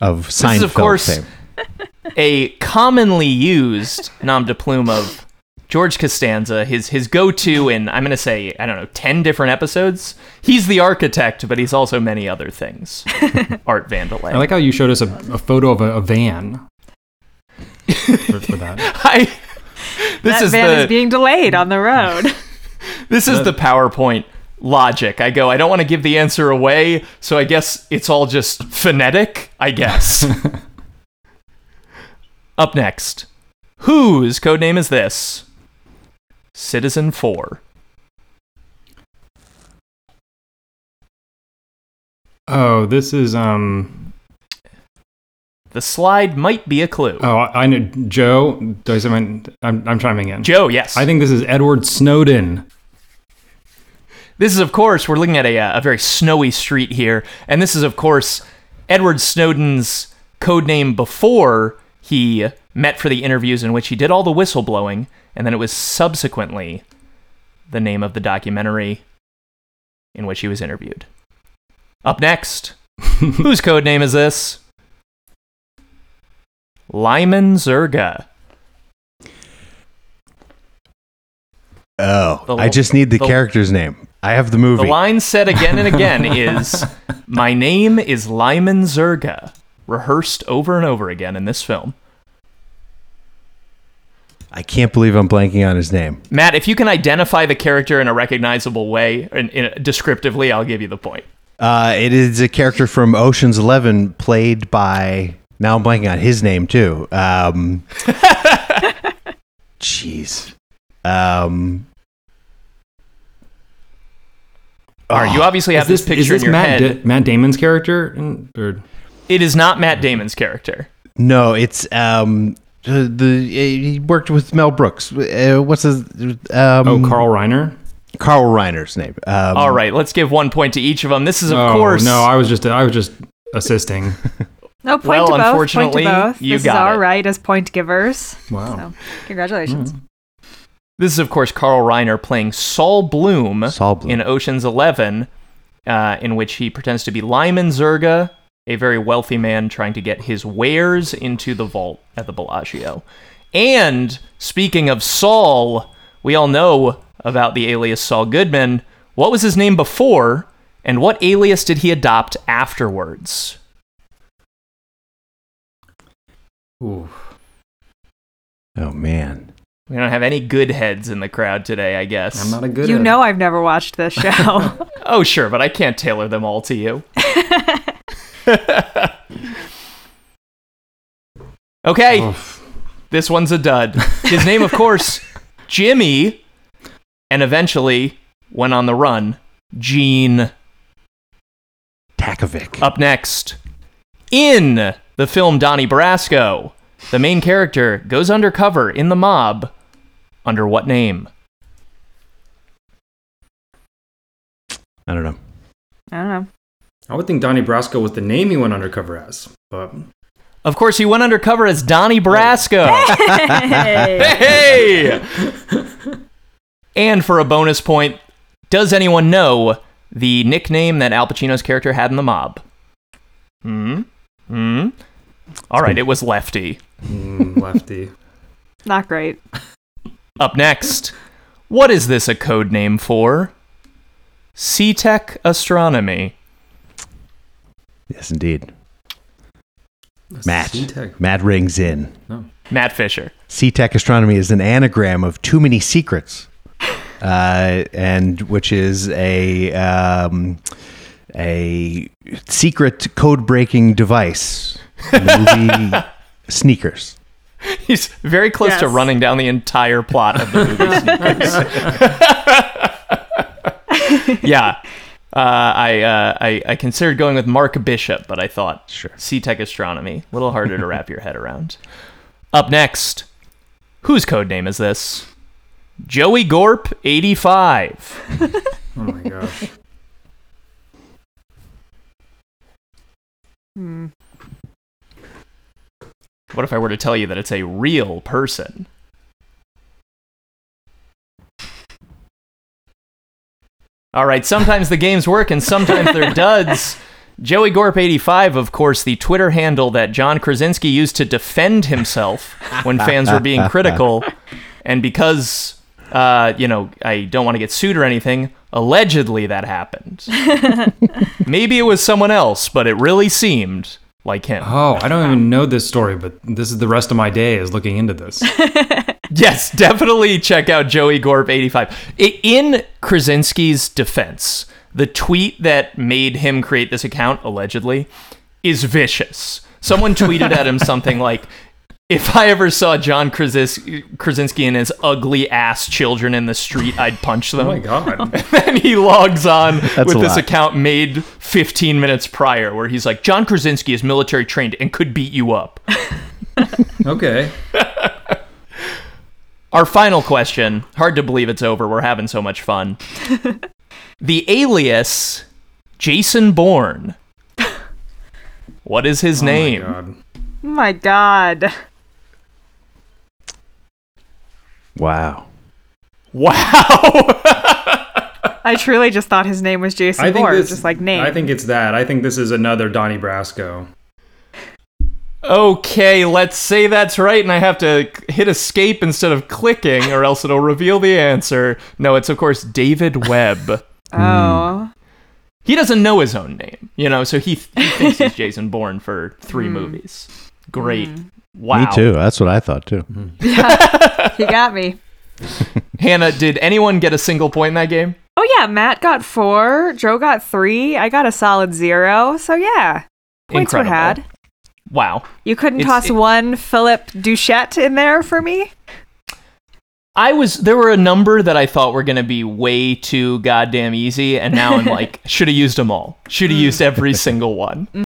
of Seinfeld this is, of course, fame. a commonly used nom de plume of George Costanza, his his go-to in I'm going to say I don't know 10 different episodes. He's the architect, but he's also many other things. Art Vandelay. I like how you showed us a, a photo of a, a van for, for that. I this that is van the is being delayed on the road. this is the PowerPoint logic. I go, I don't want to give the answer away, so I guess it's all just phonetic, I guess. Up next, whose codename is this? Citizen 4. Oh, this is um. The slide might be a clue. Oh, I, I know Joe. Do I say my? I'm I'm chiming in. Joe, yes. I think this is Edward Snowden. This is, of course, we're looking at a, a very snowy street here, and this is, of course, Edward Snowden's code name before he met for the interviews in which he did all the whistleblowing, and then it was subsequently the name of the documentary in which he was interviewed. Up next, whose code name is this? Lyman Zerga. Oh, The- I just need the, the- character's name. I have the movie. The line said again and again is, "My name is Lyman Zerga," rehearsed over and over again in this film. I can't believe I'm blanking on his name. Matt, if you can identify the character in a recognizable way, in, in, descriptively, I'll give you the point. Uh, it is a character from Ocean's Eleven, played by. Now I'm blanking on his name too. Um, Jeez. Um, All right, you obviously have this, this picture is this in your Matt, head. Da- Matt Damon's character? In, or, it is not Matt Damon's character. no, it's um, the, the he worked with Mel Brooks. Uh, what's his? Um, oh, Carl Reiner. Carl Reiner's name. Um, All right, let's give one point to each of them. This is, of oh, course, No, I was just I was just assisting. No point Well, to both. Point unfortunately, to both. you this got is all it. right as point givers. Wow. So, congratulations. this is of course Carl Reiner playing Saul Bloom, Saul Bloom. in Ocean's Eleven, uh, in which he pretends to be Lyman Zerga, a very wealthy man trying to get his wares into the vault at the Bellagio. And speaking of Saul, we all know about the alias Saul Goodman. What was his name before, and what alias did he adopt afterwards? Ooh. Oh man. We don't have any good heads in the crowd today, I guess. I'm not a good. You at- know I've never watched this show. Oh, sure, but I can't tailor them all to you. okay, Oof. this one's a dud. His name, of course, Jimmy, and eventually went on the run, Gene. Takavic. Up next, in the film Donnie Brasco, the main character goes undercover in the mob. Under what name? I don't know. I don't know. I would think Donnie Brasco was the name he went undercover as, but Of course, he went undercover as Donnie Brasco. Hey! Hey! and for a bonus point, does anyone know the nickname that Al Pacino's character had in the mob? Hmm? Hmm? All right, it was Lefty. mm, lefty. Not great. Up next, what is this a code name for? Setec Astronomy. Yes, indeed. Matt. Setec. Matt rings in. No. Matt Fisher. Setec astronomy is an anagram of too many secrets. uh, and which is a um, a secret code breaking device. in The movie Sneakers. He's very close to running down the entire plot of the movie Sneakers. yeah. Uh, I, uh, I I considered going with Mark Bishop, but I thought Sure. Setec Astronomy. A little harder to wrap your head around. Up next, whose code name is this? Joey Gorp 85. Oh my gosh. Hmm. What if I were to tell you that it's a real person? All right, sometimes the games work and sometimes they're duds. Joey Gorp85, of course, the Twitter handle that John Krasinski used to defend himself when fans were being critical. And because, uh, you know, I don't want to get sued or anything, allegedly that happened. Maybe it was someone else, but it really seemed like him. Oh, I don't even know this story, but this is the rest of my day is looking into this. Yes, definitely check out Joey Gorp 85. In Krasinski's defense, the tweet that made him create this account, allegedly, is vicious. Someone tweeted at him something like, if I ever saw John Krasis- Krasinski and his ugly ass children in the street, I'd punch them. Oh my god. and then he logs on with this lot. account made 15 minutes prior where he's like, John Krasinski is military trained and could beat you up. Okay. Our final question. Hard to believe it's over. We're having so much fun. the alias Jason Bourne. What is his name? Oh my? God. Oh my god. Wow. wow. I truly just thought his name was Jason I think Bourne, this, just like name. I think it's that. I think this is another Donnie Brasco. okay, let's say that's right, and I have to hit escape instead of clicking, or else it'll reveal the answer. No, it's of course David Webb. oh. He doesn't know his own name, you know, so he, he thinks he's Jason Bourne for three hmm. movies. Great. Hmm. Wow. Me too. That's what I thought too. Mm-hmm. He got me. Hannah, did anyone get a single point in that game? Oh yeah, Matt got four, Joe got three, I got a solid zero. So yeah, points Incredible. were had. Wow. You couldn't It's- toss it- one Philip Duchette in there for me. I was there were a number that I thought were going to be way too goddamn easy and now I'm like should have used them all. Should have mm. used every single one. Mm.